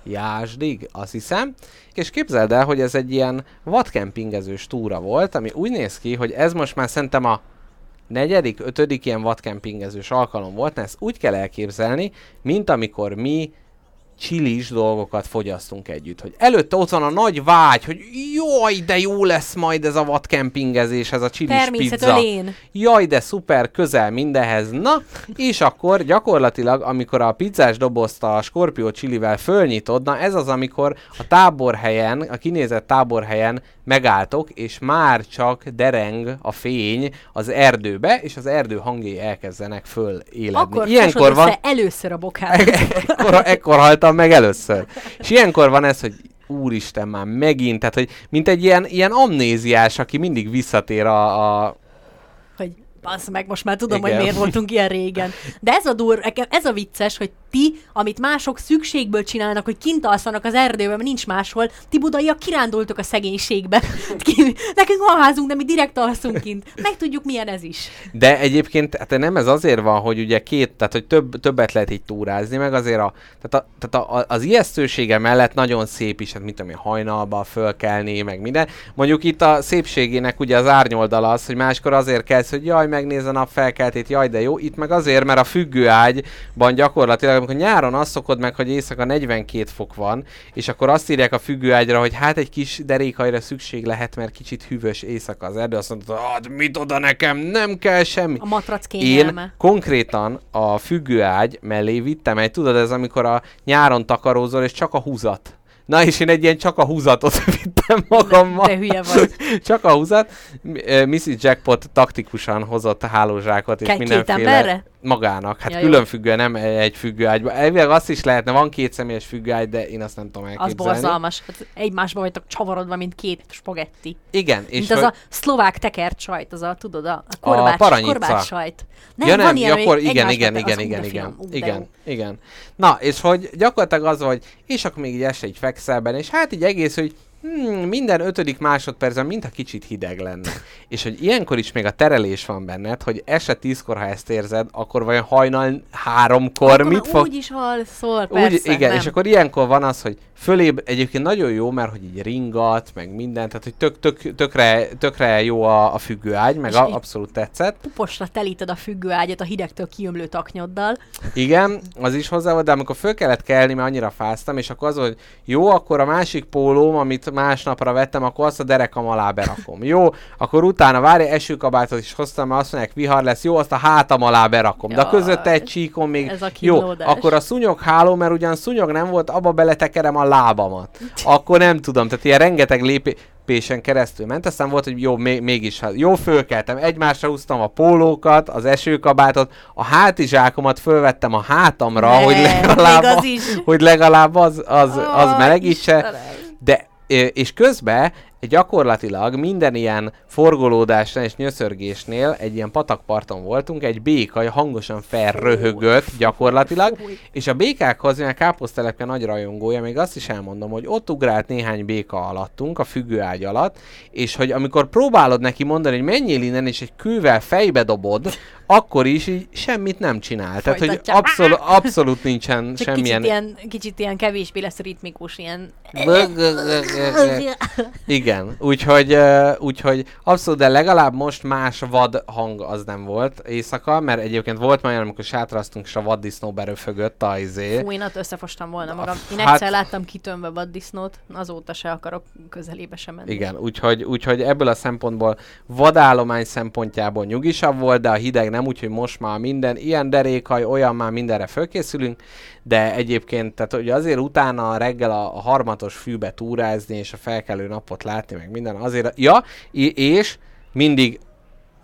S3: Jásdig, azt hiszem. És képzeld el, hogy ez egy ilyen vadkempingezős túra volt, ami úgy néz ki, hogy ez most már szerintem a negyedik, ötödik ilyen vadkempingezős alkalom volt, na ezt úgy kell elképzelni, mint amikor mi csilis dolgokat fogyasztunk együtt. Hogy előtte ott van a nagy vágy, hogy jaj, de jó lesz majd ez a vadkempingezés, ez a csilis pizza.
S4: ölén.
S3: Jaj, de szuper, közel mindenhez. Na, és akkor gyakorlatilag, amikor a pizzás dobozt a Scorpio csilivel fölnyitod, na ez az, amikor a táborhelyen, a kinézett táborhelyen megálltok, és már csak dereng a fény az erdőbe, és az erdő hangjai elkezdenek föl éledni.
S4: Akkor
S3: Ilyenkor van,
S4: először a bokát.
S3: ekkor, ekkor haltam meg először. És ilyenkor van ez, hogy úristen már megint, tehát hogy mint egy ilyen, ilyen amnéziás, aki mindig visszatér a, a
S4: bassz meg, most már tudom,
S3: Igen.
S4: hogy miért voltunk ilyen régen. De ez a dur, ez a vicces, hogy ti, amit mások szükségből csinálnak, hogy kint alszanak az erdőben, mert nincs máshol, ti budaiak kirándultok a szegénységbe. Nekünk van házunk, de mi direkt alszunk kint. Meg tudjuk, milyen ez is.
S3: De egyébként hát nem ez azért van, hogy ugye két, tehát hogy több, többet lehet így túrázni, meg azért a, tehát, a, tehát a, az ijesztősége mellett nagyon szép is, hát mit tudom én, hajnalba fölkelni, meg minden. Mondjuk itt a szépségének ugye az árnyoldala az, hogy máskor azért kezd, hogy jaj, megnéz a nap felkeltét, jaj, de jó. Itt meg azért, mert a függőágyban gyakorlatilag, amikor nyáron azt szokod meg, hogy éjszaka 42 fok van, és akkor azt írják a függőágyra, hogy hát egy kis derékhajra szükség lehet, mert kicsit hűvös éjszaka az erdő, azt mondod, hát mit oda nekem, nem kell semmi.
S4: A matrac
S3: Én
S4: kényelme.
S3: konkrétan a függőágy mellé vittem egy, tudod, ez amikor a nyáron takarózol, és csak a húzat. Na és én egy ilyen csak a húzatot vittem magammal.
S4: De hülye vagy.
S3: csak a húzat. M- eh, Mrs. Jackpot taktikusan hozott hálózsákot és
S4: Ke- két
S3: mindenféle
S4: emberre?
S3: Magának. Hát
S4: Ja,
S3: ja,
S4: jó.
S3: külön függően, nem egy függőágyban. Elvileg azt is lehetne, van két személyes függőágy, de én azt nem tudom
S4: Az
S3: elképzelni.
S4: borzalmas. Hát egymásba vagytok csavarodva, mint két spagetti.
S3: Igen, és
S4: Mint az
S3: hogy-
S4: a szlovák tekert sajt, az a, tudod, a, a korbács,
S3: paranyica.
S4: korbács sajt.
S3: ja nem,
S4: van ilyen,
S3: akkor igen, igen, igen,
S4: az
S3: igen, igen,
S4: ú,
S3: igen, igen. Na, és hogy gyakorlatilag az, hogy és akkor még így este így fekszel benne, és hát így egész, hogy hmm, minden ötödik másodpercben mintha kicsit hideg lenne. és hogy ilyenkor is még a terelés van benned, hogy este tízkor, ha ezt érzed, akkor vajon hajnal háromkor
S4: Akkor
S3: mit fog...
S4: Úgy is alszol,
S3: Úgy,
S4: persze,
S3: igen,
S4: nem.
S3: és akkor ilyenkor van az, hogy fölébb egyébként nagyon jó, mert hogy így ringat, meg minden, tehát hogy tök, tök, tökre, tökre jó a, a függőágy, meg
S4: És
S3: a, abszolút tetszett.
S4: puposra telíted a függőágyat a hidegtől kiömlő taknyoddal.
S3: Igen, az is hozzá volt, de amikor föl kellett kelni, mert annyira fáztam, és akkor az, hogy jó, akkor a másik pólóm, amit másnapra vettem, akkor azt a derekam alá berakom. Jó, akkor utána várj, esőkabátot is hoztam, mert azt mondják, vihar lesz, jó, azt a hátam alá berakom. De a között egy csíkon még,
S4: Ez a
S3: jó, akkor a szúnyog háló, mert ugyan szúnyog nem volt, abba beletekerem a lábamat. Akkor nem tudom, tehát ilyen rengeteg lépés, lépésen keresztül ment, aztán volt, hogy jó, még, mégis, hát jó, fölkeltem, egymásra húztam a pólókat, az esőkabátot, a hátizsákomat fölvettem a hátamra,
S4: Ne,
S3: hogy legalább,
S4: az
S3: hogy legalább az, az, az
S4: Ó,
S3: melegítse,
S4: Istenem.
S3: de és közben gyakorlatilag minden ilyen forgolódásnál és nyöszörgésnél egy ilyen patakparton voltunk, egy béka hangosan felröhögött gyakorlatilag, és a békákhoz, mivel káposztelepke nagy rajongója, még azt is elmondom, hogy ott ugrált néhány béka alattunk, a függőágy alatt, és hogy amikor próbálod neki mondani, hogy menjél innen, és egy kővel fejbe dobod, akkor is így semmit nem csinál. Tehát, hogy
S4: Folytatja.
S3: abszolút, abszolút nincsen
S4: Csak
S3: semmilyen...
S4: kicsit ilyen, kicsit ilyen kevésbé lesz ritmikus, ilyen...
S3: Igen, úgyhogy, uh, úgyhogy abszolút, de legalább most más vad hang az nem volt éjszaka, mert egyébként volt már olyan, amikor sátraztunk, és a vaddisznó beröfögött a izé.
S4: Fú, én ott összefostam volna magam. Én
S3: Hát-
S4: egyszer láttam kitömve vaddisznót, azóta se akarok közelébe sem menni.
S3: Igen, úgyhogy, úgyhogy ebből a szempontból vadállomány szempontjából nyugisabb volt, de a hideg nem, úgyhogy most már minden, ilyen derékhaj, olyan már mindenre fölkészülünk, de egyébként, tehát ugye azért utána reggel a, a harmatos fűbe túrázni, és a felkelő napot látni, meg minden, azért, ja, és mindig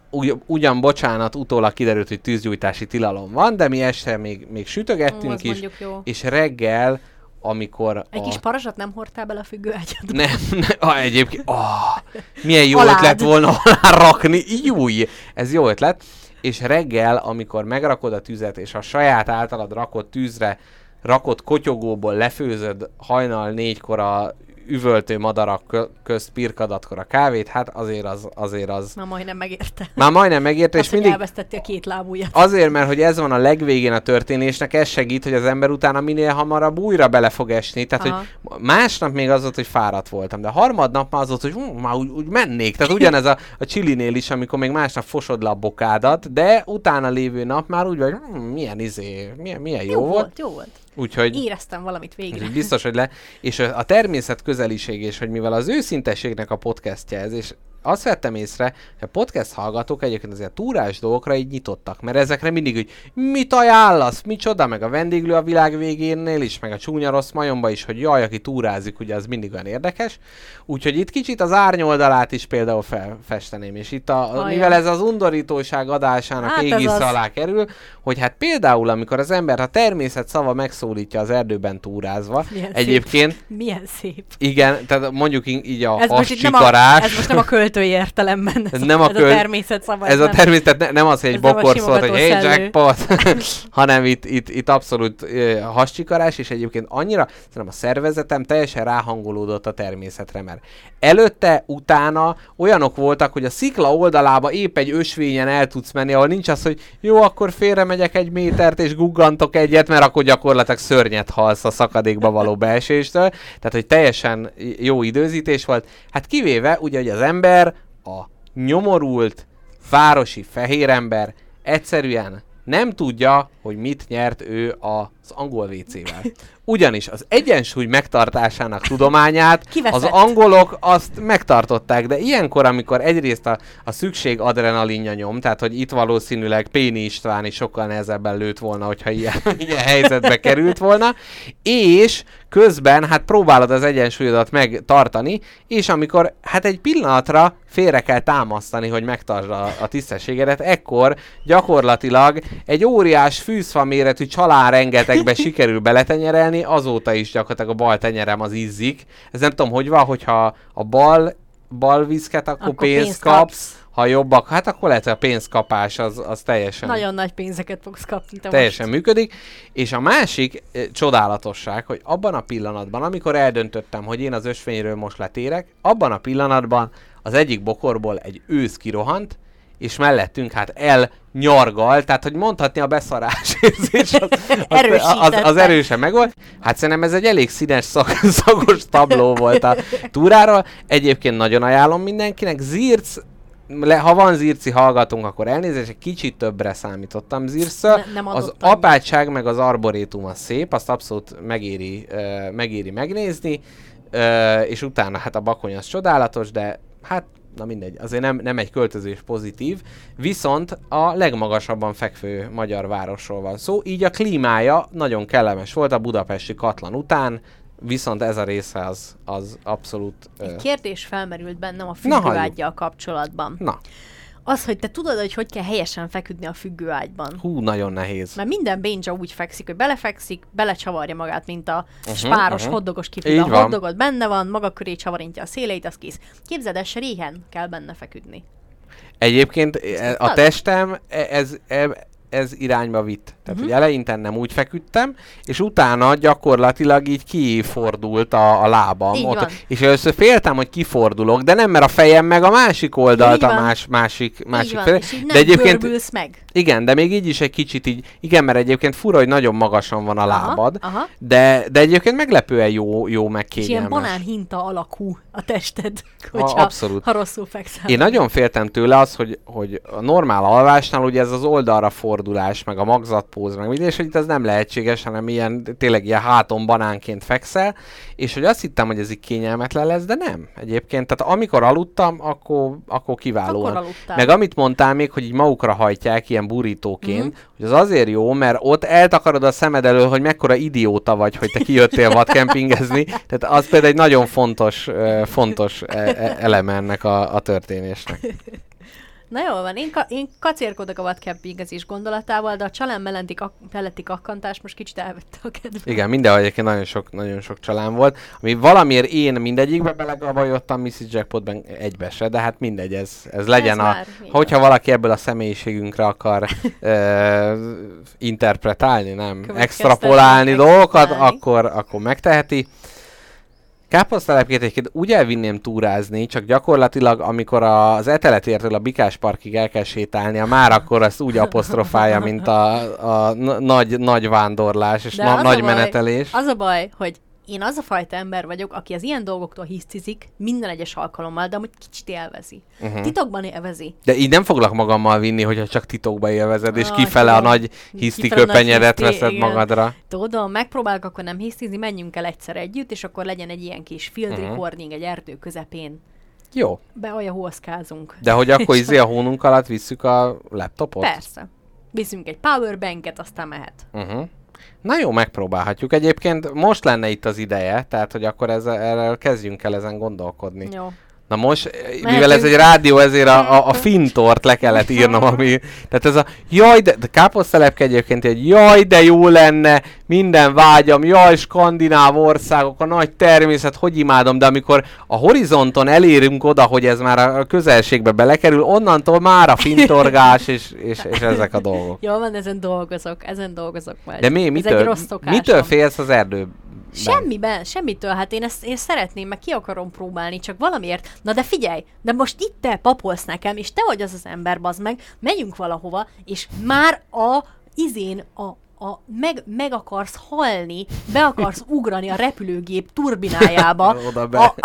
S3: ugy, ugyan bocsánat, utólag kiderült, hogy tűzgyújtási tilalom van, de mi este még, még
S4: Ó,
S3: sütögettünk
S4: az
S3: is, és reggel, amikor
S4: Egy
S3: a...
S4: kis parazsat nem hordtál bele a függőágyadba?
S3: Nem, nem, ah, egyébként, ah, milyen jó
S4: Alád.
S3: ötlet volna alá rakni, júj, ez jó ötlet. És reggel, amikor megrakod a tüzet, és a saját általad rakott tűzre rakott kotyogóból lefőzöd hajnal négykor a üvöltő madarak kö- közt pirkadatkor a kávét, hát azért az, azért az
S4: Már majdnem megérte.
S3: már majdnem megérte, és
S4: Azt,
S3: mindig
S4: elvesztette a két lábúját.
S3: Azért, mert hogy ez van a legvégén a történésnek, ez segít, hogy az ember utána minél hamarabb újra bele fog esni. Tehát,
S4: Aha.
S3: hogy másnap még az volt, hogy fáradt voltam, de harmadnap már az volt, hogy hú, már úgy, úgy mennék. Tehát ugyanez a, a csilinél is, amikor még másnap fosod le a bokádat, de utána lévő nap már úgy vagy, hm, milyen izé, milyen, milyen jó,
S4: Jó
S3: volt.
S4: volt, jó volt.
S3: Úgyhogy
S4: Éreztem valamit végre.
S3: Úgyhogy biztos, hogy le. És a természet közeliség, és hogy mivel az őszintességnek a podcastja ez, és azt vettem észre, hogy a podcast hallgatók egyébként azért túrás dolgokra így nyitottak, mert ezekre mindig, hogy mit ajánlasz, micsoda, meg a vendéglő a világ végénél is, meg a csúnya rossz majomba is, hogy jaj, aki túrázik, ugye az mindig olyan érdekes. Úgyhogy itt kicsit az árnyoldalát is például felfesteném, és itt, a,
S4: Ajaj.
S3: mivel ez az undorítóság adásának
S4: Hát az.
S3: alá kerül, hogy hát például, amikor az ember a természet szava megszólítja az erdőben túrázva,
S4: Milyen szép.
S3: egyébként
S4: Milyen szép.
S3: igen, tehát mondjuk így a
S4: Ez most, nem a, ez most nem a költői értelemben. Ez,
S3: nem a
S4: ez
S3: köl-
S4: a természet szava.
S3: ez a természet ne, nem az, hogy egy
S4: nem
S3: bokor szólt, hogy hey
S4: szellő."
S3: jackpot, hanem itt, itt, itt abszolút uh, hascsikarás, és egyébként annyira, szerintem a szervezetem teljesen ráhangolódott a természetre, mert előtte, utána olyanok voltak, hogy a szikla oldalába épp egy ösvényen el tudsz menni, ahol nincs az, hogy jó, akkor félre megyek egy métert, és guggantok egyet, mert akkor gyakorlatilag szörnyet halsz a szakadékba való beeséstől. Tehát, hogy teljesen jó időzítés volt. Hát kivéve, ugye, hogy az ember, a nyomorult, városi fehér ember egyszerűen nem tudja, hogy mit nyert ő az angol WC-vel. Ugyanis az egyensúly megtartásának tudományát
S4: Kiveszett.
S3: az angolok azt megtartották, de ilyenkor, amikor egyrészt a, a szükség adrenalinja nyom, tehát hogy itt valószínűleg Péni István is sokkal nehezebben lőtt volna, hogyha ilyen, ilyen helyzetbe került volna, és közben hát próbálod az egyensúlyodat megtartani, és amikor hát egy pillanatra félre kell támasztani, hogy megtartsd a, a tisztességedet, ekkor gyakorlatilag egy óriás fűszfa méretű csalán rengetegbe sikerül beletenyerelni, azóta is gyakorlatilag a bal tenyerem az izzik. Ez nem tudom, hogy van, hogyha a bal, bal viszket, akkor,
S4: Akkor
S3: pénzt,
S4: pénzt
S3: kapsz,
S4: kapsz.
S3: ha jobbak, hát akkor lehet, hogy a pénzkapás az, az teljesen
S4: Nagyon nagy pénzeket fogsz kapni te
S3: teljesen
S4: most.
S3: működik. És a másik eh, csodálatosság, hogy abban a pillanatban, amikor eldöntöttem, hogy én az ösvényről most letérek, abban a pillanatban az egyik bokorból egy ősz kirohant, és mellettünk hát elnyargal, tehát hogy mondhatni a beszarás érzés az, az, az, erősen megvolt. Hát szerintem ez egy elég színes szag, szagos tabló volt a túráról. Egyébként nagyon ajánlom mindenkinek. Zirc le, ha van zirci hallgatunk, akkor elnézést, egy kicsit többre számítottam zircről.
S4: Ne- nem
S3: az apátság meg az arborétum az szép, azt abszolút megéri, uh, megéri megnézni, uh, és utána hát a bakony az csodálatos, de hát na mindegy, azért nem, nem egy költözés pozitív, viszont a legmagasabban fekvő magyar városról van szó, így a klímája nagyon kellemes volt a budapesti katlan után, viszont ez a része az, az abszolút...
S4: Egy kérdés felmerült bennem a függőágyjal kapcsolatban.
S3: Na,
S4: Az, hogy te tudod, hogy hogy kell helyesen feküdni a függőágyban.
S3: hú, nagyon nehéz.
S4: Mert minden bénja úgy fekszik, hogy belefekszik, belecsavarja magát, mint a uh-huh, spáros
S3: uh-huh.
S4: hoddogos kifli. A hoddogot benne van, maga köré csavarintja a széleit, az kész. Képzeld, se réhen kell benne feküdni.
S3: Egyébként e- a testem e- ez, e- ez irányba vitt. Tehát, uh-huh. hogy eleinte nem úgy feküdtem, és utána gyakorlatilag így kifordult a, a lábam.
S4: Így van.
S3: és először féltem, hogy kifordulok, de nem, mert a fejem meg a másik oldalt,
S4: Így
S3: a más, másik, másik
S4: így
S3: De egyébként,
S4: meg.
S3: igen, de még így is egy kicsit így, igen, mert egyébként fura, hogy nagyon magasan van a
S4: Aha,
S3: lábad,
S4: aha.
S3: De, de egyébként meglepően jó, jó meg
S4: És ilyen
S3: kényelmes.
S4: banánhinta alakú a tested, hogyha,
S3: abszolút.
S4: ha rosszul fekszel.
S3: Én nagyon féltem tőle az, hogy, hogy a normál alvásnál ugye ez az oldalra fordulás, meg a magzatpóz, meg minden, és hogy itt ez nem lehetséges, hanem ilyen, tényleg ilyen háton banánként fekszel, és hogy azt hittem, hogy ez így kényelmetlen lesz, de nem. Egyébként, tehát amikor aludtam, akkor, akkor kiválóan.
S4: Akkor aludtál.
S3: meg amit mondtál még, hogy így magukra hajtják ilyen burítóként,
S4: Mhm.
S3: mm. hogy az azért jó, mert ott eltakarod a szemed elől, hogy mekkora idióta vagy, hogy te kijöttél vadkempingezni. Tehát az például egy nagyon fontos, fontos e- e- eleme ennek a, a történésnek.
S4: Na jól van, én, ka- én kacérkodok a vadkempingezés gondolatával, de a csalán melletti, kak- melletti kakkantás most kicsit elvette a kedvem.
S3: Igen, mindenhol egyébként nagyon sok, nagyon sok csalán volt, ami valamiért én mindegyikbe belegabajottam, Mrs. Jackpotban egybe se, de hát mindegy, ez, ez legyen
S4: Ez
S3: a...
S4: már,
S3: Hogyha valaki ebből a személyiségünkre akar ö, interpretálni, nem extrapolálni dolgokat, akkor, akkor megteheti. Káposztelepkét egyébként úgy elvinném túrázni, csak gyakorlatilag, amikor az eteletértől a Bikás parkig el kell sétálnia, már akkor azt úgy apostrofálja, mint a, a nagy, nagy vándorlás és
S4: De
S3: na- nagy
S4: baj-
S3: menetelés.
S4: Az a baj, hogy én az a fajta ember vagyok, aki az ilyen dolgoktól hisztizik minden egyes alkalommal, de amúgy kicsit élvezi. Uh-huh. Titokban élvezi.
S3: De így nem foglak magammal vinni, hogyha csak titokba élvezed, és
S4: Ah,
S3: kifele a nagy hiszti köpenyedet veszed
S4: igen.
S3: magadra.
S4: Tudom, megpróbálok akkor nem hisztizni, menjünk el egyszer együtt, és akkor legyen egy ilyen kis field
S3: Mhm.
S4: recording egy erdő közepén.
S3: Jó.
S4: Be ajahózkázunk.
S3: De hogy akkor izé a hónunk alatt visszük a laptopot?
S4: Persze. Viszünk egy powerbanket, aztán mehet.
S3: Uh-huh. Na jó, megpróbálhatjuk. Egyébként most lenne itt az ideje, tehát hogy akkor ezzel, erről kezdjünk el ezen gondolkodni.
S4: Jó.
S3: Na most, eh, mivel ez egy rádió, ezért a, a, a fintort le kellett írnom, ami... Tehát ez a jaj, de, de káposztelepke egyébként egy jaj, de jó lenne, minden vágyam, jaj, skandináv országok, a nagy természet, hogy imádom, de amikor a horizonton elérünk oda, hogy ez már a közelségbe belekerül, onnantól már a fintorgás és, és, és ezek a dolgok.
S4: Jó van, ezen dolgozok, ezen dolgozok majd.
S3: De mi,
S4: Ez
S3: mitől,
S4: rossz szokásom.
S3: mitől félsz az erdőben?
S4: Semmiben, semmitől, hát én ezt én szeretném, meg ki akarom próbálni, csak valamiért. Na de figyelj, de most itt te papolsz nekem, és te vagy az az ember, bazd meg, megyünk valahova, és már a izén a a, meg, meg akarsz halni, be akarsz ugrani a repülőgép turbinájába,
S3: Oda be.
S4: a,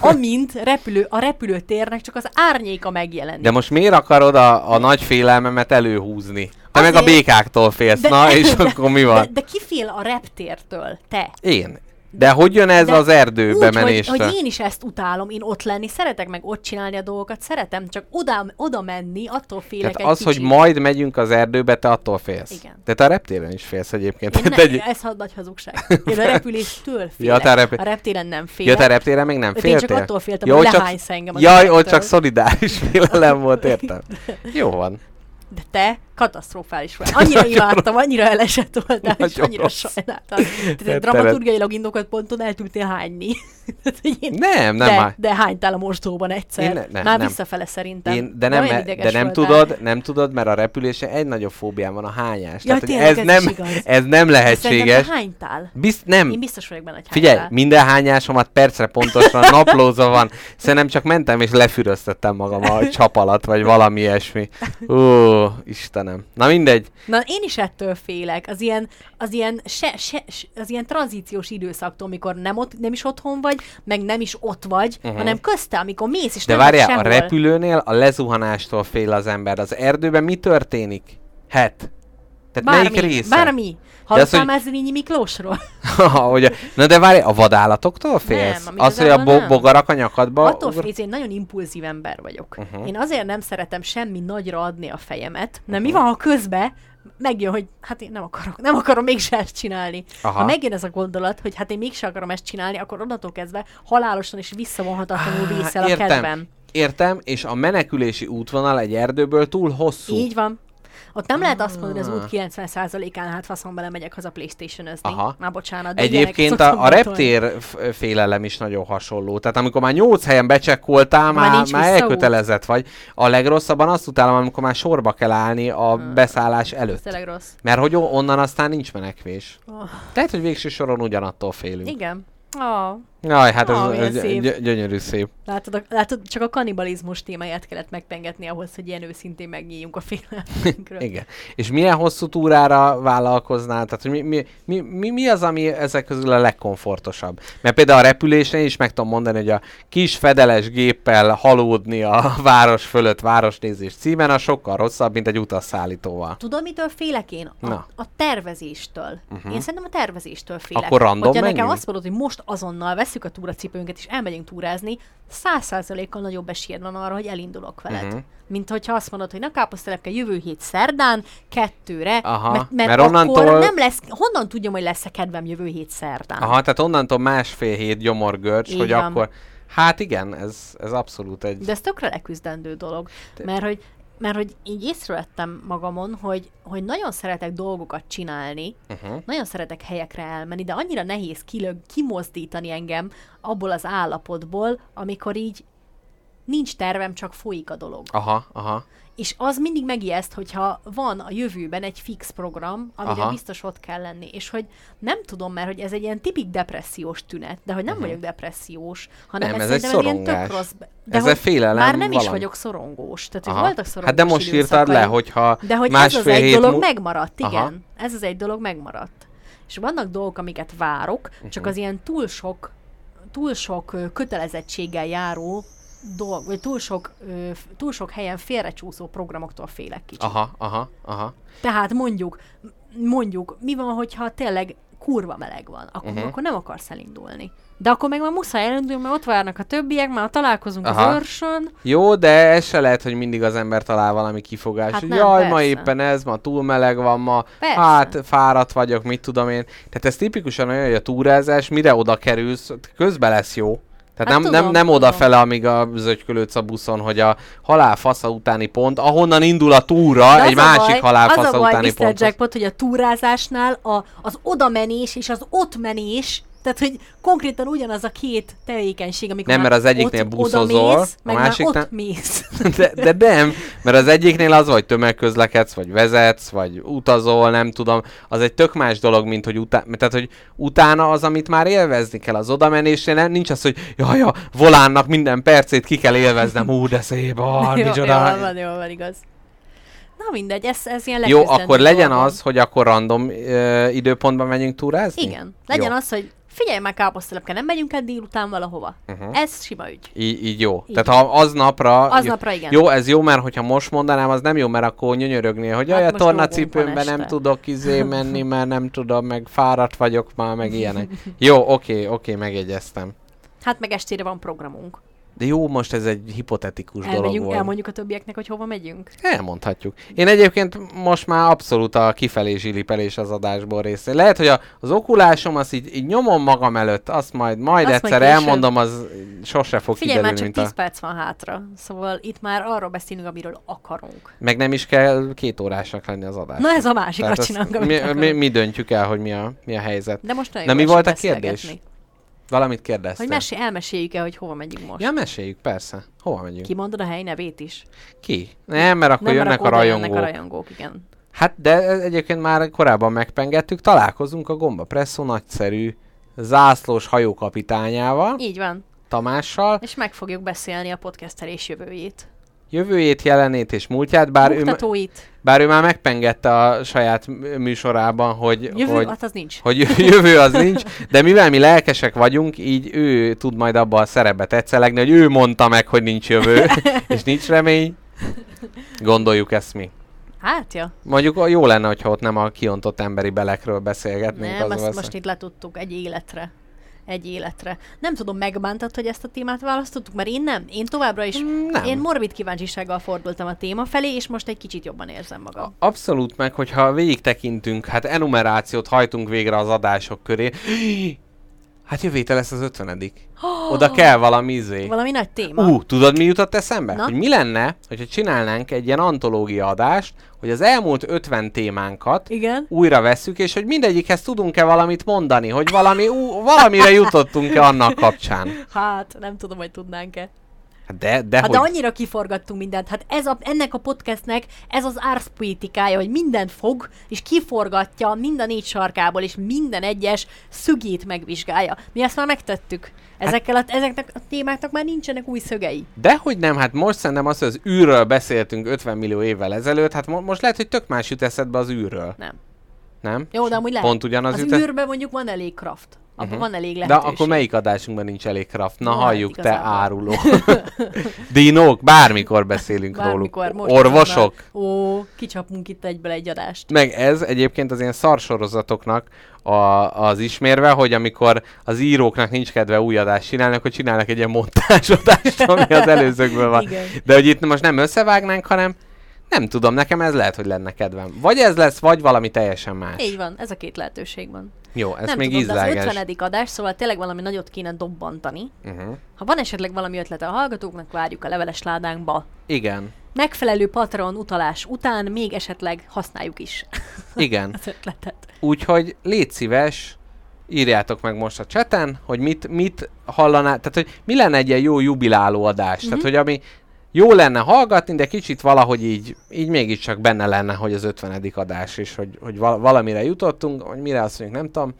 S4: amint repülő, a repülőtérnek csak az árnyéka megjelenik.
S3: De most miért akarod a, a nagy félelmemet előhúzni? Te meg a
S4: Azért-
S3: békáktól félsz, na és akkor mi van?
S4: De, de ki fél a reptértől? Te.
S3: Én. De hogy jön ez
S4: De
S3: az erdőbe
S4: úgy, hogy,
S3: menéstől?
S4: hogy én is ezt utálom, én ott lenni, szeretek meg ott csinálni a dolgokat, szeretem csak oda, oda menni, attól félek
S3: Tehát az, hogy
S4: kicsit.
S3: majd megyünk az erdőbe, te attól félsz.
S4: Igen.
S3: De te a reptéren is félsz egyébként.
S4: Én
S3: Tehát
S4: ne,
S3: egy...
S4: ez ha nagy hazugság. Én a repüléstől
S3: Ja,
S4: félek.
S3: te a repü-
S4: A reptéren nem
S3: Ja,
S4: félek.
S3: te reptéren még nem
S4: Én
S3: féltél?
S4: csak attól féltem,
S3: Jó,
S4: hogy
S3: csak-
S4: lehánysz engem
S3: Jaj, ott csak szolidáris félelem volt, értem. Jó van.
S4: De te katasztrofális vagy. Annyira imádtam, annyira elesett voltál, és annyira sajnáltam. Tehát
S3: Te-
S4: dramaturgiailag indokolt ponton el tudtél hányni.
S3: Nem, nem
S4: de,
S3: hány.
S4: de hánytál a mosdóban egyszer.
S3: Én ne- ne-
S4: Már
S3: nem.
S4: visszafele szerintem.
S3: Én, de nem, me-
S4: ideges
S3: de nem tudod, nem tudod, mert a repülése egy nagyobb fóbiám van a hányás.
S4: Ja,
S3: Tehát,
S4: tényleg,
S3: ez,
S4: ez
S3: nem, ez nem
S4: De
S3: lehetséges.
S4: te hánytál?
S3: Bizt, nem.
S4: Én biztos vagyok benne, hogy
S3: Figyelj,
S4: hánytál.
S3: minden hányásomat percre pontosan naplózva van. Szerintem csak mentem és lefüröztettem magam a csap alatt, vagy valami ilyesmi. Ó, Istenem. Na mindegy.
S4: Na én is ettől félek, az ilyen, az ilyen, se, se, az ilyen tranzíciós időszaktól, amikor nem, ott, nem is otthon vagy, meg nem is ott vagy, uh-huh. hanem közte, amikor mész, és
S3: Mhm. De
S4: nem
S3: várjál, a repülőnél a lezuhanástól fél az ember. Az erdőben mi történik? Het. Tehát
S4: Bármi,
S3: melyik része?
S4: bármi.
S3: Az,
S4: Hallottál
S3: hogy-
S4: már Zrínyi Miklósról?
S3: hogy, na de várj, a vadállatoktól félsz?
S4: Nem,
S3: az, hogy a bo- bogarak a nyakadba...
S4: Attól
S3: ugr-
S4: fél, én nagyon impulzív ember vagyok. Uh-huh. Én azért nem szeretem semmi nagyra adni a fejemet, mert mi van, ha közben megjön, hogy hát én nem akarok, nem akarom mégse ezt csinálni.
S3: Aha.
S4: Ha megjön ez a gondolat, hogy hát én mégse akarom ezt csinálni, akkor onnantól kezdve halálosan és visszavonhatatlanul vészel a
S3: értem,
S4: kedvem.
S3: Értem, és a menekülési útvonal egy erdőből túl hosszú.
S4: Így van. Ott nem lehet azt mondani,
S3: Ah.
S4: hogy az út 90%-án hát faszom bele megyek haza Playstation-özni.
S3: Aha.
S4: Már bocsánat. de
S3: Egyébként a, a reptér félelem is nagyon hasonló. Tehát amikor már nyolc helyen becsekkoltál,
S4: Már
S3: már, már elkötelezett vagy. A legrosszabban azt utálom, amikor már sorba kell állni a
S4: Hmm.
S3: beszállás
S4: Ez
S3: előtt.
S4: tényleg rossz.
S3: Mert hogy onnan aztán nincs menekvés.
S4: Oh.
S3: Tehát, hogy végső soron ugyanattól félünk.
S4: Igen. Oh.
S3: Jaj, hát ez,
S4: Ó, milyen
S3: ez
S4: szép.
S3: gy- gyönyörű szép.
S4: Látod, a- látod, csak a kanibalizmus témáját kellett megpengetni ahhoz, hogy ilyen őszintén megnyíljunk a félelmünkről.
S3: Igen. És milyen hosszú túrára vállalkoznál? Tehát, hogy mi, mi, mi, mi, mi az, ami ezek közül a legkomfortosabb? Mert például a repülésen is meg tudom mondani, hogy a kis fedeles géppel halódni a város fölött városnézés címen, az sokkal rosszabb, mint egy utasszállítóval.
S4: Tudod, mitől félek én? A,
S3: Na.
S4: a tervezéstől. Uh-huh. Én szerintem a tervezéstől félek.
S3: Akkor random
S4: Hogyha nekem azt mondod, hogy most azonnal veszük a túracipőnket és elmegyünk túrázni, száz százalékkal nagyobb esélyed van arra, hogy elindulok veled. Uh-huh. Mint hogyha azt mondod, hogy na káposztelepke jövő hét szerdán, kettőre,
S3: Aha,
S4: mert, mert,
S3: mert
S4: akkor
S3: onnantól-
S4: nem lesz, honnan tudjam, hogy lesz-e kedvem jövő hét szerdán?
S3: Aha, tehát onnantól másfél hét gyomorgörcs,
S4: Így
S3: hogy akkor... Hát igen, ez, ez abszolút egy...
S4: De ez tökre leküzdendő dolog, mert hogy, mert hogy így észrevettem magamon, hogy, hogy nagyon szeretek dolgokat csinálni,
S3: Uh-huh.
S4: nagyon szeretek helyekre elmenni, de annyira nehéz kilög, kimozdítani engem abból az állapotból, amikor így nincs tervem, csak folyik a dolog.
S3: Aha, aha.
S4: És az mindig megijeszt, hogyha van a jövőben egy fix program, amire
S3: Aha.
S4: biztos ott kell lenni. És hogy nem tudom, mert hogy ez egy ilyen tipik depressziós tünet, de hogy nem vagyok depressziós, hanem.
S3: Nem,
S4: ez,
S3: ez egy
S4: szerintem ilyen tök
S3: szorongás.
S4: rossz. De
S3: Ez egy félelem
S4: Már nem is
S3: valami.
S4: vagyok szorongós. Tehát, hogy
S3: Aha.
S4: voltak szorongós
S3: Hát de most írtad le, hogyha
S4: De hogy ez az egy dolog
S3: mú-
S4: megmaradt, igen.
S3: Aha.
S4: Ez az egy dolog megmaradt. És vannak dolgok, amiket várok, csak
S3: Mhm.
S4: az ilyen túl sok, túl sok kötelezettséggel járó dolg, vagy túl sok, ö, túl sok helyen félrecsúszó programoktól félek kicsit.
S3: Aha, aha, aha.
S4: Tehát mondjuk, mondjuk, mi van, hogyha tényleg kurva meleg van, akkor, uh-huh. akkor nem akarsz elindulni. De akkor meg már muszáj elindulni, mert ott várnak a többiek, már találkozunk
S3: Aha.
S4: az őrsön.
S3: Jó, de ez se lehet, hogy mindig az ember talál valami kifogást.
S4: Hát nem,
S3: Jaj, ma
S4: persze.
S3: éppen ez, ma túl meleg van, ma
S4: Persze.
S3: hát fáradt vagyok, mit tudom én. Tehát ez tipikusan olyan, hogy a túrázás, mire oda kerülsz, közben lesz jó. Tehát
S4: Hát
S3: nem,
S4: tudom,
S3: nem, nem odafele, amíg a zögykölődsz a buszon, hogy a halál fasza utáni pont, ahonnan indul a túra,
S4: De
S3: egy másik
S4: baj,
S3: halál
S4: Az a baj,
S3: utáni pont.
S4: Jackpot, hogy a túrázásnál a, az odamenés és az ott menés, tehát hogy konkrétan ugyanaz a két tevékenység, amikor
S3: Nem, mert az egyiknél
S4: ott
S3: buszozol,
S4: odamész,
S3: a
S4: meg
S3: másiknál-
S4: már ott mész.
S3: De, de nem, mert az egyiknél az vagy tömegközlekedsz, vagy vezetsz, vagy utazol, nem tudom, az egy tök más dolog, mint hogy utána, tehát hogy utána az, amit már élvezni kell az odamenésnél, nem, nincs az, hogy jaj, a volánnak minden percét ki kell élveznem, ú, de szép, ah,
S4: jó,
S3: micsoda.
S4: van, jó, van, igaz. Na mindegy, ez, ez ilyen
S3: Jó, akkor legyen
S4: dolgom.
S3: az, hogy akkor random ö, időpontban menjünk túrázni?
S4: Igen, legyen
S3: jó.
S4: az, hogy figyelj már káposztelepke, nem megyünk el délután valahova.
S3: Uh-huh.
S4: Ez sima ügy.
S3: Így, így jó.
S4: Így.
S3: Tehát ha aznapra...
S4: Aznapra igen.
S3: Jó, ez jó, mert hogyha most mondanám, az nem jó, mert akkor nyönyörögnél, hogy
S4: Hát
S3: a tornacipőmben nem tudok izé menni, mert nem tudom, meg fáradt vagyok már, meg ilyenek. Jó, oké, oké, megjegyeztem.
S4: Hát meg estére van programunk.
S3: De jó, most ez egy hipotetikus dolog
S4: Elmegyünk,
S3: volt.
S4: elmondjuk a többieknek, hogy hova megyünk.
S3: Elmondhatjuk. Én egyébként most már abszolút a kifelé zsilipelés az adásból része. Lehet, hogy a, az okulásom, azt így, így nyomom magam előtt, azt majd, majd
S4: Azt
S3: egyszer
S4: majd később.
S3: elmondom, az sose fog
S4: Figyelj, már
S3: kiderülni,
S4: csak
S3: mint
S4: 10
S3: a...
S4: perc van hátra. Szóval itt már arról beszélünk, amiről akarunk.
S3: Meg nem is kell két órásnak lenni az adás.
S4: Na ez a másik, azt csinálunk,
S3: mi, mi, mi, döntjük el, hogy mi a, mi a helyzet.
S4: De most
S3: Na, mi volt a
S4: beszélgetni.
S3: Valamit kérdeztem.
S4: Hogy mesé, elmeséljük el, hogy hova megyünk most.
S3: Ja, meséljük, persze. Hova megyünk? Ki?
S4: Kimondod a hely nevét is?
S3: Ki? Nem, mert akkor
S4: Nem,
S3: jönnek
S4: mert
S3: a
S4: oda jönnek
S3: rajongók.
S4: a rajongók, igen.
S3: Hát, de egyébként már korábban megpengettük, találkozunk a Gomba Presszó nagyszerű zászlós hajókapitányával,
S4: Így van.
S3: Tamással.
S4: És meg fogjuk beszélni a podcastelés jövőjét.
S3: Jövőjét, jelenét és múltját, bár ő, bár ő már megpengette a saját műsorában, hogy,
S4: Jövő,
S3: hogy,
S4: hát az nincs.
S3: hogy jövő az nincs, de mivel mi lelkesek vagyunk, így ő tud majd abba a szerepbe tetszelegni, hogy ő mondta meg, hogy nincs jövő, és nincs remény. Gondoljuk ezt mi.
S4: Hát, ja.
S3: Mondjuk jó lenne, hogyha ott nem a kiontott emberi belekről beszélgetnénk.
S4: Nem,
S3: az
S4: ezt
S3: valószínű-
S4: most itt letudtuk egy életre. Egy életre. Nem tudom, megbántad, hogy ezt a témát választottuk, mert én nem. Én továbbra is,
S3: Mm, nem.
S4: én morbid kíváncsisággal fordultam a téma felé, és most egy kicsit jobban érzem magam.
S3: Abszolút meg, hogyha végig tekintünk, hát enumerációt hajtunk végre az adások köré. Hát jövő lesz az ötvenedik. Oda kell valami izé.
S4: Valami nagy téma.
S3: Ú, uh, tudod mi jutott eszembe?
S4: Na?
S3: Hogy mi lenne, hogyha csinálnánk egy ilyen antológia adást, hogy az elmúlt 50 témánkat
S4: Igen.
S3: újra vesszük, és hogy mindegyikhez tudunk-e valamit mondani, hogy valami, ú, valamire jutottunk-e annak kapcsán.
S4: Hát, nem tudom, hogy tudnánk-e.
S3: Hát De, de,
S4: Hát de
S3: hogy...
S4: annyira kiforgattunk mindent. Hát ez a, ennek a podcastnek ez az árszpolitikája, hogy mindent fog, és kiforgatja minden négy sarkából, és minden egyes szögét megvizsgálja. Mi ezt már megtettük. Ezekkel a, ezeknek a témáknak már nincsenek új szögei.
S3: Dehogy nem, hát most szerintem az, hogy az űrről beszéltünk 50 millió évvel ezelőtt, hát mo- most lehet, hogy tök más jut eszedbe az űrről.
S4: Nem.
S3: Nem?
S4: Jó, de amúgy lehet.
S3: Pont ugyanaz
S4: Az
S3: jut esz-
S4: űrben mondjuk van elég craft. Abban
S3: Mhm.
S4: van elég
S3: De
S4: lehetőség.
S3: akkor melyik adásunkban nincs elég kraft? Na,
S4: Hát,
S3: halljuk, te
S4: igazából.
S3: áruló. Dinók, bármikor beszélünk
S4: Bármikor,
S3: róluk.
S4: most
S3: Orvosok.
S4: azonnal. Ó, kicsapunk itt egyből egy adást.
S3: Meg ez egyébként az ilyen szarsorozatoknak a, az ismérve, hogy amikor az íróknak nincs kedve új adást csinálni, akkor csinálnak egy ilyen montásodást, ami az előzőkből van.
S4: Igen.
S3: De hogy itt most nem összevágnánk, hanem nem tudom, nekem ez lehet, hogy lenne kedvem. Vagy ez lesz, vagy valami teljesen más.
S4: Így van, ez a két lehetőség van.
S3: Jó, ez
S4: nem
S3: még
S4: tudom, de az
S3: ízláges.
S4: 50. adás, szóval tényleg valami nagyot kéne dobbantani.
S3: Uh-huh.
S4: Ha van esetleg valami ötlete a hallgatóknak, várjuk a leveles ládánkba.
S3: Igen,
S4: Megfelelő Patreon utalás után még esetleg használjuk is
S3: igen.
S4: az ötletet.
S3: Úgyhogy légy szíves, írjátok meg most a cseten, hogy mit, mit hallaná, tehát hogy mi lenne egy ilyen jó jubiláló adás.
S4: Mhm.
S3: Tehát, hogy ami jó lenne hallgatni, de kicsit valahogy így, így mégiscsak benne lenne, hogy az 50. adás is, hogy, hogy val- valamire jutottunk, hogy mire azt mondjuk, nem tudom,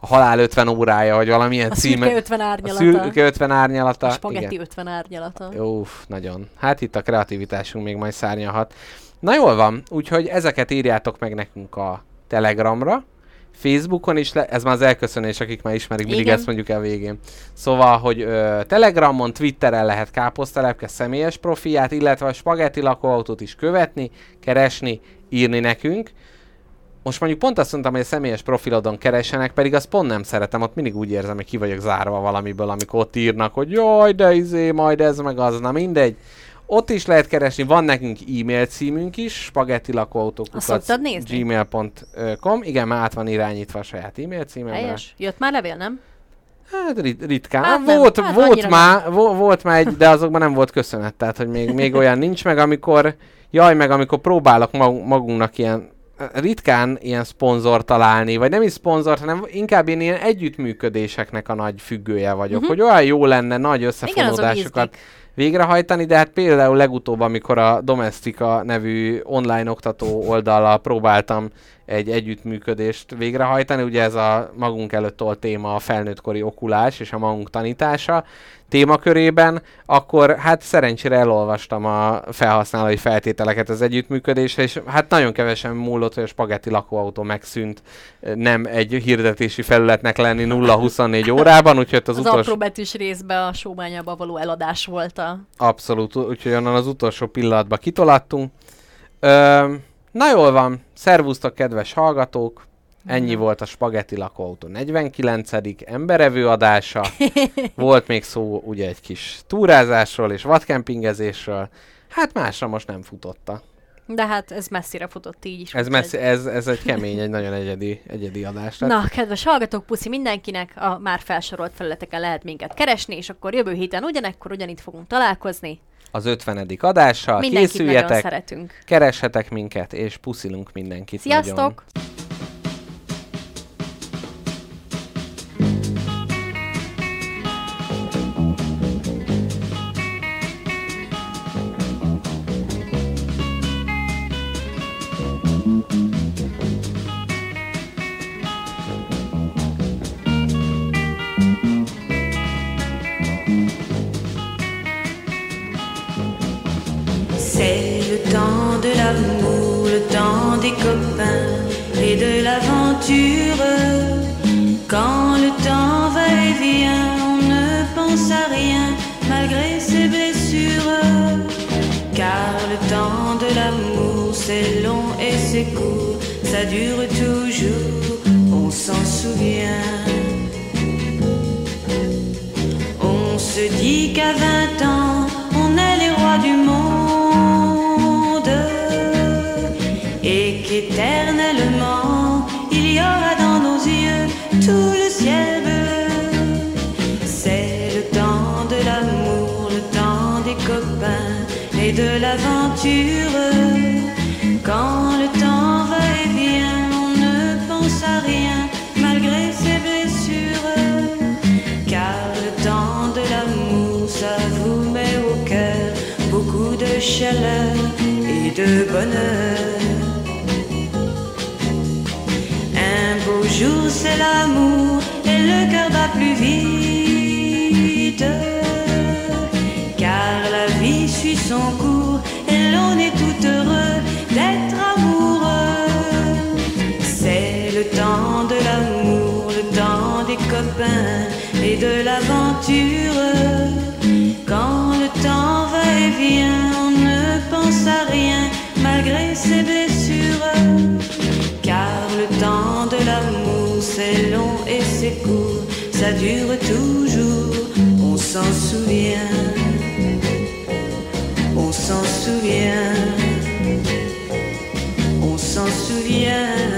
S3: a halál 50 órája, vagy valamilyen
S4: A
S3: címe.
S4: szürke 50
S3: a
S4: árnyalata.
S3: szürke 50 árnyalata.
S4: A spagetti
S3: igen.
S4: 50 árnyalata.
S3: Uff, nagyon. Hát itt a kreativitásunk még majd szárnyalhat. Na jól van, úgyhogy ezeket írjátok meg nekünk a Telegramra, Facebookon is, le, ez már az elköszönés, akik már ismerik, mindig
S4: Igen.
S3: ezt mondjuk el végén. Szóval, hogy ö, Telegramon, Twitteren lehet káposztelepke személyes profiát, illetve a spagetti lakóautót is követni, keresni, írni nekünk. Most mondjuk pont azt mondtam, hogy a személyes profilodon keressenek, pedig azt pont nem szeretem, ott mindig úgy érzem, hogy ki vagyok zárva valamiből, amikor ott írnak, hogy jaj, de izé, majd ez meg az, na mindegy. Ott is lehet keresni, van nekünk e-mail címünk is,
S4: nézni?
S3: gmail.com, igen, már át van irányítva a saját e-mail címemre.
S4: Helyes? Jött már levél, nem?
S3: Hát rit- ritkán.
S4: Hát
S3: Hát
S4: nem,
S3: volt,
S4: hát
S3: volt, már, vo- volt már egy, de azokban nem volt köszönet, tehát hogy még, még olyan nincs meg, amikor, jaj, meg amikor próbálok mag- magunknak ilyen ritkán ilyen szponzor találni, vagy nem is szponzor, hanem inkább én ilyen együttműködéseknek a nagy függője vagyok, uh-huh. hogy olyan jó lenne nagy
S4: Igen,
S3: összefonódásokat
S4: ízlik.
S3: Végrehajtani, de hát például legutóbb, amikor a Domestika nevű online oktató oldallal próbáltam egy együttműködést végrehajtani, ugye ez a magunk előtt tolt téma a felnőttkori okulás és a magunk tanítása témakörében, akkor hát szerencsére elolvastam a felhasználói feltételeket az együttműködésre, és hát nagyon kevesen múlott, hogy a spagetti lakóautó megszűnt nem egy hirdetési felületnek lenni 0-24 órában, úgyhogy az,
S4: Az,
S3: utolsó...
S4: apró betűs részbe a sóbányába való eladás volt a...
S3: Abszolút, úgyhogy onnan az utolsó pillanatban kitolattunk. Ö, na jól van, szervusztok kedves hallgatók, ennyi volt a Spagetti Lakóautó 49. emberevő adása. Volt még szó ugye egy kis túrázásról és vadkempingezésről. Hát másra most nem futotta.
S4: De hát ez messzire futott így is.
S3: Ez, messzi, ez, ez egy kemény, egy nagyon egyedi, egyedi adás. lett.
S4: Na, kedves hallgatók, puszi mindenkinek, a már felsorolt felületeken lehet minket keresni, és akkor jövő héten ugyanekkor ugyanitt fogunk találkozni.
S3: Az 50. adással
S4: Mindenkit nagyon
S3: készüljetek,
S4: szeretünk.
S3: keressetek minket, és puszilunk mindenkit.
S4: Sziasztok!
S3: Nagyon.
S2: et de
S1: bonheur. Un beau jour, c'est l'amour et le cœur va plus vite. dure toujours, on s'en souvient, on s'en souvient, on s'en souvient.